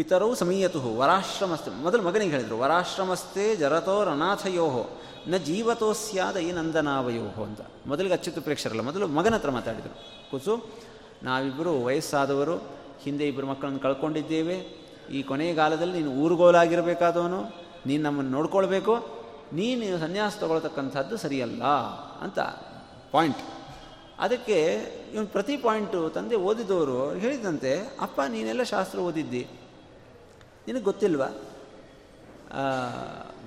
ಪಿತರೌ ಸಮೀಯತು, ವರಾಶ್ರಮಸ್ತೆ. ಮೊದಲು ಮಗನಿಗೆ ಹೇಳಿದರು, ವರಾಶ್ರಮಸ್ತೆ ಜರತೋ ರನಾಥಯೋ ನ ಜೀವತೋ ಸ್ಯಾದ ಈ ನಂದನಾವಯೋಹೋ ಅಂತ. ಮೊದಲಿಗೆ ಅಚ್ಯುತ ಪ್ರೇಕ್ಷರಲ್ಲ ಮೊದಲು ಮಗನ ಹತ್ರ ಮಾತಾಡಿದರು. ಕುಸು ನಾವಿಬ್ಬರು ವಯಸ್ಸಾದವರು, ಹಿಂದೆ ಇಬ್ಬರು ಮಕ್ಕಳನ್ನು ಕಳ್ಕೊಂಡಿದ್ದೇವೆ. ಈ ಕೊನೆಗಾಲದಲ್ಲಿ ನೀನು ಊರುಗೋಲಾಗಿರಬೇಕಾದವನು, ನೀನು ನಮ್ಮನ್ನು ನೋಡ್ಕೊಳ್ಬೇಕು, ನೀನು ಸನ್ಯಾಸ ತಗೊಳ್ತಕ್ಕಂಥದ್ದು ಸರಿಯಲ್ಲ ಅಂತ ಪಾಯಿಂಟ್. ಅದಕ್ಕೆ ಇವನು ಪ್ರತಿ ಪಾಯಿಂಟು ತಂದೆ ಓದಿದವರು ಹೇಳಿದಂತೆ, ಅಪ್ಪ, ನೀನೆಲ್ಲ ಶಾಸ್ತ್ರ ಓದಿದ್ದಿ ನಿನಗೆ ಗೊತ್ತಿಲ್ವಾ?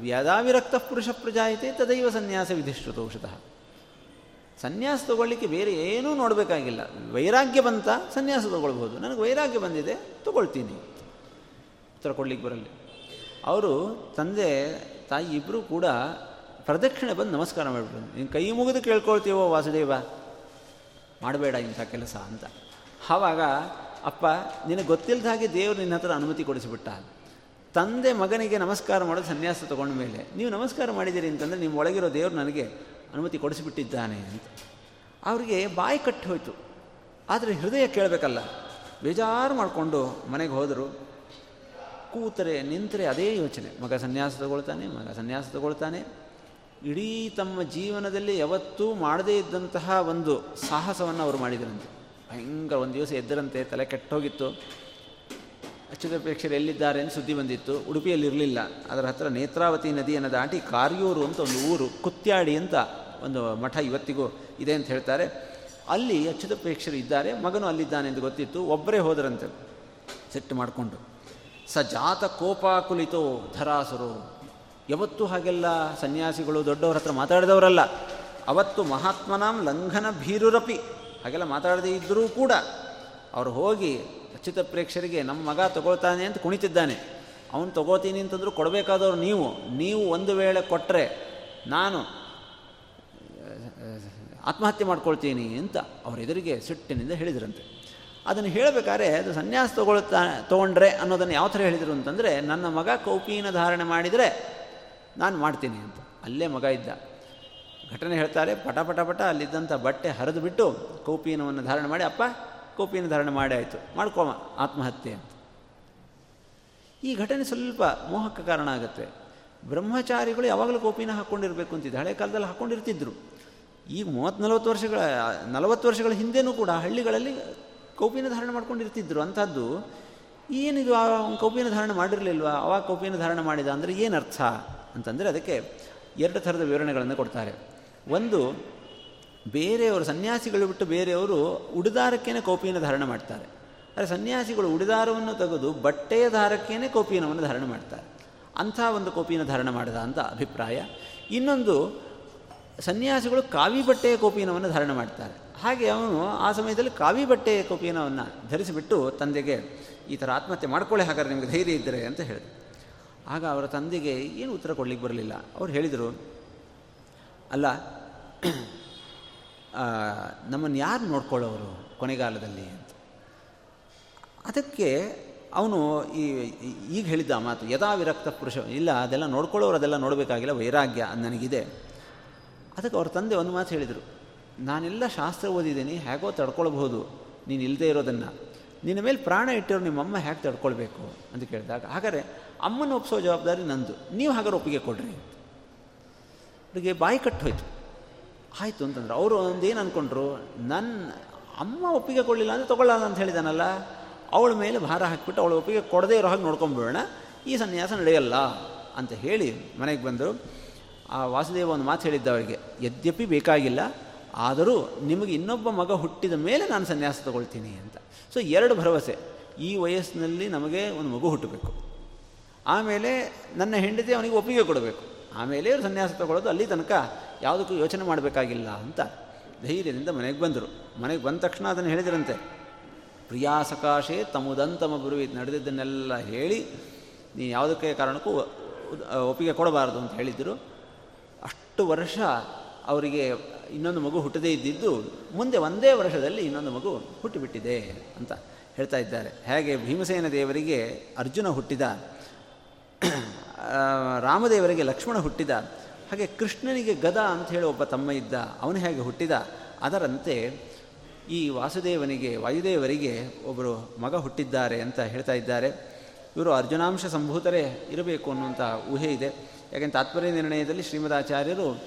ವ್ಯದಾವಿರಕ್ತ ಪುರುಷ ಪ್ರಜಾಯಿತೆ ತದೈವ ಸನ್ಯಾಸ ವಿಧಿಷ್ಠುತೌಷತಃ ಸನ್ಯಾಸ ತಗೊಳ್ಳಿಕ್ಕೆ ಬೇರೆ ಏನೂ ನೋಡಬೇಕಾಗಿಲ್ಲ. ವೈರಾಗ್ಯ ಬಂತ ಸನ್ಯಾಸ ತೊಗೊಳ್ಬೋದು ನನಗೆ ವೈರಾಗ್ಯ ಬಂದಿದೆ, ತಗೊಳ್ತೀನಿ. ಉತ್ತರ ಕೊಡ್ಲಿಕ್ಕೆ ಬರಲಿ. ಅವರು ತಂದೆ, ತಾಯಿ ಇಬ್ಬರೂ ಕೂಡ ಪ್ರದಕ್ಷಿಣೆ ಬಂದು ನಮಸ್ಕಾರ ಮಾಡಿಬಿಟ್ರು. ನೀನು ಕೈ ಮುಗಿದು ಕೇಳ್ಕೊಳ್ತೀವೋ ವಾಸುದೇವ? ಮಾಡಬೇಡ ಇಂಥ ಕೆಲಸ ಅಂತ. ಆವಾಗ ಅಪ್ಪ, ನಿನಗೆ ಗೊತ್ತಿಲ್ಲದ ಹಾಗೆ ದೇವರು ನಿನ್ನ ಹತ್ರ ಅನುಮತಿ ಕೊಡಿಸಿಬಿಟ್ಟ. ತಂದೆ ಮಗನಿಗೆ ನಮಸ್ಕಾರ ಮಾಡೋದು ಸನ್ಯಾಸ ತಗೊಂಡ ಮೇಲೆ, ನೀವು ನಮಸ್ಕಾರ ಮಾಡಿದ್ದೀರಿ ಅಂತಂದರೆ ನಿಮ್ಮ ಒಳಗಿರೋ ದೇವರು ನನಗೆ ಅನುಮತಿ ಕೊಡಿಸಿಬಿಟ್ಟಿದ್ದಾನೆ ಅಂತ. ಅವರಿಗೆ ಬಾಯಿ ಕಟ್ಟಿ ಹೋಯಿತು. ಆದರೆ ಹೃದಯ ಕೇಳಬೇಕಲ್ಲ. ಬೇಜಾರು ಮಾಡಿಕೊಂಡು ಮನೆಗೆ ಹೋದರು. ಕೂತರೆ, ನಿಂತರೆ ಅದೇ ಯೋಚನೆ. ಮಗ ಸನ್ಯಾಸ ತಗೊಳ್ತಾನೆ, ಮಗ ಸನ್ಯಾಸ ತಗೊಳ್ತಾನೆ. ಇಡೀ ತಮ್ಮ ಜೀವನದಲ್ಲಿ ಯಾವತ್ತೂ ಮಾಡದೇ ಇದ್ದಂತಹ ಒಂದು ಸಾಹಸವನ್ನು ಅವರು ಮಾಡಿದರಂತೆ. ಭಯಂಕರ ಒಂದು ದಿವಸ ಎದ್ದರಂತೆ ತಲೆ ಕೆಟ್ಟೋಗಿತ್ತು. ಅಚ್ಯುತ ಪ್ರೇಕ್ಷರು ಎಲ್ಲಿದ್ದಾರೆ ಅಂತ ಸುದ್ದಿ ಬಂದಿತ್ತು. ಉಡುಪಿಯಲ್ಲಿ ಇರಲಿಲ್ಲ ಅದರ ಹತ್ರ ನೇತ್ರಾವತಿ ನದಿಯನ್ನು ದಾಟಿ ಕಾರ್ಯೂರು ಅಂತ ಒಂದು ಊರು, ಕುತ್ಯಾಡಿ ಅಂತ ಒಂದು ಮಠ ಇವತ್ತಿಗೂ ಇದೆ ಅಂತ ಹೇಳ್ತಾರೆ. ಅಲ್ಲಿ ಅಚ್ಯುತ ಪ್ರೇಕ್ಷರು ಇದ್ದಾರೆ, ಮಗನು ಅಲ್ಲಿದ್ದಾನೆ ಎಂದು ಗೊತ್ತಿತ್ತು. ಒಬ್ಬರೇ ಹೋದರಂತೆ. ಸೆಟ್ ಮಾಡಿಕೊಂಡು. ಸ ಜಾತ ಕೋಪಾಕುಲಿತೋ ಧರಾಸುರು. ಯಾವತ್ತೂ ಹಾಗೆಲ್ಲ ಸನ್ಯಾಸಿಗಳು ದೊಡ್ಡವ್ರ ಹತ್ರ ಮಾತಾಡಿದವರಲ್ಲ. ಅವತ್ತು ಮಹಾತ್ಮನಾಂ ಲಂಘನ ಭೀರುರಪಿ. ಹಾಗೆಲ್ಲ ಮಾತಾಡದೇ ಇದ್ದರೂ ಕೂಡ ಅವರು ಹೋಗಿ ಅಚ್ಯುತ ಪ್ರೇಕ್ಷರಿಗೆ, ನಮ್ಮ ಮಗ ತಗೊಳ್ತಾನೆ ಅಂತ ಕುಣಿತಿದ್ದಾನೆ. ಅವನು ತಗೋತೀನಿ ಅಂತಂದರೂ ಕೊಡಬೇಕಾದವ್ರು ನೀವು. ನೀವು ಒಂದು ವೇಳೆ ಕೊಟ್ಟರೆ ನಾನು, ಆತ್ಮಹತ್ಯೆ ಮಾಡ್ಕೊಳ್ತೀನಿ ಅಂತ ಅವ್ರ ಎದುರಿಗೆ ಸಿಟ್ಟಿನಿಂದ ಹೇಳಿದ್ರಂತೆ. ಅದನ್ನು ಹೇಳಬೇಕಾದ್ರೆ, ಅದು ಸನ್ಯಾಸ ತಗೊಳ್ತಾ, ತೊಗೊಂಡ್ರೆ ಅನ್ನೋದನ್ನು ಯಾವ ಥರ ಹೇಳಿದರು ಅಂತಂದರೆ, ನನ್ನ ಮಗ ಕೌಪಿನ ಧಾರಣೆ ಮಾಡಿದರೆ ನಾನು ಮಾಡ್ತೀನಿ ಅಂತ. ಅಲ್ಲೇ ಮಗ ಇದ್ದ. ಘಟನೆ ಹೇಳ್ತಾರೆ ಪಟ ಪಟ ಪಟ ಅಲ್ಲಿದ್ದಂಥ ಬಟ್ಟೆ ಹರಿದು ಬಿಟ್ಟು ಕೌಪೀನವನ್ನು ಧಾರಣೆ ಮಾಡಿ, ಅಪ್ಪ ಕೌಪೀನ ಧಾರಣೆ ಮಾಡಿ ಆಯಿತು, ಮಾಡ್ಕೋಮ, ಆತ್ಮಹತ್ಯೆ ಅಂತ. ಈ ಘಟನೆ ಸ್ವಲ್ಪ ಮೋಹಕ್ಕೆ ಕಾರಣ ಆಗುತ್ತೆ. ಬ್ರಹ್ಮಚಾರಿಗಳು ಯಾವಾಗಲೂ ಕೋಪಿನ ಹಾಕ್ಕೊಂಡಿರಬೇಕು ಅಂತಿದ್ದೆ, ಹಳೆ ಕಾಲದಲ್ಲಿ ಹಾಕ್ಕೊಂಡಿರ್ತಿದ್ರು. ಈಗ ಮೂವತ್ತು ನಲವತ್ತು ವರ್ಷಗಳ ನಲವತ್ತು ವರ್ಷಗಳ ಹಿಂದೆನೂ ಕೂಡ ಹಳ್ಳಿಗಳಲ್ಲಿ ಕೌಪಿನ ಧಾರಣೆ ಮಾಡ್ಕೊಂಡಿರ್ತಿದ್ರು. ಅಂಥದ್ದು ಏನಿದು, ಆ ಕೌಪಿನ ಧಾರಣೆ ಮಾಡಿರಲಿಲ್ವಾ? ಅವಾಗ ಕೌಪಿನ ಧಾರಣೆ ಮಾಡಿದ ಅಂದರೆ ಏನು ಅರ್ಥ ಅಂತಂದರೆ ಅದಕ್ಕೆ ಎರಡು ಥರದ ವಿವರಣೆಗಳನ್ನು ಕೊಡ್ತಾರೆ. ಒಂದು ಬೇರೆಯವರು, ಸನ್ಯಾಸಿಗಳು ಬಿಟ್ಟು ಬೇರೆಯವರು ಉಡಿದಾರಕ್ಕೇನೆ ಕೋಪಿಯನ್ನು ಧಾರಣ ಮಾಡ್ತಾರೆ. ಆದರೆ ಸನ್ಯಾಸಿಗಳು ಉಡಿದಾರವನ್ನು ತೆಗೆದು ಬಟ್ಟೆಯ ದಾರಕ್ಕೇನೆ ಕೋಪಿನವನ್ನು ಧಾರಣ ಮಾಡ್ತಾರೆ. ಅಂಥ ಒಂದು ಕೋಪಿಯನ್ನು ಧಾರಣ ಮಾಡಿದ ಅಂತ ಅಭಿಪ್ರಾಯ. ಇನ್ನೊಂದು, ಸನ್ಯಾಸಿಗಳು ಕಾವಿ ಬಟ್ಟೆಯ ಕೋಪೀನವನ್ನು ಧಾರಣೆ ಮಾಡ್ತಾರೆ. ಹಾಗೆ ಅವನು ಆ ಸಮಯದಲ್ಲಿ ಕಾವಿ ಬಟ್ಟೆಯ ಕೋಪೀನವನ್ನು ಧರಿಸಿಬಿಟ್ಟು ತಂದೆಗೆ, ಈ ಥರ ಆತ್ಮಹತ್ಯೆ ಮಾಡ್ಕೊಳ್ಳಿ, ಹಾಗಾದ್ರೆ ನಿಮಗೆ ಧೈರ್ಯ ಇದ್ದರೆ, ಅಂತ ಹೇಳಿದೆ ಆಗ ಅವರ ತಂದೆಗೆ ಏನು ಉತ್ತರ ಕೊಡಲಿಕ್ಕೆ ಬರಲಿಲ್ಲ. ಅವ್ರು ಹೇಳಿದರು ಅಲ್ಲ ನಮ್ಮನ್ನು ಯಾರು ನೋಡ್ಕೊಳ್ಳೋರು ಕೊನೆಗಾಲದಲ್ಲಿ ಅಂತ? ಅದಕ್ಕೆ ಅವನು ಈ ಈಗ ಹೇಳಿದ್ದ ಮಾತು, ಯಥಾ ವಿರಕ್ತ ಪುರುಷ, ಇಲ್ಲ, ಅದೆಲ್ಲ ನೋಡ್ಕೊಳ್ಳೋರು ಅದೆಲ್ಲ ನೋಡಬೇಕಾಗಿಲ್ಲ, ವೈರಾಗ್ಯ ನನಗಿದೆ. ಅದಕ್ಕೆ ಅವ್ರ ತಂದೆ ಒಂದು ಮಾತು ಹೇಳಿದರು, ನಾನೆಲ್ಲ ಶಾಸ್ತ್ರ ಓದಿದ್ದೀನಿ, ಹೇಗೋ ತಡ್ಕೊಳ್ಬಹುದು, ನೀನು ಇಲ್ಲದೇ ಇರೋದನ್ನು. ನಿನ್ನ ಮೇಲೆ ಪ್ರಾಣ ಇಟ್ಟಿರೋ ನಿಮ್ಮಮ್ಮ ಹೇಗೆ ತಡ್ಕೊಳ್ಬೇಕು? ಅಂತ ಕೇಳಿದಾಗ, ಹಾಗಾದರೆ ಅಮ್ಮನ ಒಪ್ಪಿಸೋ ಜವಾಬ್ದಾರಿ ನಂದು, ನೀವು ಹಾಗಾದ್ರೆ ಒಪ್ಪಿಗೆ ಕೊಡ್ರಿ. ಅವರಿಗೆ ಬಾಯಿ ಕಟ್ಟು ಆಯಿತು ಅಂತಂದ್ರೆ, ಅವರು ಒಂದೇನು ಅಂದ್ಕೊಂಡ್ರು ನನ್ನ ಅಮ್ಮ ಒಪ್ಪಿಗೆ ಕೊಡಲಿಲ್ಲ ಅಂದರೆ ತೊಗೊಳ್ಳಲ್ಲ ಅಂತ ಹೇಳಿದಾನಲ್ಲ, ಅವಳ ಮೇಲೆ ಭಾರ ಹಾಕಿಬಿಟ್ಟು ಅವಳ ಒಪ್ಪಿಗೆ ಕೊಡದೇ ಇರೋ ಹಾಗೆ ನೋಡ್ಕೊಂಬಿಡೋಣ, ಈ ಸನ್ಯಾಸ ನಡೆಯಲ್ಲ ಅಂತ ಹೇಳಿ ಮನೆಗೆ ಬಂದರು. ಆ ವಾಸುದೇವ ಒಂದು ಮಾತು ಹೇಳಿದ್ದ ಅವರಿಗೆ ಯದ್ಯಪಿ ಬೇಕಾಗಿಲ್ಲ, ಆದರೂ ನಿಮಗೆ ಇನ್ನೊಬ್ಬ ಮಗ ಹುಟ್ಟಿದ ಮೇಲೆ ನಾನು ಸನ್ಯಾಸ ತಗೊಳ್ತೀನಿ ಅಂತ. ಸೊ ಎರಡು ಭರವಸೆ, ಈ ವಯಸ್ಸಿನಲ್ಲಿ ನಮಗೆ ಒಂದು ಮಗು ಹುಟ್ಟಬೇಕು. ಆಮೇಲೆ ನನ್ನ ಹೆಂಡತಿ ಅವನಿಗೆ ಒಪ್ಪಿಗೆ ಕೊಡಬೇಕು. ಆಮೇಲೆ ಅವರು ಸನ್ಯಾಸ ತಗೊಳ್ಳೋದು ಅಲ್ಲಿ ತನಕ ಯಾವುದಕ್ಕೂ ಯೋಚನೆ ಮಾಡಬೇಕಾಗಿಲ್ಲ ಅಂತ ಧೈರ್ಯದಿಂದ ಮನೆಗೆ ಬಂದರು. ಮನೆಗೆ ಬಂದ ತಕ್ಷಣ ಅದನ್ನು ಹೇಳಿದ್ರಂತೆ ಪ್ರಿಯಾ ಸಕಾಶೆ ತಮುದಂತಮ ಗುರುವಿ ನಡೆದಿದ್ದನ್ನೆಲ್ಲ ಹೇಳಿ ನೀ ಯಾವುದಕ್ಕೆ ಕಾರಣಕ್ಕೂ ಒಪ್ಪಿಗೆ ಕೊಡಬಾರದು ಅಂತ ಹೇಳಿದ್ದರು ಅಷ್ಟು ವರ್ಷ ಅವರಿಗೆ ಇನ್ನೊಂದು ಮಗು ಹುಟ್ಟದೇ ಇದ್ದಿದ್ದು ಮುಂದೆ ಒಂದೇ ವರ್ಷದಲ್ಲಿ ಇನ್ನೊಂದು ಮಗು ಹುಟ್ಟಿಬಿಟ್ಟಿದೆ ಅಂತ ಹೇಳ್ತಾ ಇದ್ದಾರೆ. ಹೇಗೆ ಭೀಮಸೇನ ದೇವರಿಗೆ ಅರ್ಜುನ ಹುಟ್ಟಿದ ರಾಮದೇವರಿಗೆ ಲಕ್ಷ್ಮಣ ಹುಟ್ಟಿದ. ಹಾಗೆ ಕೃಷ್ಣನಿಗೆ ಗದ ಅಂತ ಹೇಳಿ ಒಬ್ಬ ತಮ್ಮ ಇದ್ದ. ಅವನು ಹೇಗೆ ಹುಟ್ಟಿದ? ಅದರಂತೆ ಈ ವಾಸುದೇವನಿಗೆ, ವಾಯುದೇವರಿಗೆ ಒಬ್ಬರು ಮಗ ಹುಟ್ಟಿದ್ದಾರೆ ಅಂತ ಹೇಳ್ತಾ ಇದ್ದಾರೆ. ಇವರು ಅರ್ಜುನಾಂಶ ಸಂಭೂತರೇ ಇರಬೇಕು ಅನ್ನುವಂಥ ಊಹೆ ಇದೆ. ಯಾಕೆಂದರೆ ತಾತ್ಪರ್ಯ ನಿರ್ಣಯದಲ್ಲಿ ಶ್ರೀಮದಾಚಾರ್ಯರು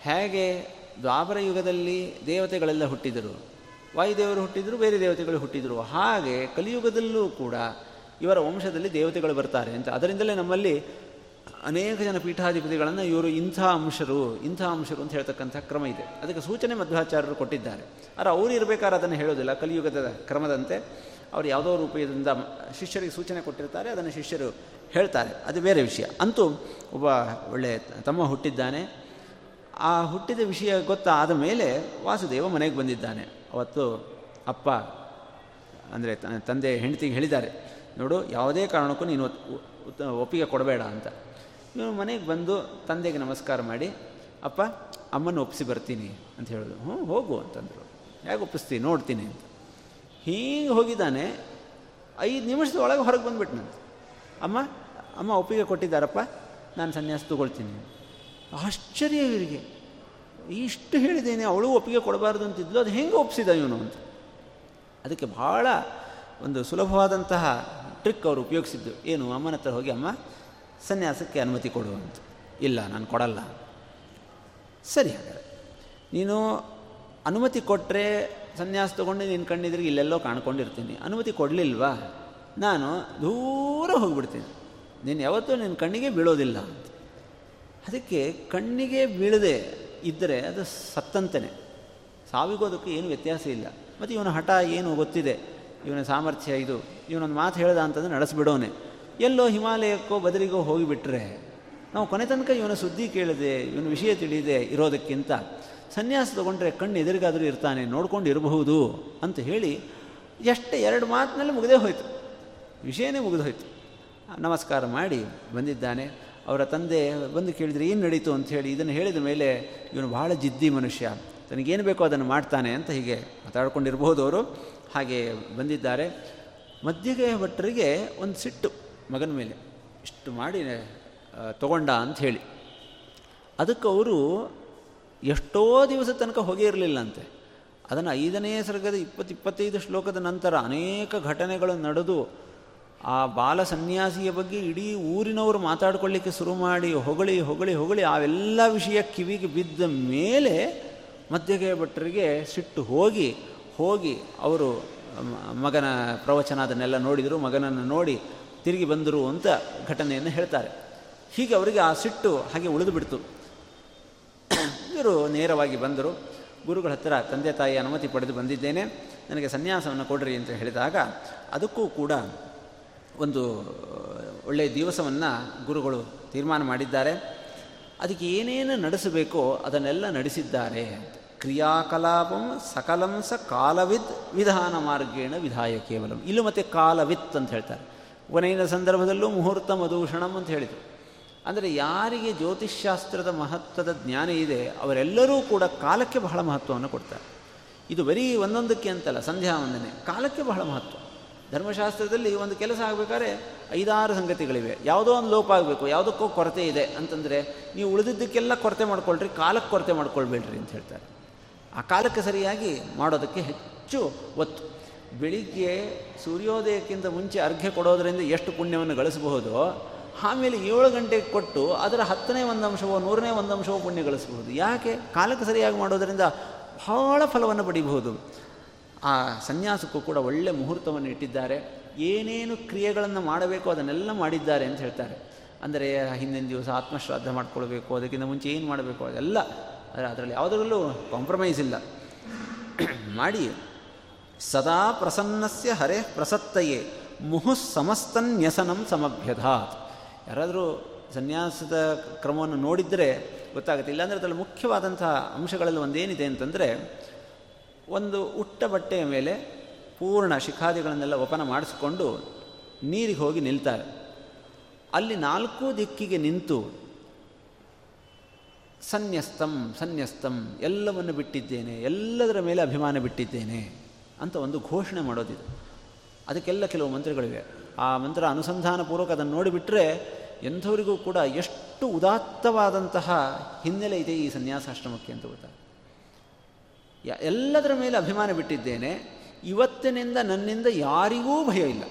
ಹೇಗೆ ದ್ವಾಪರ ಯುಗದಲ್ಲಿ ದೇವತೆಗಳೆಲ್ಲ ಹುಟ್ಟಿದರು? ವಾಯುದೇವರು ಹುಟ್ಟಿದರು, ಬೇರೆ ದೇವತೆಗಳು ಹುಟ್ಟಿದರು. ಹಾಗೆ ಕಲಿಯುಗದಲ್ಲೂ ಕೂಡ ಇವರ ವಂಶದಲ್ಲಿ ದೇವತೆಗಳು ಬರ್ತಾರೆ ಅಂತ. ಅದರಿಂದಲೇ ನಮ್ಮಲ್ಲಿ ಅನೇಕ ಜನ ಪೀಠಾಧಿಪತಿಗಳನ್ನು ಇವರು ಇಂಥ ಅಂಶರು ಇಂಥ ಅಂಶರು ಅಂತ ಹೇಳ್ತಕ್ಕಂಥ ಕ್ರಮ ಇದೆ. ಅದಕ್ಕೆ ಸೂಚನೆ ಮಧ್ವಾಚಾರ್ಯರು ಕೊಟ್ಟಿದ್ದಾರೆ. ಆದರೆ ಅವರು ಇರಬೇಕಾದ್ರೆ ಅದನ್ನು ಹೇಳೋದಿಲ್ಲ. ಕಲಿಯುಗದ ಕ್ರಮದಂತೆ ಅವರು ಯಾವುದೋ ರೂಪದಿಂದ ಶಿಷ್ಯರಿಗೆ ಸೂಚನೆ ಕೊಟ್ಟಿರ್ತಾರೆ, ಅದನ್ನು ಶಿಷ್ಯರು ಹೇಳ್ತಾರೆ. ಅದು ಬೇರೆ ವಿಷಯ. ಅಂತೂ ಒಬ್ಬ ಒಳ್ಳೆಯ ತಮ್ಮ ಹುಟ್ಟಿದ್ದಾನೆ. ಆ ಹುಟ್ಟಿದ ವಿಷಯ ಗೊತ್ತಾದ ಮೇಲೆ ವಾಸುದೇವ ಮನೆಗೆ ಬಂದಿದ್ದಾನೆ. ಅವತ್ತು ಅಪ್ಪ, ಅಂದರೆ ತಂದೆ ಹೆಂಡತಿಗೆ ಹೇಳಿದ್ದಾರೆ. ನೋಡು, ಯಾವುದೇ ಕಾರಣಕ್ಕೂ ನೀನು ಒಪ್ಪಿಗೆ ಕೊಡಬೇಡ ಅಂತ. ಇವನು ಮನೆಗೆ ಬಂದು ತಂದೆಗೆ ನಮಸ್ಕಾರ ಮಾಡಿ, ಅಪ್ಪ, ಅಮ್ಮನ ಒಪ್ಪಿಸಿ ಬರ್ತೀನಿ ಅಂತ ಹೇಳೋದು ಹ್ಞೂ, ಹೋಗು ಅಂತಂದರು. ಹೇಗೆ ಒಪ್ಪಿಸ್ತೀನಿ ನೋಡ್ತೀನಿ ಅಂತ. ಹೀಗೆ ಹೋಗಿದ್ದಾನೆ. ಐದು ನಿಮಿಷದ ಒಳಗೆ ಹೊರಗೆ ಬಂದುಬಿಟ್ನಂತೆ ಅಮ್ಮ ಅಮ್ಮ ಒಪ್ಪಿಗೆ ಕೊಟ್ಟಿದ್ದಾರಪ್ಪ, ನಾನು ಸನ್ಯಾಸ ತಗೊಳ್ತೀನಿ ಆಶ್ಚರ್ಯ ಇವರಿಗೆ. ಇಷ್ಟು ಹೇಳಿದ್ದೇನೆ, ಅವಳು ಒಪ್ಪಿಗೆ ಕೊಡಬಾರ್ದು ಅಂತಿದ್ಲು ಅದು ಹೆಂಗೆ ಒಪ್ಪಿಸಿದ ಇವನು ಅಂತ. ಅದಕ್ಕೆ ಭಾಳ ಒಂದು ಸುಲಭವಾದಂತಹ ಟ್ರಿಕ್ ಅವರು ಉಪಯೋಗಿಸಿದ್ದು. ಏನು, ಅಮ್ಮನ ಹತ್ರ ಹೋಗಿ, ಅಮ್ಮ, ಸನ್ಯಾಸಕ್ಕೆ ಅನುಮತಿ ಕೊಡುವಂತೆ ಇಲ್ಲ, ನಾನು ಕೊಡಲ್ಲ. ಸರಿ ಹಾಗಾದರೆ. ನೀನು ಅನುಮತಿ ಕೊಟ್ಟರೆ ಸನ್ಯಾಸ ತೊಗೊಂಡು ನಿನ್ನ ಕಣ್ಣಿದ್ರಿಗೆ ಇಲ್ಲೆಲ್ಲೋ ಕಾಣ್ಕೊಂಡಿರ್ತೀನಿ. ಅನುಮತಿ ಕೊಡಲಿಲ್ವಾ? ನಾನು ದೂರ ಹೋಗಿಬಿಡ್ತೀನಿ. ನೀನು ಯಾವತ್ತೂ ನಿನ್ನ ಕಣ್ಣಿಗೆ ಬೀಳೋದಿಲ್ಲ ಅಂತ. ಅದಕ್ಕೆ ಕಣ್ಣಿಗೆ ಬೀಳದೆ ಇದ್ದರೆ ಅದು ಸತ್ತಂತೆಯೇ ಸಾವಿಗೋದಕ್ಕೆ ಏನು ವ್ಯತ್ಯಾಸ ಇಲ್ಲ. ಮತ್ತು ಇವನ ಹಠ ಏನು ಗೊತ್ತಿದೆ? ಇವನ ಸಾಮರ್ಥ್ಯ ಇದು. ಇವನೊಂದು ಮಾತು ಹೇಳ್ದ ಅಂತಂದ್ರೆ ನಡೆಸ್ಬಿಡೋನೆ. ಎಲ್ಲೋ ಹಿಮಾಲಯಕ್ಕೋ ಬದರಿಗೋ ಹೋಗಿಬಿಟ್ರೆ ನಾವು ಕೊನೆ ತನಕ ಇವನ ಸುದ್ದಿ ಕೇಳಿದೆ, ಇವನ ವಿಷಯ ತಿಳಿದೆ ಇರೋದಕ್ಕಿಂತ ಸನ್ಯಾಸ ತಗೊಂಡ್ರೆ ಕಣ್ಣು ಎದುರಿಗಾದರೂ ಇರ್ತಾನೆ, ನೋಡ್ಕೊಂಡು ಇರಬಹುದು ಅಂತ ಹೇಳಿ ಎಷ್ಟು ಎರಡು ಮಾತಿನಲ್ಲಿ ಮುಗಿದೇ ಹೋಯ್ತು. ವಿಷಯನೇ ಮುಗಿದು ಹೋಯ್ತು. ನಮಸ್ಕಾರ ಮಾಡಿ ಬಂದಿದ್ದಾನೆ. ಅವರ ತಂದೆ ಬಂದು ಕೇಳಿದರೆ ಏನು ನಡೀತು ಹೇಳಿ ಇದನ್ನು ಹೇಳಿದ ಮೇಲೆ ಇವನು ಭಾಳ ಜಿದ್ದಿ ಮನುಷ್ಯ. ತನಗೇನು ಬೇಕೋ ಅದನ್ನು ಮಾಡ್ತಾನೆ ಅಂತ ಹೀಗೆ ಮಾತಾಡ್ಕೊಂಡಿರ್ಬೋದು ಅವರು. ಹಾಗೆ ಬಂದಿದ್ದಾರೆ. ಮಧ್ಯಗೆ ಭಟ್ಟರಿಗೆ ಒಂದು ಸಿಟ್ಟು ಮಗನ ಮೇಲೆ. ಇಷ್ಟು ಮಾಡಿ ತಗೊಂಡ ಅಂತ ಹೇಳಿ. ಅದಕ್ಕೆ ಅವರು ಎಷ್ಟೋ ದಿವಸ ತನಕ ಹೊಗೆ ಇರಲಿಲ್ಲಂತೆ. ಅದನ್ನು ಐದನೇ ಸರ್ಗದ ಇಪ್ಪತ್ತು ಇಪ್ಪತ್ತೈದು ಶ್ಲೋಕದ ನಂತರ ಅನೇಕ ಘಟನೆಗಳು ನಡೆದು, ಆ ಬಾಲ ಸನ್ಯಾಸಿಯ ಬಗ್ಗೆ ಇಡೀ ಊರಿನವರು ಮಾತಾಡ್ಕೊಳ್ಳಿಕ್ಕೆ ಶುರು ಮಾಡಿ, ಹೊಗಳಿ ಹೊಗಳಿ ಹೊಗಳಿ, ಅವೆಲ್ಲ ವಿಷಯ ಕಿವಿಗೆ ಬಿದ್ದ ಮೇಲೆ ಮಧ್ಯಗೆ ಭಟ್ಟರಿಗೆ ಸಿಟ್ಟು ಹೋಗಿ ಹೋಗಿ ಅವರು ಮಗನ ಪ್ರವಚನ ಅದನ್ನೆಲ್ಲ ನೋಡಿದರು, ಮಗನನ್ನು ನೋಡಿ ತಿರುಗಿ ಬಂದರು ಅಂತ ಘಟನೆಯನ್ನು ಹೇಳ್ತಾರೆ. ಹೀಗೆ ಅವರಿಗೆ ಆ ಸಿಟ್ಟು ಹಾಗೆ ಉಳಿದು ಬಿಡ್ತು. ಇವರು ನೇರವಾಗಿ ಬಂದರು. ಗುರುಗಳ ಹತ್ತಿರ ತಂದೆ ತಾಯಿ ಅನುಮತಿ ಪಡೆದು ಬಂದಿದ್ದೇನೆ, ನನಗೆ ಸನ್ಯಾಸವನ್ನು ಕೊಡ್ರಿ ಅಂತ ಹೇಳಿದಾಗ ಅದಕ್ಕೂ ಕೂಡ ಒಂದು ಒಳ್ಳೆಯ ದಿವಸವನ್ನು ಗುರುಗಳು ತೀರ್ಮಾನ ಮಾಡಿದ್ದಾರೆ. ಅದಕ್ಕೆ ಏನೇನು ನಡೆಸಬೇಕೋ ಅದನ್ನೆಲ್ಲ ನಡೆಸಿದ್ದಾರೆ ಕ್ರಿಯಾಕಲಾಪಂ ಸಕಲಂ ಸ ಕಾಲವಿದ್ ವಿಧಾನ ಮಾರ್ಗೇಣ ವಿಧಾಯ ಕೇವಲಂ. ಇಲ್ಲೂ ಮತ್ತೆ ಕಾಲವಿತ್ ಅಂತ ಹೇಳ್ತಾರೆ. ಕೊನೆಯ ಸಂದರ್ಭದಲ್ಲೂ ಮುಹೂರ್ತ ಮಧೂಷಣಂ ಅಂತ ಹೇಳಿದರು. ಅಂದರೆ ಯಾರಿಗೆ ಜ್ಯೋತಿಷ್ಶಾಸ್ತ್ರದ ಮಹತ್ವದ ಜ್ಞಾನ ಇದೆ, ಅವರೆಲ್ಲರೂ ಕೂಡ ಕಾಲಕ್ಕೆ ಬಹಳ ಮಹತ್ವವನ್ನು ಕೊಡ್ತಾರೆ. ಇದು ಬರೀ ಒಂದೊಂದಕ್ಕೆ ಅಂತಲ್ಲ, ಸಂಧ್ಯಾ ವಂದನೆ. ಕಾಲಕ್ಕೆ ಬಹಳ ಮಹತ್ವ. ಧರ್ಮಶಾಸ್ತ್ರದಲ್ಲಿ ಒಂದು ಕೆಲಸ ಆಗಬೇಕಾದ್ರೆ ಐದಾರು ಸಂಗತಿಗಳಿವೆ. ಯಾವುದೋ ಒಂದು ಲೋಪ ಆಗಬೇಕು, ಯಾವುದಕ್ಕೋ ಕೊರತೆ ಇದೆ ಅಂತಂದರೆ, ನೀವು ಉಳಿದಿದ್ದಕ್ಕೆಲ್ಲ ಕೊರತೆ ಮಾಡ್ಕೊಳ್ರಿ, ಕಾಲಕ್ಕೆ ಕೊರತೆ ಮಾಡ್ಕೊಳ್ಬೇಡ್ರಿ ಅಂತ ಹೇಳ್ತಾರೆ. ಆ ಕಾಲಕ್ಕೆ ಸರಿಯಾಗಿ ಮಾಡೋದಕ್ಕೆ ಹೆಚ್ಚು ಒತ್ತು. ಬೆಳಿಗ್ಗೆ ಸೂರ್ಯೋದಯಕ್ಕಿಂತ ಮುಂಚೆ ಅರ್ಘ್ಯ ಕೊಡೋದರಿಂದ ಎಷ್ಟು ಪುಣ್ಯವನ್ನು ಗಳಿಸಬಹುದು? ಆಮೇಲೆ ಏಳು ಗಂಟೆಗೆ ಕೊಟ್ಟು ಅದರ ಹತ್ತನೇ ಒಂದು ಅಂಶವೋ ನೂರನೇ ಒಂದು ಅಂಶವೋ ಪುಣ್ಯ ಗಳಿಸಬಹುದು. ಯಾಕೆ? ಕಾಲಕ್ಕೆ ಸರಿಯಾಗಿ ಮಾಡೋದರಿಂದ ಬಹಳ ಫಲವನ್ನು ಪಡಿಬಹುದು. ಆ ಸನ್ಯಾಸಕ್ಕೂ ಕೂಡ ಒಳ್ಳೆ ಮುಹೂರ್ತವನ್ನು ಇಟ್ಟಿದ್ದಾರೆ. ಏನೇನು ಕ್ರಿಯೆಗಳನ್ನು ಮಾಡಬೇಕು ಅದನ್ನೆಲ್ಲ ಮಾಡಿದ್ದಾರೆ ಅಂತ ಹೇಳ್ತಾರೆ. ಅಂದರೆ ಹಿಂದಿನ ದಿವಸ ಆತ್ಮಶ್ರಾದ್ದ ಮಾಡ್ಕೊಳ್ಬೇಕು, ಅದಕ್ಕಿಂತ ಮುಂಚೆ ಏನು ಮಾಡಬೇಕು? ಅದೆಲ್ಲ ಆದರೆ ಅದರಲ್ಲಿ ಯಾವುದರಲ್ಲೂ ಕಾಂಪ್ರಮೈಸ್ ಇಲ್ಲ. ಮಾಡಿ, ಸದಾ ಪ್ರಸನ್ನಸ್ಯ ಹರೇ ಪ್ರಸತ್ತಯೇ, ಮುಹು ಸಮಸ್ತನ್ಯಸನಂ ಸಮಭ್ಯಧಾತ್. ಯಾರಾದರೂ ಸನ್ಯಾಸದ ಕ್ರಮವನ್ನು ನೋಡಿದರೆ ಗೊತ್ತಾಗುತ್ತೆ. ಇಲ್ಲಾಂದರೆ ಅದರಲ್ಲಿ ಮುಖ್ಯವಾದಂತಹ ಅಂಶಗಳಲ್ಲಿ ಒಂದೇನಿದೆ ಅಂತಂದರೆ, ಒಂದು ಉಟ್ಟ ಬಟ್ಟೆಯ ಮೇಲೆ ಪೂರ್ಣ ಶಿಖಾದಿಗಳನ್ನೆಲ್ಲ ಒಪನ ಮಾಡಿಸಿಕೊಂಡು ನೀರಿಗೆ ಹೋಗಿ ನಿಲ್ತಾರೆ. ಅಲ್ಲಿ ನಾಲ್ಕು ದಿಕ್ಕಿಗೆ ನಿಂತು ಸನ್ಯಸ್ತಂ ಸನ್ಯಸ್ತಂ, ಎಲ್ಲವನ್ನು ಬಿಟ್ಟಿದ್ದೇನೆ, ಎಲ್ಲದರ ಮೇಲೆ ಅಭಿಮಾನ ಬಿಟ್ಟಿದ್ದೇನೆ ಅಂತ ಒಂದು ಘೋಷಣೆ ಮಾಡೋದಿದೆ ಅದಕ್ಕೆಲ್ಲ ಕೆಲವು ಮಂತ್ರಗಳಿವೆ. ಆ ಮಂತ್ರ ಅನುಸಂಧಾನಪೂರ್ವಕ ಅದನ್ನು ನೋಡಿಬಿಟ್ರೆ ಎಂಥವರಿಗೂ ಕೂಡ ಎಷ್ಟು ಉದಾತ್ತವಾದಂತಹ ಹಿನ್ನೆಲೆ ಇದೆ ಈ ಸನ್ಯಾಸಾಶ್ರಮಕ್ಕೆ ಅಂತ ಗೊತ್ತಾಗ ಎಲ್ಲದರ ಮೇಲೆ ಅಭಿಮಾನ ಬಿಟ್ಟಿದ್ದೇನೆ, ಇವತ್ತಿನಿಂದ ನನ್ನಿಂದ ಯಾರಿಗೂ ಭಯ ಇಲ್ಲ.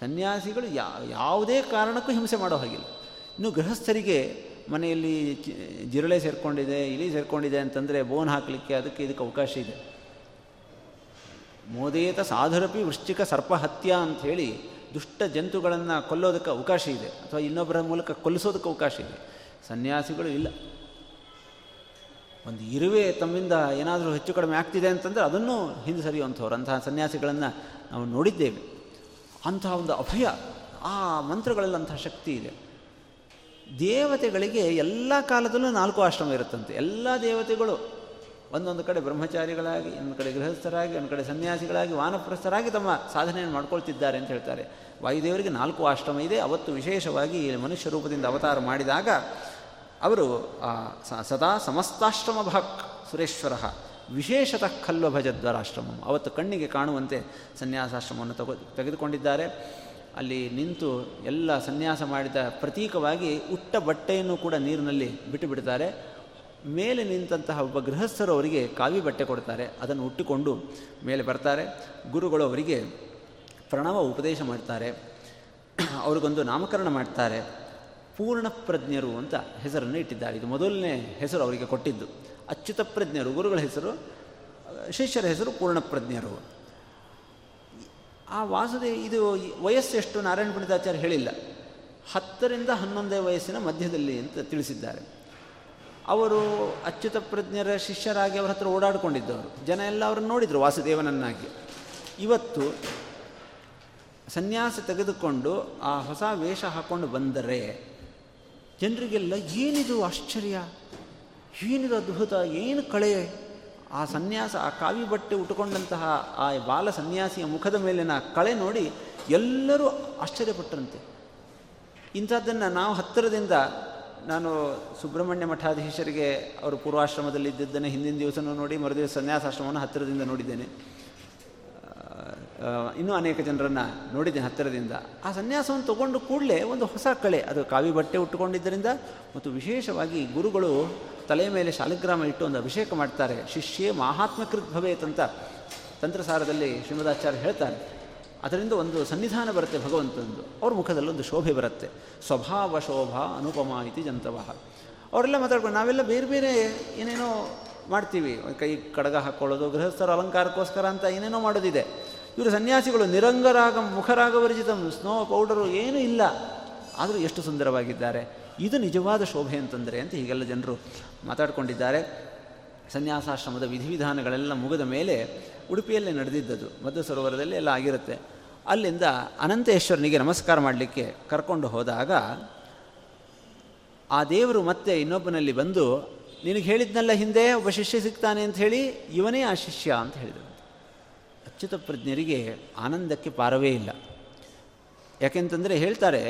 ಸನ್ಯಾಸಿಗಳು ಯಾವುದೇ ಕಾರಣಕ್ಕೂ ಹಿಂಸೆ ಮಾಡೋ ಹಾಗಿಲ್ಲ. ಇನ್ನು ಗೃಹಸ್ಥರಿಗೆ ಮನೆಯಲ್ಲಿ ಜಿರಳೆ ಸೇರಿಕೊಂಡಿದೆ, ಇಲಿ ಸೇರಿಕೊಂಡಿದೆ ಅಂತಂದರೆ ಬೋನ್ ಹಾಕಲಿಕ್ಕೆ ಅದಕ್ಕೆ ಇದಕ್ಕೆ ಅವಕಾಶ ಇದೆ. ಮೋದೇತ ಸಾಧುರಪಿ ವೃಶ್ಚಿಕ ಸರ್ಪ ಹತ್ಯ ಅಂಥೇಳಿ ದುಷ್ಟ ಜಂತುಗಳನ್ನು ಕೊಲ್ಲೋದಕ್ಕೆ ಅವಕಾಶ ಇದೆ. ಅಥವಾ ಇನ್ನೊಬ್ಬರ ಮೂಲಕ ಕೊಲ್ಲಿಸೋದಕ್ಕೆ ಅವಕಾಶ ಇದೆ. ಸನ್ಯಾಸಿಗಳು ಇಲ್ಲ. ಒಂದು ಇರುವೆ ತಮ್ಮಿಂದ ಏನಾದರೂ ಹೆಚ್ಚು ಕಡಿಮೆ ಆಗ್ತಿದೆ ಅಂತಂದರೆ ಅದನ್ನು ಹಿಂದೆ ಸರಿಯುವಂಥವ್ರು. ಅಂತಹ ಸನ್ಯಾಸಿಗಳನ್ನು ನಾವು ನೋಡಿದ್ದೇವೆ. ಅಂತಹ ಒಂದು ಅಭಯ, ಆ ಮಂತ್ರಗಳಲ್ಲಂತಹ ಶಕ್ತಿ ಇದೆ. ದೇವತೆಗಳಿಗೆ ಎಲ್ಲ ಕಾಲದಲ್ಲೂ ನಾಲ್ಕು ಆಶ್ರಮ ಇರುತ್ತಂತೆ. ಎಲ್ಲ ದೇವತೆಗಳು ಒಂದೊಂದು ಕಡೆ ಬ್ರಹ್ಮಚಾರಿಗಳಾಗಿ, ಇನ್ನೊಂದು ಕಡೆ ಗೃಹಸ್ಥರಾಗಿ ಒಂದು ಕಡೆ ಸನ್ಯಾಸಿಗಳಾಗಿ, ವಾನಪ್ರಸ್ಥರಾಗಿ ತಮ್ಮ ಸಾಧನೆಯನ್ನು ಮಾಡ್ಕೊಳ್ತಿದ್ದಾರೆ ಅಂತ ಹೇಳ್ತಾರೆ. ವಾಯುದೇವರಿಗೆ ನಾಲ್ಕು ಆಶ್ರಮ ಇದೆ. ಅವತ್ತು ವಿಶೇಷವಾಗಿ ಮನುಷ್ಯ ರೂಪದಿಂದ ಅವತಾರ ಮಾಡಿದಾಗ ಅವರು ಸದಾ ಸಮಸ್ತಾಶ್ರಮ ಭಕ್ ಸುರೇಶ್ವರ, ವಿಶೇಷತಃ ಖಲ್ವ ಭಜದ್ವರಾಶ್ರಮಂ ಅವತ್ತು ಕಣ್ಣಿಗೆ ಕಾಣುವಂತೆ ಸನ್ಯಾಸಾಶ್ರಮವನ್ನು ತಗೋ, ತೆಗೆದುಕೊಂಡಿದ್ದಾರೆ. ಅಲ್ಲಿ ನಿಂತು ಎಲ್ಲ ಸನ್ಯಾಸ ಮಾಡಿದ ಪ್ರತೀಕವಾಗಿ ಉಟ್ಟ ಬಟ್ಟೆಯನ್ನು ಕೂಡ ನೀರಿನಲ್ಲಿ ಬಿಟ್ಟು ಬಿಡ್ತಾರೆ. ಮೇಲೆ ನಿಂತಹ ಒಬ್ಬ ಗೃಹಸ್ಥರು ಅವರಿಗೆ ಕಾವಿ ಬಟ್ಟೆ ಕೊಡ್ತಾರೆ. ಅದನ್ನು ಉಟ್ಟಿಕೊಂಡು ಮೇಲೆ ಬರ್ತಾರೆ. ಗುರುಗಳು ಅವರಿಗೆ ಪ್ರಣವ ಉಪದೇಶ ಮಾಡ್ತಾರೆ. ಅವ್ರಿಗೊಂದು ನಾಮಕರಣ ಮಾಡ್ತಾರೆ. ಪೂರ್ಣ ಪ್ರಜ್ಞರು ಅಂತ ಹೆಸರನ್ನು ಇಟ್ಟಿದ್ದಾರೆ. ಇದು ಮೊದಲನೇ ಹೆಸರು ಅವರಿಗೆ ಕೊಟ್ಟಿದ್ದು. ಅಚ್ಯುತ ಪ್ರಜ್ಞರು, ಗುರುಗಳ ಹೆಸರು, ಶಿಷ್ಯರ ಹೆಸರು ಪೂರ್ಣ ಪ್ರಜ್ಞರು. ಆ ವಾಸುದೇ, ಇದು ವಯಸ್ಸು ಎಷ್ಟು? ನಾರಾಯಣ ಪಂಡಿತಾಚಾರ್ಯ ಹೇಳಿಲ್ಲ. ಹತ್ತರಿಂದ ಹನ್ನೊಂದೇ ವಯಸ್ಸಿನ ಮಧ್ಯದಲ್ಲಿ ಅಂತ ತಿಳಿಸಿದ್ದಾರೆ. ಅವರು ಅಚ್ಯುತ ಪ್ರಜ್ಞರ ಶಿಷ್ಯರಾಗಿ ಅವರ ಹತ್ರ ಓಡಾಡಿಕೊಂಡಿದ್ದವರು. ಜನ ಎಲ್ಲ ಅವರನ್ನು ನೋಡಿದರು ವಾಸುದೇವನನ್ನಾಗಿ. ಇವತ್ತು ಸನ್ಯಾಸ ತೆಗೆದುಕೊಂಡು ಆ ಹೊಸ ವೇಷ ಹಾಕ್ಕೊಂಡು ಬಂದರೆ ಜನರಿಗೆಲ್ಲ ಏನಿದು ಆಶ್ಚರ್ಯ? ಏನಿದು ಅದ್ಭುತ? ಏನು ಕಳೆ? ಆ ಸನ್ಯಾಸ, ಆ ಕಾವಿ ಬಟ್ಟೆ ಉಟ್ಟುಕೊಂಡಂತಹ ಆ ಬಾಲ ಸನ್ಯಾಸಿಯ ಮುಖದ ಮೇಲಿನ ಕಳೆ ನೋಡಿ ಎಲ್ಲರೂ ಆಶ್ಚರ್ಯಪಟ್ಟರಂತೆ. ಇಂಥದ್ದನ್ನು ನಾವು ಹತ್ತಿರದಿಂದ ನಾನು ಸುಬ್ರಹ್ಮಣ್ಯ ಮಠಾಧೀಶರಿಗೆ ಅವರು ಪೂರ್ವಾಶ್ರಮದಲ್ಲಿ ಇದ್ದಿದ್ದನ್ನು ಹಿಂದಿನ ದಿವಸನೂ ನೋಡಿ, ಮರುದಿವಸ ಸನ್ಯಾಸಾಶ್ರಮವನ್ನು ಹತ್ತಿರದಿಂದ ನೋಡಿದ್ದೇನೆ. ಇನ್ನೂ ಅನೇಕ ಜನರನ್ನು ನೋಡಿದ್ದೇನೆ ಹತ್ತಿರದಿಂದ. ಆ ಸನ್ಯಾಸವನ್ನು ತಗೊಂಡು ಕೂಡಲೇ ಒಂದು ಹೊಸ ಕಳೆ, ಅದು ಕಾವಿ ಬಟ್ಟೆ ಉಟ್ಟುಕೊಂಡಿದ್ದರಿಂದ ಮತ್ತು ವಿಶೇಷವಾಗಿ ಗುರುಗಳು ತಲೆ ಮೇಲೆ ಶಾಲಿಗ್ರಾಮ ಇಟ್ಟು ಒಂದು ಅಭಿಷೇಕ ಮಾಡ್ತಾರೆ. ಶಿಷ್ಯೇ ಮಹಾತ್ಮಕೃತ್ ಭವೇತ್ ಅಂತ ತಂತ್ರಸಾರದಲ್ಲಿ ಶ್ರೀಮದಾಚಾರ್ಯ ಹೇಳ್ತಾರೆ. ಅದರಿಂದ ಒಂದು ಸನ್ನಿಧಾನ ಬರುತ್ತೆ ಭಗವಂತನದು. ಅವ್ರ ಮುಖದಲ್ಲಿ ಒಂದು ಶೋಭೆ ಬರುತ್ತೆ. ಸ್ವಭಾವ ಶೋಭಾ ಅನುಪಮ ಇತಿ ಜಂತವ. ಅವರೆಲ್ಲ ಮಾತಾಡ್ಕೊಂಡು ನಾವೆಲ್ಲ ಬೇರೆ ಬೇರೆ ಏನೇನೋ ಮಾಡ್ತೀವಿ. ಕೈ ಕಡಗ ಹಾಕ್ಕೊಳ್ಳೋದು ಗೃಹಸ್ಥರ ಅಲಂಕಾರಕ್ಕೋಸ್ಕರ ಅಂತ ಏನೇನೋ ಮಾಡೋದಿದೆ. ಇವರು ಸನ್ಯಾಸಿಗಳು ನಿರಂಗರಾಗ ಮುಖರಾಗವರ್ಜಿತ ಸ್ನೋ ಪೌಡರು ಏನೂ ಇಲ್ಲ. ಆದರೂ ಎಷ್ಟು ಸುಂದರವಾಗಿದ್ದಾರೆ. ಇದು ನಿಜವಾದ ಶೋಭೆ ಅಂತಂದರೆ ಅಂತ ಹೀಗೆಲ್ಲ ಜನರು ಮಾತಾಡಿಕೊಂಡಿದ್ದಾರೆ. ಸನ್ಯಾಸಾಶ್ರಮದ ವಿಧಿವಿಧಾನಗಳೆಲ್ಲ ಮುಗಿದ ಮೇಲೆ ಉಡುಪಿಯಲ್ಲೇ ನಡೆದಿದ್ದದು ಮಧ್ಯ ಸರೋವರದಲ್ಲಿ ಎಲ್ಲ ಆಗಿರುತ್ತೆ. ಅಲ್ಲಿಂದ ಅನಂತೇಶ್ವರನಿಗೆ ನಮಸ್ಕಾರ ಮಾಡಲಿಕ್ಕೆ ಕರ್ಕೊಂಡು ಹೋದಾಗ ಆ ದೇವರು ಮತ್ತೆ ಇನ್ನೊಬ್ಬನಲ್ಲಿ ಬಂದು, ನಿನಗೆ ಹೇಳಿದ್ನಲ್ಲ ಹಿಂದೆ ಒಬ್ಬ ಶಿಷ್ಯ ಸಿಗ್ತಾನೆ ಅಂತ ಹೇಳಿ, ಇವನೇ ಆ ಅಂತ ಹೇಳಿದರು. ಅಚ್ಯುತ ಪ್ರಜ್ಞರಿಗೆ ಆನಂದಕ್ಕೆ ಪಾರವೇ ಇಲ್ಲ. ಯಾಕೆಂತಂದರೆ ಹೇಳ್ತಾರೆ,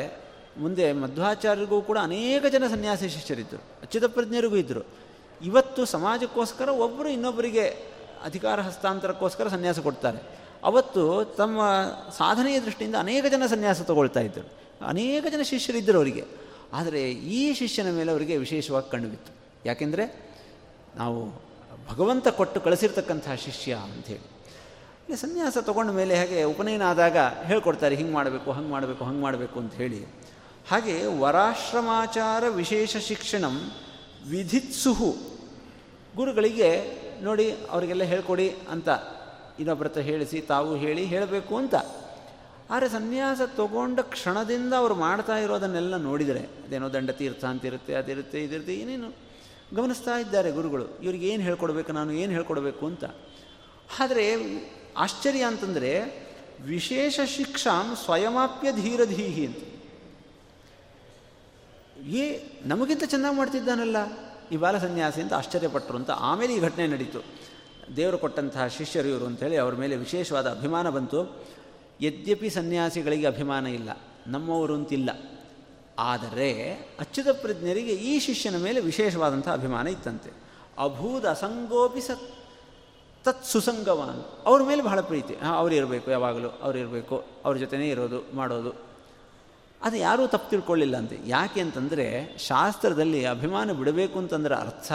ಮುಂದೆ ಮಧ್ವಾಚಾರ್ಯರಿಗೂ ಕೂಡ ಅನೇಕ ಜನ ಸನ್ಯಾಸಿ ಶಿಷ್ಯರಿದ್ದರು ಅಚ್ಯುತ ಪ್ರಜ್ಞರಿಗೂ ಇದ್ದರು ಇವತ್ತು ಸಮಾಜಕ್ಕೋಸ್ಕರ ಒಬ್ಬರು ಇನ್ನೊಬ್ಬರಿಗೆ ಅಧಿಕಾರ ಹಸ್ತಾಂತರಕ್ಕೋಸ್ಕರ ಸನ್ಯಾಸ ಕೊಡ್ತಾರೆ. ಅವತ್ತು ತಮ್ಮ ಸಾಧನೆಯ ದೃಷ್ಟಿಯಿಂದ ಅನೇಕ ಜನ ಸನ್ಯಾಸ ತಗೊಳ್ತಾ ಇದ್ದರು ಅನೇಕ ಜನ ಶಿಷ್ಯರಿದ್ದರು ಅವರಿಗೆ. ಆದರೆ ಈ ಶಿಷ್ಯನ ಮೇಲೆ ಅವರಿಗೆ ವಿಶೇಷವಾಗಿ ಕಂಡುಬಿತ್ತು ಯಾಕೆಂದರೆ ನಾವು ಭಗವಂತ ಕೊಟ್ಟು ಕಳಿಸಿರ್ತಕ್ಕಂಥ ಶಿಷ್ಯ ಅಂಥೇಳಿ ಈ ಸನ್ಯಾಸ ತಗೊಂಡ ಮೇಲೆ ಹಾಗೆ ಉಪನಯನ ಆದಾಗ ಹೇಳ್ಕೊಡ್ತಾರೆ, ಹಿಂಗೆ ಮಾಡಬೇಕು, ಹಂಗೆ ಮಾಡಬೇಕು ಹಂಗೆ ಮಾಡಬೇಕು ಅಂತ ಹೇಳಿ. ಹಾಗೆ ವರಾಶ್ರಮಾಚಾರ ವಿಶೇಷ ಶಿಕ್ಷಣಂ ವಿಧಿತ್ಸುಹು. ಗುರುಗಳಿಗೆ ನೋಡಿ ಅವರಿಗೆಲ್ಲ ಹೇಳ್ಕೊಡಿ ಅಂತ ಇನ್ನೊಬ್ಬರ ಹತ್ರ ಹೇಳಿಸಿ, ತಾವು ಹೇಳಿ ಹೇಳಬೇಕು ಅಂತ. ಆದರೆ ಸನ್ಯಾಸ ತಗೊಂಡ ಕ್ಷಣದಿಂದ ಅವರು ಮಾಡ್ತಾ ಇರೋದನ್ನೆಲ್ಲ ನೋಡಿದರೆ, ಅದೇನೋ ದಂಡ ತೀರ್ಥ ಅಂತಿರುತ್ತೆ ಅದಿರುತ್ತೆ ಇದಿರುತ್ತೆ ಏನೇನು ಗಮನಿಸ್ತಾ ಇದ್ದಾರೆ ಗುರುಗಳು, ಇವ್ರಿಗೆ ಏನು ಹೇಳ್ಕೊಡ್ಬೇಕು, ನಾನು ಏನು ಹೇಳ್ಕೊಡ್ಬೇಕು ಅಂತ. ಆದರೆ ಆಶ್ಚರ್ಯ ಅಂತಂದರೆ ವಿಶೇಷ ಶಿಕ್ಷಾಂ ಸ್ವಯಮಾಪ್ಯ ಧೀರಧೀಹಿ ಅಂತ. ಏ ನಮಗಿಂತ ಚೆನ್ನಾಗಿ ಮಾಡ್ತಿದ್ದಾನಲ್ಲ ಈ ಬಾಲ ಸನ್ಯಾಸಿ ಅಂತ ಆಶ್ಚರ್ಯಪಟ್ಟರು ಅಂತ ಆಮೇಲೆ ಈ ಘಟನೆ ನಡೀತು. ದೇವರು ಕೊಟ್ಟಂತಹ ಶಿಷ್ಯರು ಇವರು ಅಂಥೇಳಿ ಅವರ ಮೇಲೆ ವಿಶೇಷವಾದ ಅಭಿಮಾನ ಬಂತು. ಯದ್ಯಪಿ ಸನ್ಯಾಸಿಗಳಿಗೆ ಅಭಿಮಾನ ಇಲ್ಲ, ನಮ್ಮವರು ಅಂತಿಲ್ಲ. ಆದರೆ ಅಚ್ಯುತ ಪ್ರಜ್ಞರಿಗೆ ಈ ಶಿಷ್ಯನ ಮೇಲೆ ವಿಶೇಷವಾದಂಥ ಅಭಿಮಾನ ಇತ್ತಂತೆ. ಅಭೂದ ಅಸಂಗೋಪಿ ಸತ್ ತತ್ ಸುಸಂಗವಾನ್. ಅವ್ರ ಮೇಲೆ ಬಹಳ ಪ್ರೀತಿ. ಹಾಂ, ಅವ್ರು ಇರಬೇಕು, ಯಾವಾಗಲೂ ಅವ್ರು ಇರಬೇಕು, ಅವ್ರ ಜೊತೆನೇ ಇರೋದು, ಮಾಡೋದು. ಅದು ಯಾರೂ ತಪ್ಪು ತಿಳ್ಕೊಳ್ಳಿಲ್ಲ ಅಂತೆ. ಯಾಕೆ ಅಂತಂದರೆ, ಶಾಸ್ತ್ರದಲ್ಲಿ ಅಭಿಮಾನ ಬಿಡಬೇಕು ಅಂತಂದ್ರೆ ಅರ್ಥ,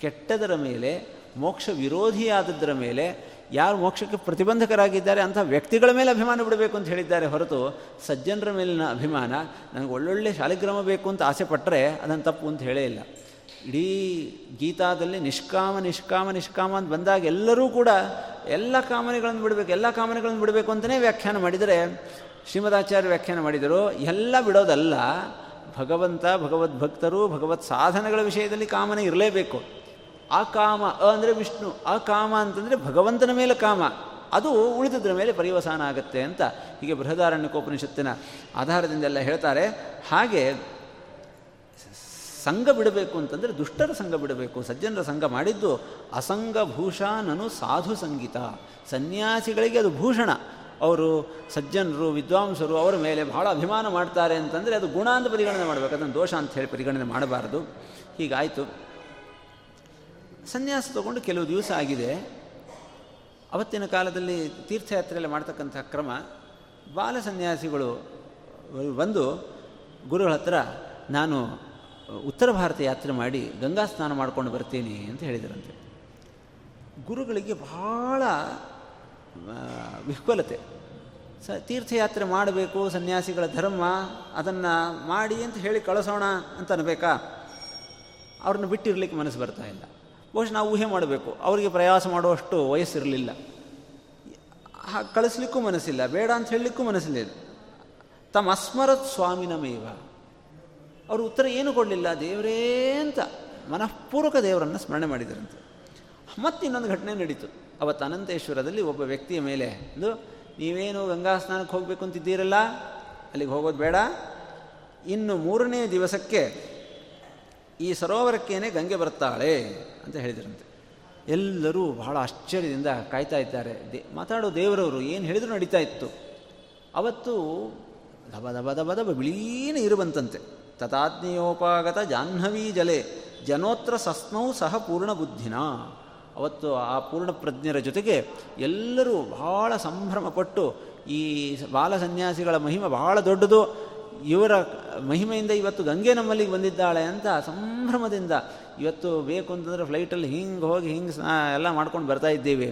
ಕೆಟ್ಟದರ ಮೇಲೆ, ಮೋಕ್ಷ ವಿರೋಧಿಯಾದದ್ದರ ಮೇಲೆ ಯಾರು ಮೋಕ್ಷಕ್ಕೆ ಪ್ರತಿಬಂಧಕರಾಗಿದ್ದಾರೆ ಅಂಥ ವ್ಯಕ್ತಿಗಳ ಮೇಲೆ ಅಭಿಮಾನ ಬಿಡಬೇಕು ಅಂತ ಹೇಳಿದ್ದಾರೆ ಹೊರತು ಸಜ್ಜನರ ಮೇಲಿನ ಅಭಿಮಾನ ನನಗೆ ಒಳ್ಳೊಳ್ಳೆ ಶಾಲಿಗ್ರಾಮ ಬೇಕು ಅಂತ ಆಸೆ ಪಟ್ಟರೆ ಅದನ್ನು ತಪ್ಪು ಅಂತ ಹೇಳೇ ಇಲ್ಲ. ಇಡೀ ಗೀತಾದಲ್ಲಿ ನಿಷ್ಕಾಮ ನಿಷ್ಕಾಮ ನಿಷ್ಕಾಮ ಅಂತ ಬಂದಾಗ ಎಲ್ಲರೂ ಕೂಡ ಎಲ್ಲ ಕಾಮನೆಗಳನ್ನು ಬಿಡಬೇಕು, ಎಲ್ಲ ಕಾಮನೆಗಳನ್ನು ಬಿಡಬೇಕು ಅಂತಲೇ ವ್ಯಾಖ್ಯಾನ ಮಾಡಿದರೆ, ಶ್ರೀಮದಾಚಾರ್ಯ ವ್ಯಾಖ್ಯಾನ ಮಾಡಿದರು, ಎಲ್ಲ ಬಿಡೋದಲ್ಲ, ಭಗವಂತ, ಭಗವದ್ಭಕ್ತರು, ಭಗವತ್ ಸಾಧನಗಳ ವಿಷಯದಲ್ಲಿ ಕಾಮನೆ ಇರಲೇಬೇಕು. ಆ ಕಾಮ ಅ ಅಂದರೆ ವಿಷ್ಣು, ಆ ಕಾಮ ಅಂತಂದರೆ ಭಗವಂತನ ಮೇಲೆ ಕಾಮ, ಅದು ಉಳಿದದ್ರ ಮೇಲೆ ಪರಿವಸಾನ ಆಗುತ್ತೆ ಅಂತ ಹೀಗೆ ಬೃಹದಾರಣ್ಯಕೋಪನಿಷತ್ತಿನ ಆಧಾರದಿಂದೆಲ್ಲ ಹೇಳ್ತಾರೆ. ಹಾಗೆ ಸಂಘ ಬಿಡಬೇಕು ಅಂತಂದರೆ ದುಷ್ಟರ ಸಂಘ ಬಿಡಬೇಕು. ಸಜ್ಜನರ ಸಂಘ ಮಾಡಿದ್ದು ಅಸಂಗ ಭೂಷಾನನು ಸಾಧು ಸಂಗೀತ. ಸನ್ಯಾಸಿಗಳಿಗೆ ಅದು ಭೂಷಣ. ಅವರು ಸಜ್ಜನರು, ವಿದ್ವಾಂಸರು ಅವರ ಮೇಲೆ ಬಹಳ ಅಭಿಮಾನ ಮಾಡ್ತಾರೆ ಅಂತಂದರೆ ಅದು ಗುಣ ಅಂತ ಪರಿಗಣನೆ ಮಾಡಬೇಕು. ಅದನ್ನು ದೋಷ ಅಂತ ಹೇಳಿ ಪರಿಗಣನೆ ಮಾಡಬಾರದು. ಹೀಗಾಯಿತು. ಸನ್ಯಾಸ ತಗೊಂಡು ಕೆಲವು ದಿವಸ ಆಗಿದೆ. ಅವತ್ತಿನ ಕಾಲದಲ್ಲಿ ತೀರ್ಥಯಾತ್ರೆಯಲ್ಲಿ ಮಾಡ್ತಕ್ಕಂಥ ಕ್ರಮ. ಬಾಲ ಸನ್ಯಾಸಿಗಳು ಬಂದು ಗುರುಗಳ ಹತ್ರ, ನಾನು ಉತ್ತರ ಭಾರತ ಯಾತ್ರೆ ಮಾಡಿ ಗಂಗಾ ಸ್ನಾನ ಮಾಡ್ಕೊಂಡು ಬರ್ತೀನಿ ಅಂತ ಹೇಳಿದರಂತೆ. ಗುರುಗಳಿಗೆ ಬಹಳ ವಿಹ್ವಲತೆ. ಸ, ತೀರ್ಥಯಾತ್ರೆ ಮಾಡಬೇಕು, ಸನ್ಯಾಸಿಗಳ ಧರ್ಮ, ಅದನ್ನು ಮಾಡಿ ಅಂತ ಹೇಳಿ ಕಳಿಸೋಣ ಅಂತ ಅನ್ಬೇಕಾ? ಅವ್ರನ್ನ ಬಿಟ್ಟಿರಲಿಕ್ಕೆ ಮನಸ್ಸು ಬರ್ತಾ ಇಲ್ಲ. ಬಹುಶಃ ನಾವು ಊಹೆ ಮಾಡಬೇಕು, ಅವರಿಗೆ ಪ್ರಯಾಸ ಮಾಡುವಷ್ಟು ವಯಸ್ಸಿರಲಿಲ್ಲ. ಕಳಿಸ್ಲಿಕ್ಕೂ ಮನಸ್ಸಿಲ್ಲ, ಬೇಡ ಅಂತ ಹೇಳಲಿಕ್ಕೂ ಮನಸ್ಸಿಲ್ಲ ತಮ್ಮ ಅಸ್ಮರತ್ ಸ್ವಾಮಿನಮೇವ. ಅವರು ಉತ್ತರ ಏನು ಕೊಡಲಿಲ್ಲ? ದೇವರೇ ಅಂತ. ಮನಃಪೂರ್ವಕ ದೇವರನ್ನು ಸ್ಮರಣೆ ಮಾಡಿದರಂತೆ. ಮತ್ತೆ ಇನ್ನೊಂದು ಘಟನೆ ನಡೀತು. ಅವತ್ತು ಅನಂತೇಶ್ವರದಲ್ಲಿ ಒಬ್ಬ ವ್ಯಕ್ತಿಯ ಮೇಲೆ ಒಂದು ನೀವೇನು ಗಂಗಾ ಸ್ನಾನಕ್ಕೆ ಹೋಗಬೇಕು ಅಂತಿದ್ದೀರಲ್ಲ? ಅಲ್ಲಿಗೆ ಹೋಗೋದು ಬೇಡ. ಇನ್ನು ಮೂರನೇ ದಿವಸಕ್ಕೆ ಈ ಸರೋವರಕ್ಕೇನೆ ಗಂಗೆ ಬರ್ತಾಳೆ ಅಂತ ಹೇಳಿದ್ರಂತೆ. ಎಲ್ಲರೂ ಬಹಳ ಆಶ್ಚರ್ಯದಿಂದ ಕಾಯ್ತಾ ಇದ್ದಾರೆ. ದೇ, ಮಾತಾಡೋ ದೇವರವರು ಏನು ಹೇಳಿದ್ರು ನಡೀತಾ ಇತ್ತು. ಅವತ್ತು ದಬ ದಬ ದಬ ದಬ ಬಿಳೀನ ಇರುವಂತಂತೆ ತಥಾಜ್ಞೆಯೋಪಾಗತ ಜಾಹ್ನವೀ ಜಲೆ, ಜನೋತ್ರ ಸಸ್ನೌ ಸಹ ಪೂರ್ಣ ಬುದ್ಧಿನ ಅವತ್ತು ಆ ಪೂರ್ಣ ಪ್ರಜ್ಞರ ಜೊತೆಗೆ ಎಲ್ಲರೂ ಬಹಳ ಸಂಭ್ರಮಪಟ್ಟು ಈ ಬಾಲ ಸನ್ಯಾಸಿಗಳ ಮಹಿಮೆ ಬಹಳ ದೊಡ್ಡದು. ಇವರ ಮಹಿಮೆಯಿಂದ ಇವತ್ತು ಗಂಗೆ ನಮ್ಮಲ್ಲಿಗೆ ಬಂದಿದ್ದಾಳೆ ಅಂತ ಸಂಭ್ರಮದಿಂದ ಇವತ್ತು ಬೇಕು ಅಂತಂದರೆ ಫ್ಲೈಟಲ್ಲಿ ಹಿಂಗೆ ಹೋಗಿ ಹಿಂಗೆ ಸ್ನಾ ಎಲ್ಲ ಮಾಡ್ಕೊಂಡು ಬರ್ತಾ ಇದ್ದೀವಿ.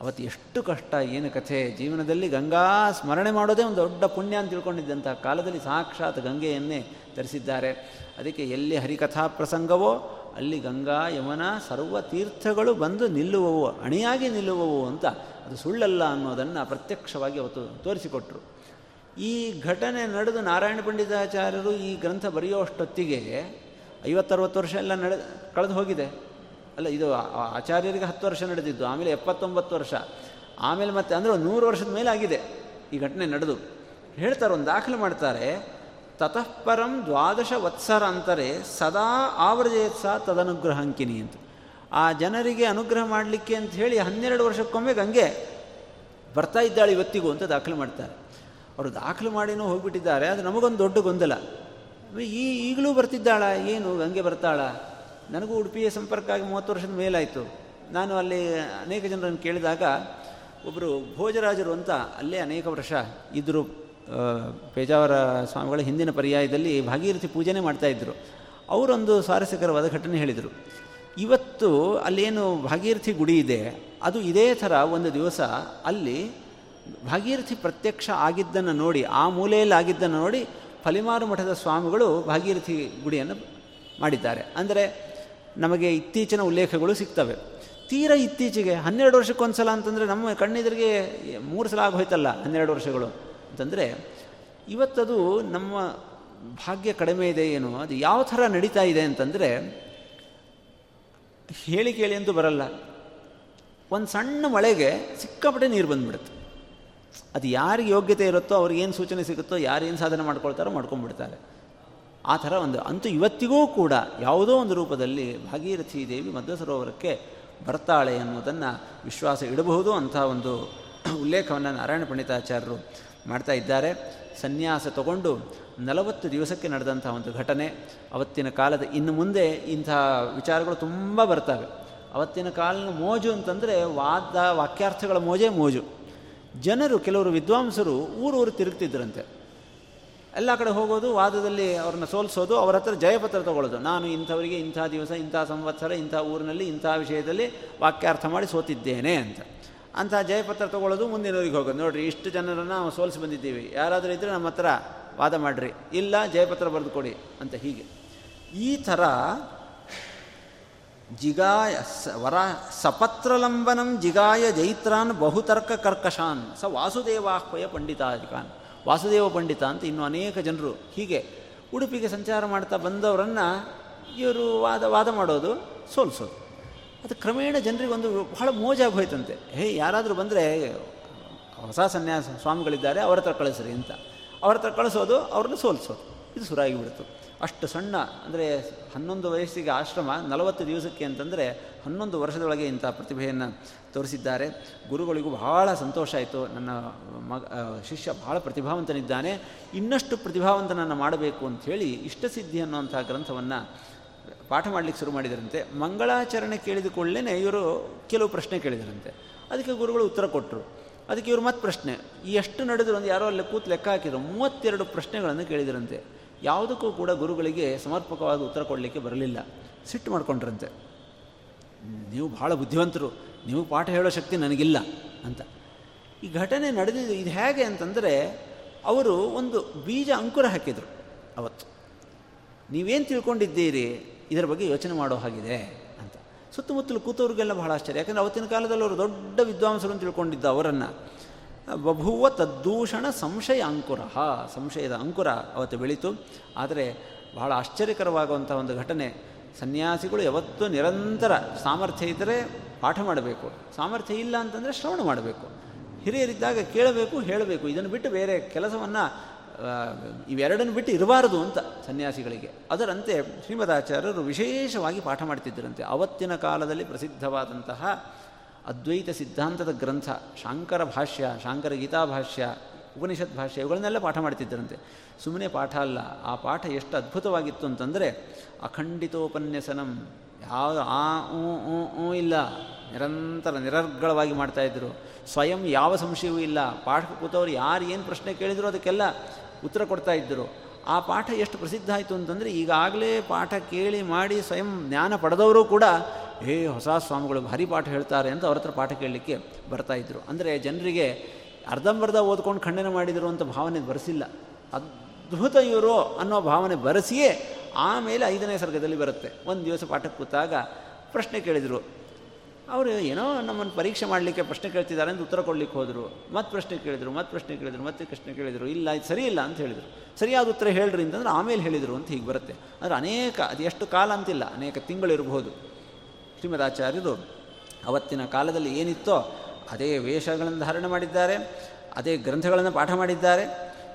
ಅವತ್ತು ಎಷ್ಟು ಕಷ್ಟ, ಏನು ಕಥೆ. ಜೀವನದಲ್ಲಿ ಗಂಗಾ ಸ್ಮರಣೆ ಮಾಡೋದೇ ಒಂದು ದೊಡ್ಡ ಪುಣ್ಯ ಅಂತ ತಿಳ್ಕೊಂಡಿದ್ದಂಥ ಕಾಲದಲ್ಲಿ ಸಾಕ್ಷಾತ್ ಗಂಗೆಯನ್ನೇ ತರಿಸಿದ್ದಾರೆ ಅದಕ್ಕೆ ಎಲ್ಲಿ ಹರಿಕಥಾ ಪ್ರಸಂಗವೋ, ಅಲ್ಲಿ ಗಂಗಾ ಯಮನ ಸರ್ವ ತೀರ್ಥಗಳು ಬಂದು ನಿಲ್ಲುವವು, ಅಣಿಯಾಗಿ ನಿಲ್ಲುವವು ಅಂತ ಅದು ಸುಳ್ಳಲ್ಲ ಅನ್ನೋದನ್ನು ಪ್ರತ್ಯಕ್ಷವಾಗಿ ಅವತ್ತು ತೋರಿಸಿಕೊಟ್ರು. ಈ ಘಟನೆ ನಡೆದು ನಾರಾಯಣ ಪಂಡಿತಾಚಾರ್ಯರು ಈ ಗ್ರಂಥ ಬರೆಯುವಷ್ಟೊತ್ತಿಗೆ ಐವತ್ತರವತ್ತು ವರ್ಷ ಎಲ್ಲ ನಡೆ, ಕಳೆದು ಹೋಗಿದೆ. ಅಲ್ಲ, ಇದು ಆಚಾರ್ಯರಿಗೆ ಹತ್ತು ವರ್ಷ ನಡೆದಿದ್ದು, ಆಮೇಲೆ ಎಪ್ಪತ್ತೊಂಬತ್ತು ವರ್ಷ. ಆಮೇಲೆ ಮತ್ತೆ ಅಂದರೆ ನೂರು ವರ್ಷದ ಮೇಲೆ ಆಗಿದೆ ಈ ಘಟನೆ ನಡೆದು. ಹೇಳ್ತಾರೆ, ಒಂದು ದಾಖಲೆ ಮಾಡ್ತಾರೆ. ತತಃಪರಂ ದ್ವಾದಶ ವತ್ಸರ ಅಂತಾರೆ ಸದಾ ಆವ್ರಜಯತ್ ಸಹ ತದನುಗ್ರಹಂಕಿನಿ ಅಂತ. ಆ ಜನರಿಗೆ ಅನುಗ್ರಹ ಮಾಡಲಿಕ್ಕೆ ಅಂತ ಹೇಳಿ ಹನ್ನೆರಡು ವರ್ಷಕ್ಕೊಮ್ಮೆ ಗಂಗೆ ಬರ್ತಾ ಇದ್ದಾಳೆ ಇವತ್ತಿಗೂ ಅಂತ ದಾಖಲೆ ಮಾಡ್ತಾರೆ. ಅವರು ದಾಖಲು ಮಾಡಿನೂ ಹೋಗಿಬಿಟ್ಟಿದ್ದಾರೆ, ಅದು ನಮಗೊಂದು ದೊಡ್ಡ ಗೊಂದಲ. ಈ ಈಗಲೂ ಬರ್ತಿದ್ದಾಳ, ಏನು ಗಂಗೆ ಬರ್ತಾಳ? ನನಗೂ ಉಡುಪಿಯ ಸಂಪರ್ಕ ಆಗಿ ಮೂವತ್ತು ವರ್ಷದ ಮೇಲಾಯಿತು. ನಾನು ಅಲ್ಲಿ ಅನೇಕ ಜನರನ್ನು ಕೇಳಿದಾಗ ಒಬ್ಬರು ಭೋಜರಾಜರು ಅಂತ ಅಲ್ಲೇ ಅನೇಕ ವರ್ಷ ಇದ್ದರು ಪೇಜಾವರ ಸ್ವಾಮಿಗಳ ಹಿಂದಿನ ಪರ್ಯಾಯದಲ್ಲಿ ಭಾಗೀರಥಿ ಪೂಜೆನೇ ಮಾಡ್ತಾಯಿದ್ರು ಅವರೊಂದು ಸ್ವಾರಸ್ಯಕರವಾದ ಘಟನೆ ಹೇಳಿದರು. ಇವತ್ತು ಅಲ್ಲೇನು ಭಾಗೀರಥಿ ಗುಡಿ ಇದೆ, ಅದು ಇದೇ ಥರ ಒಂದು ದಿವಸ ಅಲ್ಲಿ ಭಾಗೀರಥಿ ಪ್ರತ್ಯಕ್ಷ ಆಗಿದ್ದನ್ನು ನೋಡಿ, ಆ ಮೂಲೆಯಲ್ಲಿ ಆಗಿದ್ದನ್ನು ನೋಡಿ ಫಲಿಮಾರು ಮಠದ ಸ್ವಾಮಿಗಳು ಭಾಗೀರಥಿ ಗುಡಿಯನ್ನು ಮಾಡಿದ್ದಾರೆ. ಅಂದರೆ ನಮಗೆ ಇತ್ತೀಚಿನ ಉಲ್ಲೇಖಗಳು ಸಿಗ್ತವೆ. ತೀರ ಇತ್ತೀಚೆಗೆ, ಹನ್ನೆರಡು ವರ್ಷಕ್ಕೊಂದು ಸಲ ಅಂತಂದರೆ ನಮ್ಮ ಕಣ್ಣೆದುರಿಗೆ ಮೂರು ಸಲ ಆಗೋಯ್ತಲ್ಲ, ಹನ್ನೆರಡು ವರ್ಷಗಳು. ಅಂತಂದರೆ ಇವತ್ತದು ನಮ್ಮ ಭಾಗ್ಯ ಕಡಿಮೆ ಇದೆ ಏನು? ಅದು ಯಾವ ಥರ ನಡೀತಾ ಇದೆ ಅಂತಂದರೆ ಹೇಳಿ ಕೇಳಿ ಅಂತೂ ಬರಲ್ಲ. ಒಂದು ಸಣ್ಣ ಮಳೆಗೆ ಸಿಕ್ಕಾಪಟ್ಟೆ ನೀರು ಬಂದುಬಿಡುತ್ತೆ. ಅದು ಯಾರಿಗೆ ಯೋಗ್ಯತೆ ಇರುತ್ತೋ ಅವ್ರಿಗೇನು ಸೂಚನೆ ಸಿಗುತ್ತೋ ಯಾರೇನು ಸಾಧನೆ ಮಾಡ್ಕೊಳ್ತಾರೋ ಮಾಡ್ಕೊಂಡ್ಬಿಡ್ತಾರೆ. ಆ ಥರ ಒಂದು, ಅಂತೂ ಇವತ್ತಿಗೂ ಕೂಡ ಯಾವುದೋ ಒಂದು ರೂಪದಲ್ಲಿ ಭಾಗೀರಥಿ ದೇವಿ ಮಧ್ವ ಸರೋವರಕ್ಕೆ ಬರ್ತಾಳೆ ಅನ್ನೋದನ್ನು ವಿಶ್ವಾಸ ಇಡಬಹುದು ಅಂಥ ಒಂದು ಉಲ್ಲೇಖವನ್ನು ನಾರಾಯಣ ಪಂಡಿತಾಚಾರ್ಯರು ಮಾಡ್ತಾ ಇದ್ದಾರೆ. ಸನ್ಯಾಸ ತಗೊಂಡು ನಲವತ್ತು ದಿವಸಕ್ಕೆ ನಡೆದಂಥ ಒಂದು ಘಟನೆ. ಅವತ್ತಿನ ಕಾಲದ ಇನ್ನು ಮುಂದೆ ಇಂಥ ವಿಚಾರಗಳು ತುಂಬ ಬರ್ತವೆ. ಅವತ್ತಿನ ಕಾಲಿನ ಮೋಜು ಅಂತಂದರೆ ವಾದ, ವಾಕ್ಯಾರ್ಥಗಳ ಮೋಜೇ ಮೋಜು. ಜನರು, ಕೆಲವರು ವಿದ್ವಾಂಸರು ಊರೂರು ತಿರುಗ್ತಿದ್ರಂತೆ. ಎಲ್ಲ ಕಡೆ ಹೋಗೋದು, ವಾದದಲ್ಲಿ ಅವ್ರನ್ನ ಸೋಲಿಸೋದು, ಅವ್ರ ಹತ್ರ ಜಯಪತ್ರ ತಗೊಳ್ಳೋದು. ನಾನು ಇಂಥವರಿಗೆ ಇಂಥ ದಿವಸ, ಇಂಥ ಸಂವತ್ಸರ, ಇಂಥ ಊರಿನಲ್ಲಿ ಇಂಥ ವಿಷಯದಲ್ಲಿ ವಾಕ್ಯಾರ್ಥ ಮಾಡಿ ಸೋತಿದ್ದೇನೆ ಅಂತ. ಅಂಥ ಜಯಪತ್ರ ತಗೊಳ್ಳೋದು ಮುಂದಿನವ್ರಿಗೆ ಹೋಗೋದು. ನೋಡಿರಿ, ಇಷ್ಟು ಜನರನ್ನು ನಾವು ಸೋಲಿಸಿ ಬಂದಿದ್ದೀವಿ. ಯಾರಾದರೂ ಇದ್ದರೆ ನಮ್ಮ ಹತ್ರ ವಾದ ಮಾಡಿರಿ. ಇಲ್ಲ, ಜಯಪತ್ರ ಬರೆದು ಕೊಡಿ ಅಂತ ಹೀಗೆ. ಈ ಥರ ಜಿಗಾಯ ಸ, ವರ, ಸಪತ್ರಲಂಬನಂ ಜಿಗಾಯ ಜೈತ್ರಾನ್ ಬಹುತರ್ಕ ಕರ್ಕಶಾನ್ ಸ ವಾಸುದೇವಾಹ್ವಯ ಪಂಡಿತಾಧಿಕಾನ್. ವಾಸುದೇವ ಪಂಡಿತ ಅಂತ ಇನ್ನೂ ಅನೇಕ ಜನರು ಹೀಗೆ ಉಡುಪಿಗೆ ಸಂಚಾರ ಮಾಡ್ತಾ ಬಂದವರನ್ನು ಇವರು ವಾದ ವಾದ ಮಾಡೋದು, ಸೋಲಿಸೋದು. ಅದು ಕ್ರಮೇಣ ಜನರಿಗೆ ಒಂದು ಬಹಳ ಮೋಜಾಗಿ ಹೋಯ್ತಂತೆ ಹೇ, ಯಾರಾದರೂ ಬಂದರೆ, ಹೊಸ ಸನ್ಯಾಸ ಸ್ವಾಮಿಗಳಿದ್ದಾರೆ, ಅವರ ಹತ್ರ ಕಳಿಸ್ರಿ ಅಂತ. ಅವ್ರ ಹತ್ರ ಕಳಿಸೋದು, ಅವ್ರನ್ನ ಸೋಲಿಸೋದು. ಇದು ಸುರಾಗಿ ಬಿಡ್ತು ಅಷ್ಟು ಸಣ್ಣ, ಅಂದರೆ ಹನ್ನೊಂದು ವಯಸ್ಸಿಗೆ ಆಶ್ರಮ, ನಲವತ್ತು ದಿವಸಕ್ಕೆ ಅಂತಂದರೆ ಹನ್ನೊಂದು ವರ್ಷದೊಳಗೆ ಇಂಥ ಪ್ರತಿಭೆಯನ್ನು ತೋರಿಸಿದ್ದಾರೆ. ಗುರುಗಳಿಗೂ ಬಹಳ ಸಂತೋಷ ಆಯಿತು. ನನ್ನ ಮಗ ಶಿಷ್ಯ ಬಹಳ ಪ್ರತಿಭಾವಂತನಿದ್ದಾನೆ. ಇನ್ನಷ್ಟು ಪ್ರತಿಭಾವಂತನನ್ನು ಮಾಡಬೇಕು ಅಂಥೇಳಿ ಇಷ್ಟಸಿದ್ಧಿ ಅನ್ನುವಂಥ ಗ್ರಂಥವನ್ನು ಪಾಠ ಮಾಡಲಿಕ್ಕೆ ಶುರು ಮಾಡಿದರಂತೆ. ಮಂಗಳಾಚರಣೆ ಕೇಳಿದ ಇವರು ಕೆಲವು ಪ್ರಶ್ನೆ ಕೇಳಿದರಂತೆ. ಅದಕ್ಕೆ ಗುರುಗಳು ಉತ್ತರ ಕೊಟ್ಟರು ಅದಕ್ಕೆ ಇವರು ಮತ್ತೆ ಪ್ರಶ್ನೆ ಎಷ್ಟು ನಡೆದ್ರು ಒಂದು ಯಾರೋ ಅಲ್ಲಿ ಕೂತು ಲೆಕ್ಕ ಹಾಕಿದ್ರು, ಮೂವತ್ತೆರಡು ಪ್ರಶ್ನೆಗಳನ್ನು ಕೇಳಿದರಂತೆ. ಯಾವುದಕ್ಕೂ ಕೂಡ ಗುರುಗಳಿಗೆ ಸಮರ್ಪಕವಾದ ಉತ್ತರ ಕೊಡಲಿಕ್ಕೆ ಬರಲಿಲ್ಲ. ಸಿಟ್ಟು ಮಾಡ್ಕೊಂಡ್ರಂತೆ. ನೀವು ಭಾಳ ಬುದ್ಧಿವಂತರು, ನೀವು ಪಾಠ ಹೇಳೋ ಶಕ್ತಿ ನನಗಿಲ್ಲ ಅಂತ. ಈ ಘಟನೆ ನಡೆದಿದ್ದು ಇದು ಹೇಗೆ ಅಂತಂದರೆ, ಅವರು ಒಂದು ಬೀಜ ಅಂಕುರ ಹಾಕಿದರು ಅವತ್ತು. ನೀವೇನು ತಿಳ್ಕೊಂಡಿದ್ದೀರಿ? ಇದರ ಬಗ್ಗೆ ಯೋಚನೆ ಮಾಡೋ ಹಾಗಿದೆ ಅಂತ. ಸುತ್ತಮುತ್ತಲು ಕೂತವ್ರಿಗೆಲ್ಲ ಬಹಳ ಆಶ್ಚರ್ಯ. ಯಾಕಂದರೆ ಅವತ್ತಿನ ಕಾಲದಲ್ಲಿ ಅವರು ದೊಡ್ಡ ವಿದ್ವಾಂಸರು ಅಂತ ತಿಳ್ಕೊಂಡಿದ್ದ ಅವರನ್ನು. ಬಭುವ ತದ್ದೂಷಣ ಸಂಶಯ ಅಂಕುರ ಸಂಶಯದ ಅಂಕುರ ಅವತ್ತು ಬೆಳೀತು. ಆದರೆ ಬಹಳ ಆಶ್ಚರ್ಯಕರವಾಗುವಂಥ ಒಂದು ಘಟನೆ. ಸನ್ಯಾಸಿಗಳು ಯಾವತ್ತೂ ನಿರಂತರ ಸಾಮರ್ಥ್ಯ ಇದ್ದರೆ ಪಾಠ ಮಾಡಬೇಕು. ಸಾಮರ್ಥ್ಯ ಇಲ್ಲ ಅಂತಂದರೆ ಶ್ರವಣ ಮಾಡಬೇಕು. ಹಿರಿಯರಿದ್ದಾಗ ಕೇಳಬೇಕು, ಹೇಳಬೇಕು. ಇದನ್ನು ಬಿಟ್ಟು ಬೇರೆ ಕೆಲಸವನ್ನು ಇವೆರಡನ್ನು ಬಿಟ್ಟು ಇರಬಾರದು ಅಂತ ಸನ್ಯಾಸಿಗಳಿಗೆ. ಅದರಂತೆ ಶ್ರೀಮದಾಚಾರ್ಯರು ವಿಶೇಷವಾಗಿ ಪಾಠ ಮಾಡ್ತಿದ್ದರಂತೆ. ಅವತ್ತಿನ ಕಾಲದಲ್ಲಿ ಪ್ರಸಿದ್ಧವಾದಂತಹ ಅದ್ವೈತ ಸಿದ್ಧಾಂತದ ಗ್ರಂಥ, ಶಾಂಕರ ಭಾಷ್ಯ, ಶಾಂಕರ ಗೀತಾ ಭಾಷ್ಯ, ಉಪನಿಷತ್ ಭಾಷ್ಯ, ಇವುಗಳನ್ನೆಲ್ಲ ಪಾಠ ಮಾಡ್ತಿದ್ದರಂತೆ. ಸುಮ್ಮನೆ ಪಾಠ ಅಲ್ಲ, ಆ ಪಾಠ ಎಷ್ಟು ಅದ್ಭುತವಾಗಿತ್ತು ಅಂತಂದರೆ, ಅಖಂಡಿತೋಪನ್ಯಸನಂ ಯಾವ ಆ, ಊ ಇಲ್ಲ, ನಿರಂತರ ನಿರರ್ಗಳವಾಗಿ ಮಾಡ್ತಾಯಿದ್ರು ಸ್ವಯಂ ಯಾವ ಸಂಶಯವೂ ಇಲ್ಲ. ಪಾಠ ಕೂತವ್ರು ಯಾರು ಏನು ಪ್ರಶ್ನೆ ಕೇಳಿದ್ರು ಅದಕ್ಕೆಲ್ಲ ಉತ್ತರ ಕೊಡ್ತಾ ಇದ್ದರು. ಆ ಪಾಠ ಎಷ್ಟು ಪ್ರಸಿದ್ಧ ಆಯಿತು ಅಂತಂದರೆ ಈಗಾಗಲೇ ಪಾಠ ಕೇಳಿ ಮಾಡಿ ಸ್ವಯಂ ಜ್ಞಾನ ಪಡೆದವರು ಕೂಡ, ಹೇ ಹೊಸ ಸ್ವಾಮಿಗಳು, ಭಾರಿ ಪಾಠ ಹೇಳ್ತಾರೆ ಅಂತ ಅವ್ರ ಹತ್ರ ಪಾಠ ಕೇಳಲಿಕ್ಕೆ ಬರ್ತಾಯಿದ್ರು ಅಂದರೆ ಜನರಿಗೆ ಅರ್ಧಂಬರ್ಧ ಓದ್ಕೊಂಡು ಖಂಡನೆ ಮಾಡಿದರು ಅಂತ ಭಾವನೆ ಬರೆಸಿಲ್ಲ. ಅದ್ಭುತ ಇವರು ಅನ್ನೋ ಭಾವನೆ ಬರೆಸಿಯೇ ಆಮೇಲೆ ಐದನೇ ಸರ್ಗದಲ್ಲಿ ಬರುತ್ತೆ. ಒಂದು ದಿವಸ ಪಾಠಕ್ಕೆ ಕೂತಾಗ ಪ್ರಶ್ನೆ ಕೇಳಿದರು. ಅವರು ಏನೋ ನಮ್ಮನ್ನು ಪರೀಕ್ಷೆ ಮಾಡಲಿಕ್ಕೆ ಪ್ರಶ್ನೆ ಕೇಳ್ತಿದ್ದಾರೆ ಅಂತ ಉತ್ತರ ಕೊಡಲಿಕ್ಕೆ ಹೋದರು. ಮತ್ತೆ ಪ್ರಶ್ನೆ ಕೇಳಿದರು ಮತ್ತೆ ಪ್ರಶ್ನೆ ಕೇಳಿದರು ಮತ್ತೆ ಪ್ರಶ್ನೆ ಕೇಳಿದರು. ಇಲ್ಲ, ಇದು ಸರಿ ಇಲ್ಲ ಅಂತ ಹೇಳಿದರು. ಸರಿಯಾದ ಉತ್ತರ ಹೇಳ್ರಿ ಅಂತಂದ್ರೆ ಆಮೇಲೆ ಹೇಳಿದರು ಅಂತ ಹೀಗೆ ಬರುತ್ತೆ. ಅಂದರೆ ಅನೇಕ, ಅದು ಎಷ್ಟು ಕಾಲ ಅಂತಿಲ್ಲ, ಅನೇಕ ತಿಂಗಳಿರಬಹುದು ಶ್ರೀಮದಾಚಾರ್ಯರು ಅವತ್ತಿನ ಕಾಲದಲ್ಲಿ ಏನಿತ್ತೋ ಅದೇ ವೇಷಗಳನ್ನು ಧಾರಣೆ ಮಾಡಿದ್ದಾರೆ, ಅದೇ ಗ್ರಂಥಗಳನ್ನು ಪಾಠ ಮಾಡಿದ್ದಾರೆ.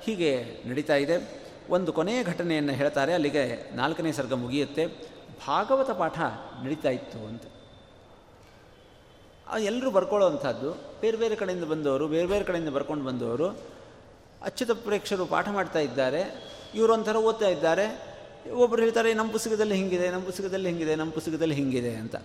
ಹೀಗೆ ನಡೀತಾ ಇದೆ. ಒಂದು ಕೊನೆಯ ಘಟನೆಯನ್ನು ಹೇಳ್ತಾರೆ, ಅಲ್ಲಿಗೆ ನಾಲ್ಕನೇ ಸರ್ಗ ಮುಗಿಯುತ್ತೆ. ಭಾಗವತ ಪಾಠ ನಡೀತಾ ಇತ್ತು ಅಂತ. ಎಲ್ಲರೂ ಬರ್ಕೊಳ್ಳೋ ಅಂಥದ್ದು ಬೇರೆ ಬೇರೆ ಕಡೆಯಿಂದ ಬಂದವರು, ಬೇರೆ ಬೇರೆ ಕಡೆಯಿಂದ ಬರ್ಕೊಂಡು ಬಂದವರು. ಅಚ್ಚುತ ಪ್ರೇಕ್ಷರು ಪಾಠ ಮಾಡ್ತಾ ಇದ್ದಾರೆ. ಇವರೊಂಥರ ಓದ್ತಾ ಇದ್ದಾರೆ. ಒಬ್ಬರು ಹೇಳ್ತಾರೆ, ನಮ್ಮ ಪುಸ್ತಕದಲ್ಲಿ ಹಿಂಗಿದೆ, ನಮ್ಮ ಪುಸ್ತಕದಲ್ಲಿ ಹಿಂಗಿದೆ, ನಮ್ಮ ಪುಸ್ತಕದಲ್ಲಿ ಹಿಂಗಿದೆ ಅಂತ.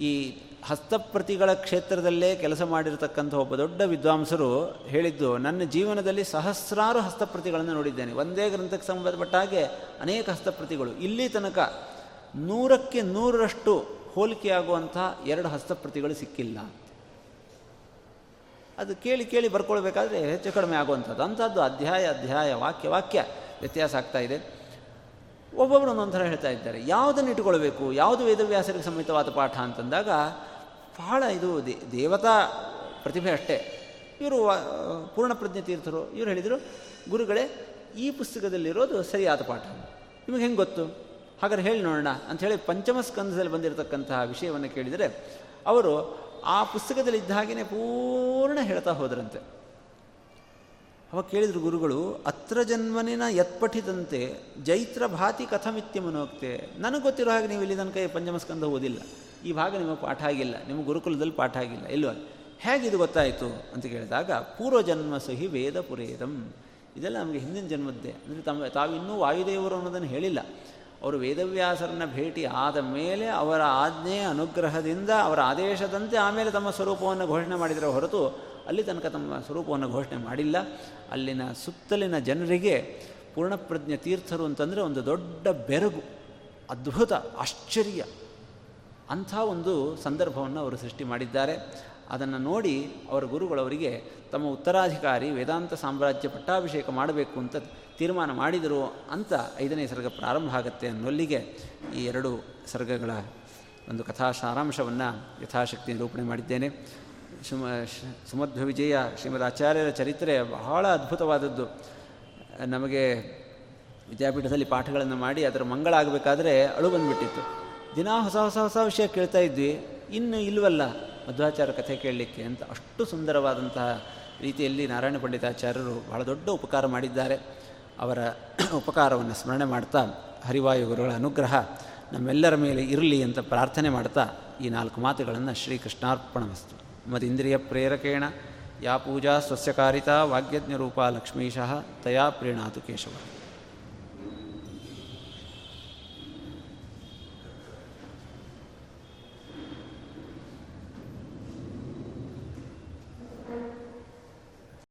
ಈ ಹಸ್ತಪ್ರತಿಗಳ ಕ್ಷೇತ್ರದಲ್ಲೇ ಕೆಲಸ ಮಾಡಿರತಕ್ಕಂಥ ಒಬ್ಬ ದೊಡ್ಡ ವಿದ್ವಾಂಸರು ಹೇಳಿದ್ದು, ನನ್ನ ಜೀವನದಲ್ಲಿ ಸಹಸ್ರಾರು ಹಸ್ತಪ್ರತಿಗಳನ್ನು ನೋಡಿದ್ದೇನೆ. ಒಂದೇ ಗ್ರಂಥಕ್ಕೆ ಸಂಬಂಧಪಟ್ಟ ಹಾಗೆ ಅನೇಕ ಹಸ್ತಪ್ರತಿಗಳು. ಇಲ್ಲಿ ತನಕ ನೂರಕ್ಕೆ ನೂರರಷ್ಟು ಹೋಲಿಕೆಯಾಗುವಂಥ ಎರಡು ಹಸ್ತಪ್ರತಿಗಳು ಸಿಕ್ಕಿಲ್ಲ. ಅದು ಕೇಳಿ ಕೇಳಿ ಬರ್ಕೊಳ್ಬೇಕಾದ್ರೆ ಹೆಚ್ಚು ಕಡಿಮೆ ಆಗುವಂಥದ್ದು. ಅಂಥದ್ದು ಅಧ್ಯಾಯ ಅಧ್ಯಾಯ, ವಾಕ್ಯ ವಾಕ್ಯ ವ್ಯತ್ಯಾಸ ಆಗ್ತಾ ಇದೆ. ಒಬ್ಬೊಬ್ಬರು ಒಂದೊಂದು ಥರ ಹೇಳ್ತಾ ಇದ್ದಾರೆ. ಯಾವುದನ್ನು ಇಟ್ಟುಕೊಳ್ಬೇಕು ಯಾವುದು ವೇದವ್ಯಾಸರಿಗೆ ಸಮೇತವಾದ ಪಾಠ ಅಂತಂದಾಗ, ಬಹಳ ಇದು ದೇವತಾ ಪ್ರತಿಭೆ ಅಷ್ಟೇ. ಇವರು ಪೂರ್ಣಪ್ರಜ್ಞೆ ತೀರ್ಥರು. ಇವರು ಹೇಳಿದರು, ಗುರುಗಳೇ, ಈ ಪುಸ್ತಕದಲ್ಲಿರೋದು ಸರಿಯಾದ ಪಾಠ. ನಿಮಗೆ ಹೆಂಗೆ ಗೊತ್ತು? ಹಾಗಾದ್ರೆ ಹೇಳಿ ನೋಡೋಣ ಅಂಥೇಳಿ ಪಂಚಮ ಸ್ಕಂದದಲ್ಲಿ ಬಂದಿರತಕ್ಕಂತಹ ವಿಷಯವನ್ನು ಕೇಳಿದರೆ ಅವರು ಆ ಪುಸ್ತಕದಲ್ಲಿ ಇದ್ದ ಹಾಗೆಯೇ ಪೂರ್ಣ ಹೇಳ್ತಾ ಹೋದರಂತೆ. ಅವಾಗ ಕೇಳಿದ್ರು ಗುರುಗಳು, ಅತ್ರ ಜನ್ಮನಿನ ಯತ್ಪಠಿತಂತೆ ಜೈತ್ರ ಭಾತಿ ಕಥಮಿತ್ಯ ಮನೋಕ್ತೆ. ನನಗೆ ಗೊತ್ತಿರೋ ಹಾಗೆ ನೀವು ಇಲ್ಲಿ ನನ್ನ ಕೈ ಪಂಚಮಸ್ಕಂದ ಓದಿಲ್ಲ. ಈ ಭಾಗ ನಿಮಗೆ ಪಾಠ ಆಗಿಲ್ಲ. ನಿಮ್ಮ ಗುರುಕುಲದಲ್ಲಿ ಪಾಠ ಆಗಿಲ್ಲ. ಇಲ್ವ ಹೇಗಿದು ಗೊತ್ತಾಯಿತು ಅಂತ ಕೇಳಿದಾಗ, ಪೂರ್ವಜನ್ಮ ಸಹಿ ವೇದ ಪುರೇದಂ ಇದೆಲ್ಲ ನಮಗೆ ಹಿಂದಿನ ಜನ್ಮದ್ದೇ. ಅಂದರೆ ತಮ್ಮ ತಾವಿನ್ನೂ ವಾಯುದೇವರು ಅನ್ನೋದನ್ನು ಹೇಳಿಲ್ಲ. ಅವರು ವೇದವ್ಯಾಸರನ್ನ ಭೇಟಿ ಆದ ಮೇಲೆ ಅವರ ಆಜ್ಞೆ ಅನುಗ್ರಹದಿಂದ ಅವರ ಆದೇಶದಂತೆ ಆಮೇಲೆ ತಮ್ಮ ಸ್ವರೂಪವನ್ನು ಘೋಷಣೆ ಮಾಡಿದರೆ ಹೊರತು ಅಲ್ಲಿ ತನಕ ತಮ್ಮ ಸ್ವರೂಪವನ್ನು ಘೋಷಣೆ ಮಾಡಿಲ್ಲ. ಅಲ್ಲಿನ ಸುತ್ತಲಿನ ಜನರಿಗೆ ಪೂರ್ಣಪ್ರಜ್ಞ ತೀರ್ಥರು ಅಂತಂದರೆ ಒಂದು ದೊಡ್ಡ ಬೆರಗು, ಅದ್ಭುತ, ಆಶ್ಚರ್ಯ. ಅಂಥ ಒಂದು ಸಂದರ್ಭವನ್ನು ಅವರು ಸೃಷ್ಟಿ ಮಾಡಿದ್ದಾರೆ. ಅದನ್ನು ನೋಡಿ ಅವರ ಗುರುಗಳವರಿಗೆ ತಮ್ಮ ಉತ್ತರಾಧಿಕಾರಿ ವೇದಾಂತ ಸಾಮ್ರಾಜ್ಯ ಪಟ್ಟಾಭಿಷೇಕ ಮಾಡಬೇಕು ಅಂತ ತೀರ್ಮಾನ ಮಾಡಿದರು ಅಂತ ಐದನೇ ಸರ್ಗ ಪ್ರಾರಂಭ ಆಗುತ್ತೆ ಅನ್ನೋಲ್ಲಿಗೆ ಈ ಎರಡು ಸರ್ಗಗಳ ಒಂದು ಕಥಾ ಸಾರಾಂಶವನ್ನು ಯಥಾಶಕ್ತಿ ನಿರೂಪಣೆ ಮಾಡಿದ್ದೇನೆ. ಸುಮ ಸುಮಧ್ವ ವಿಜಯ ಶ್ರೀಮದ್ ಆಚಾರ್ಯರ ಚರಿತ್ರೆ ಬಹಳ ಅದ್ಭುತವಾದದ್ದು. ನಮಗೆ ವಿದ್ಯಾಪೀಠದಲ್ಲಿ ಪಾಠಗಳನ್ನು ಮಾಡಿ ಅದರ ಮಂಗಳ ಆಗಬೇಕಾದ್ರೆ ಅಳು ಬಂದುಬಿಟ್ಟಿತ್ತು. ದಿನ ಹೊಸ ಹೊಸ ಹೊಸ ವಿಷಯ ಕೇಳ್ತಾ ಇದ್ವಿ. ಇನ್ನು ಇಲ್ವಲ್ಲ? ಮಧ್ವಾಚಾರ್ಯ ಕಥೆ ಕೇಳಲಿಕ್ಕೆ ಅಂತ ಅಷ್ಟು ಸುಂದರವಾದಂತಹ ರೀತಿಯಲ್ಲಿ ನಾರಾಯಣ ಪಂಡಿತಾಚಾರ್ಯರು ಬಹಳ ದೊಡ್ಡ ಉಪಕಾರ ಮಾಡಿದ್ದಾರೆ. ಅವರ ಉಪಕಾರವನ್ನು ಸ್ಮರಣೆ ಮಾಡ್ತಾ ಹರಿವಾಯು ಗುರುಗಳ ಅನುಗ್ರಹ ನಮ್ಮೆಲ್ಲರ ಮೇಲೆ ಇರಲಿ ಅಂತ ಪ್ರಾರ್ಥನೆ ಮಾಡ್ತಾ ಈ ನಾಲ್ಕು ಮಾತುಗಳನ್ನು ಶ್ರೀಕೃಷ್ಣಾರ್ಪಣಮಸ್ತು. ಮದಿಂದ್ರಿಯ ಪ್ರೇರಕೇಣ, ಯಾ ಪೂಜಾ ಸ್ವಸ್ಯಕಾರಿತಾ ವಾಗ್ಯಜ್ಞರೂಪ ಲಕ್ಷ್ಮೀಶಃ, ತಯಾ ಪ್ರೀಣಾತು ಕೇಶವ.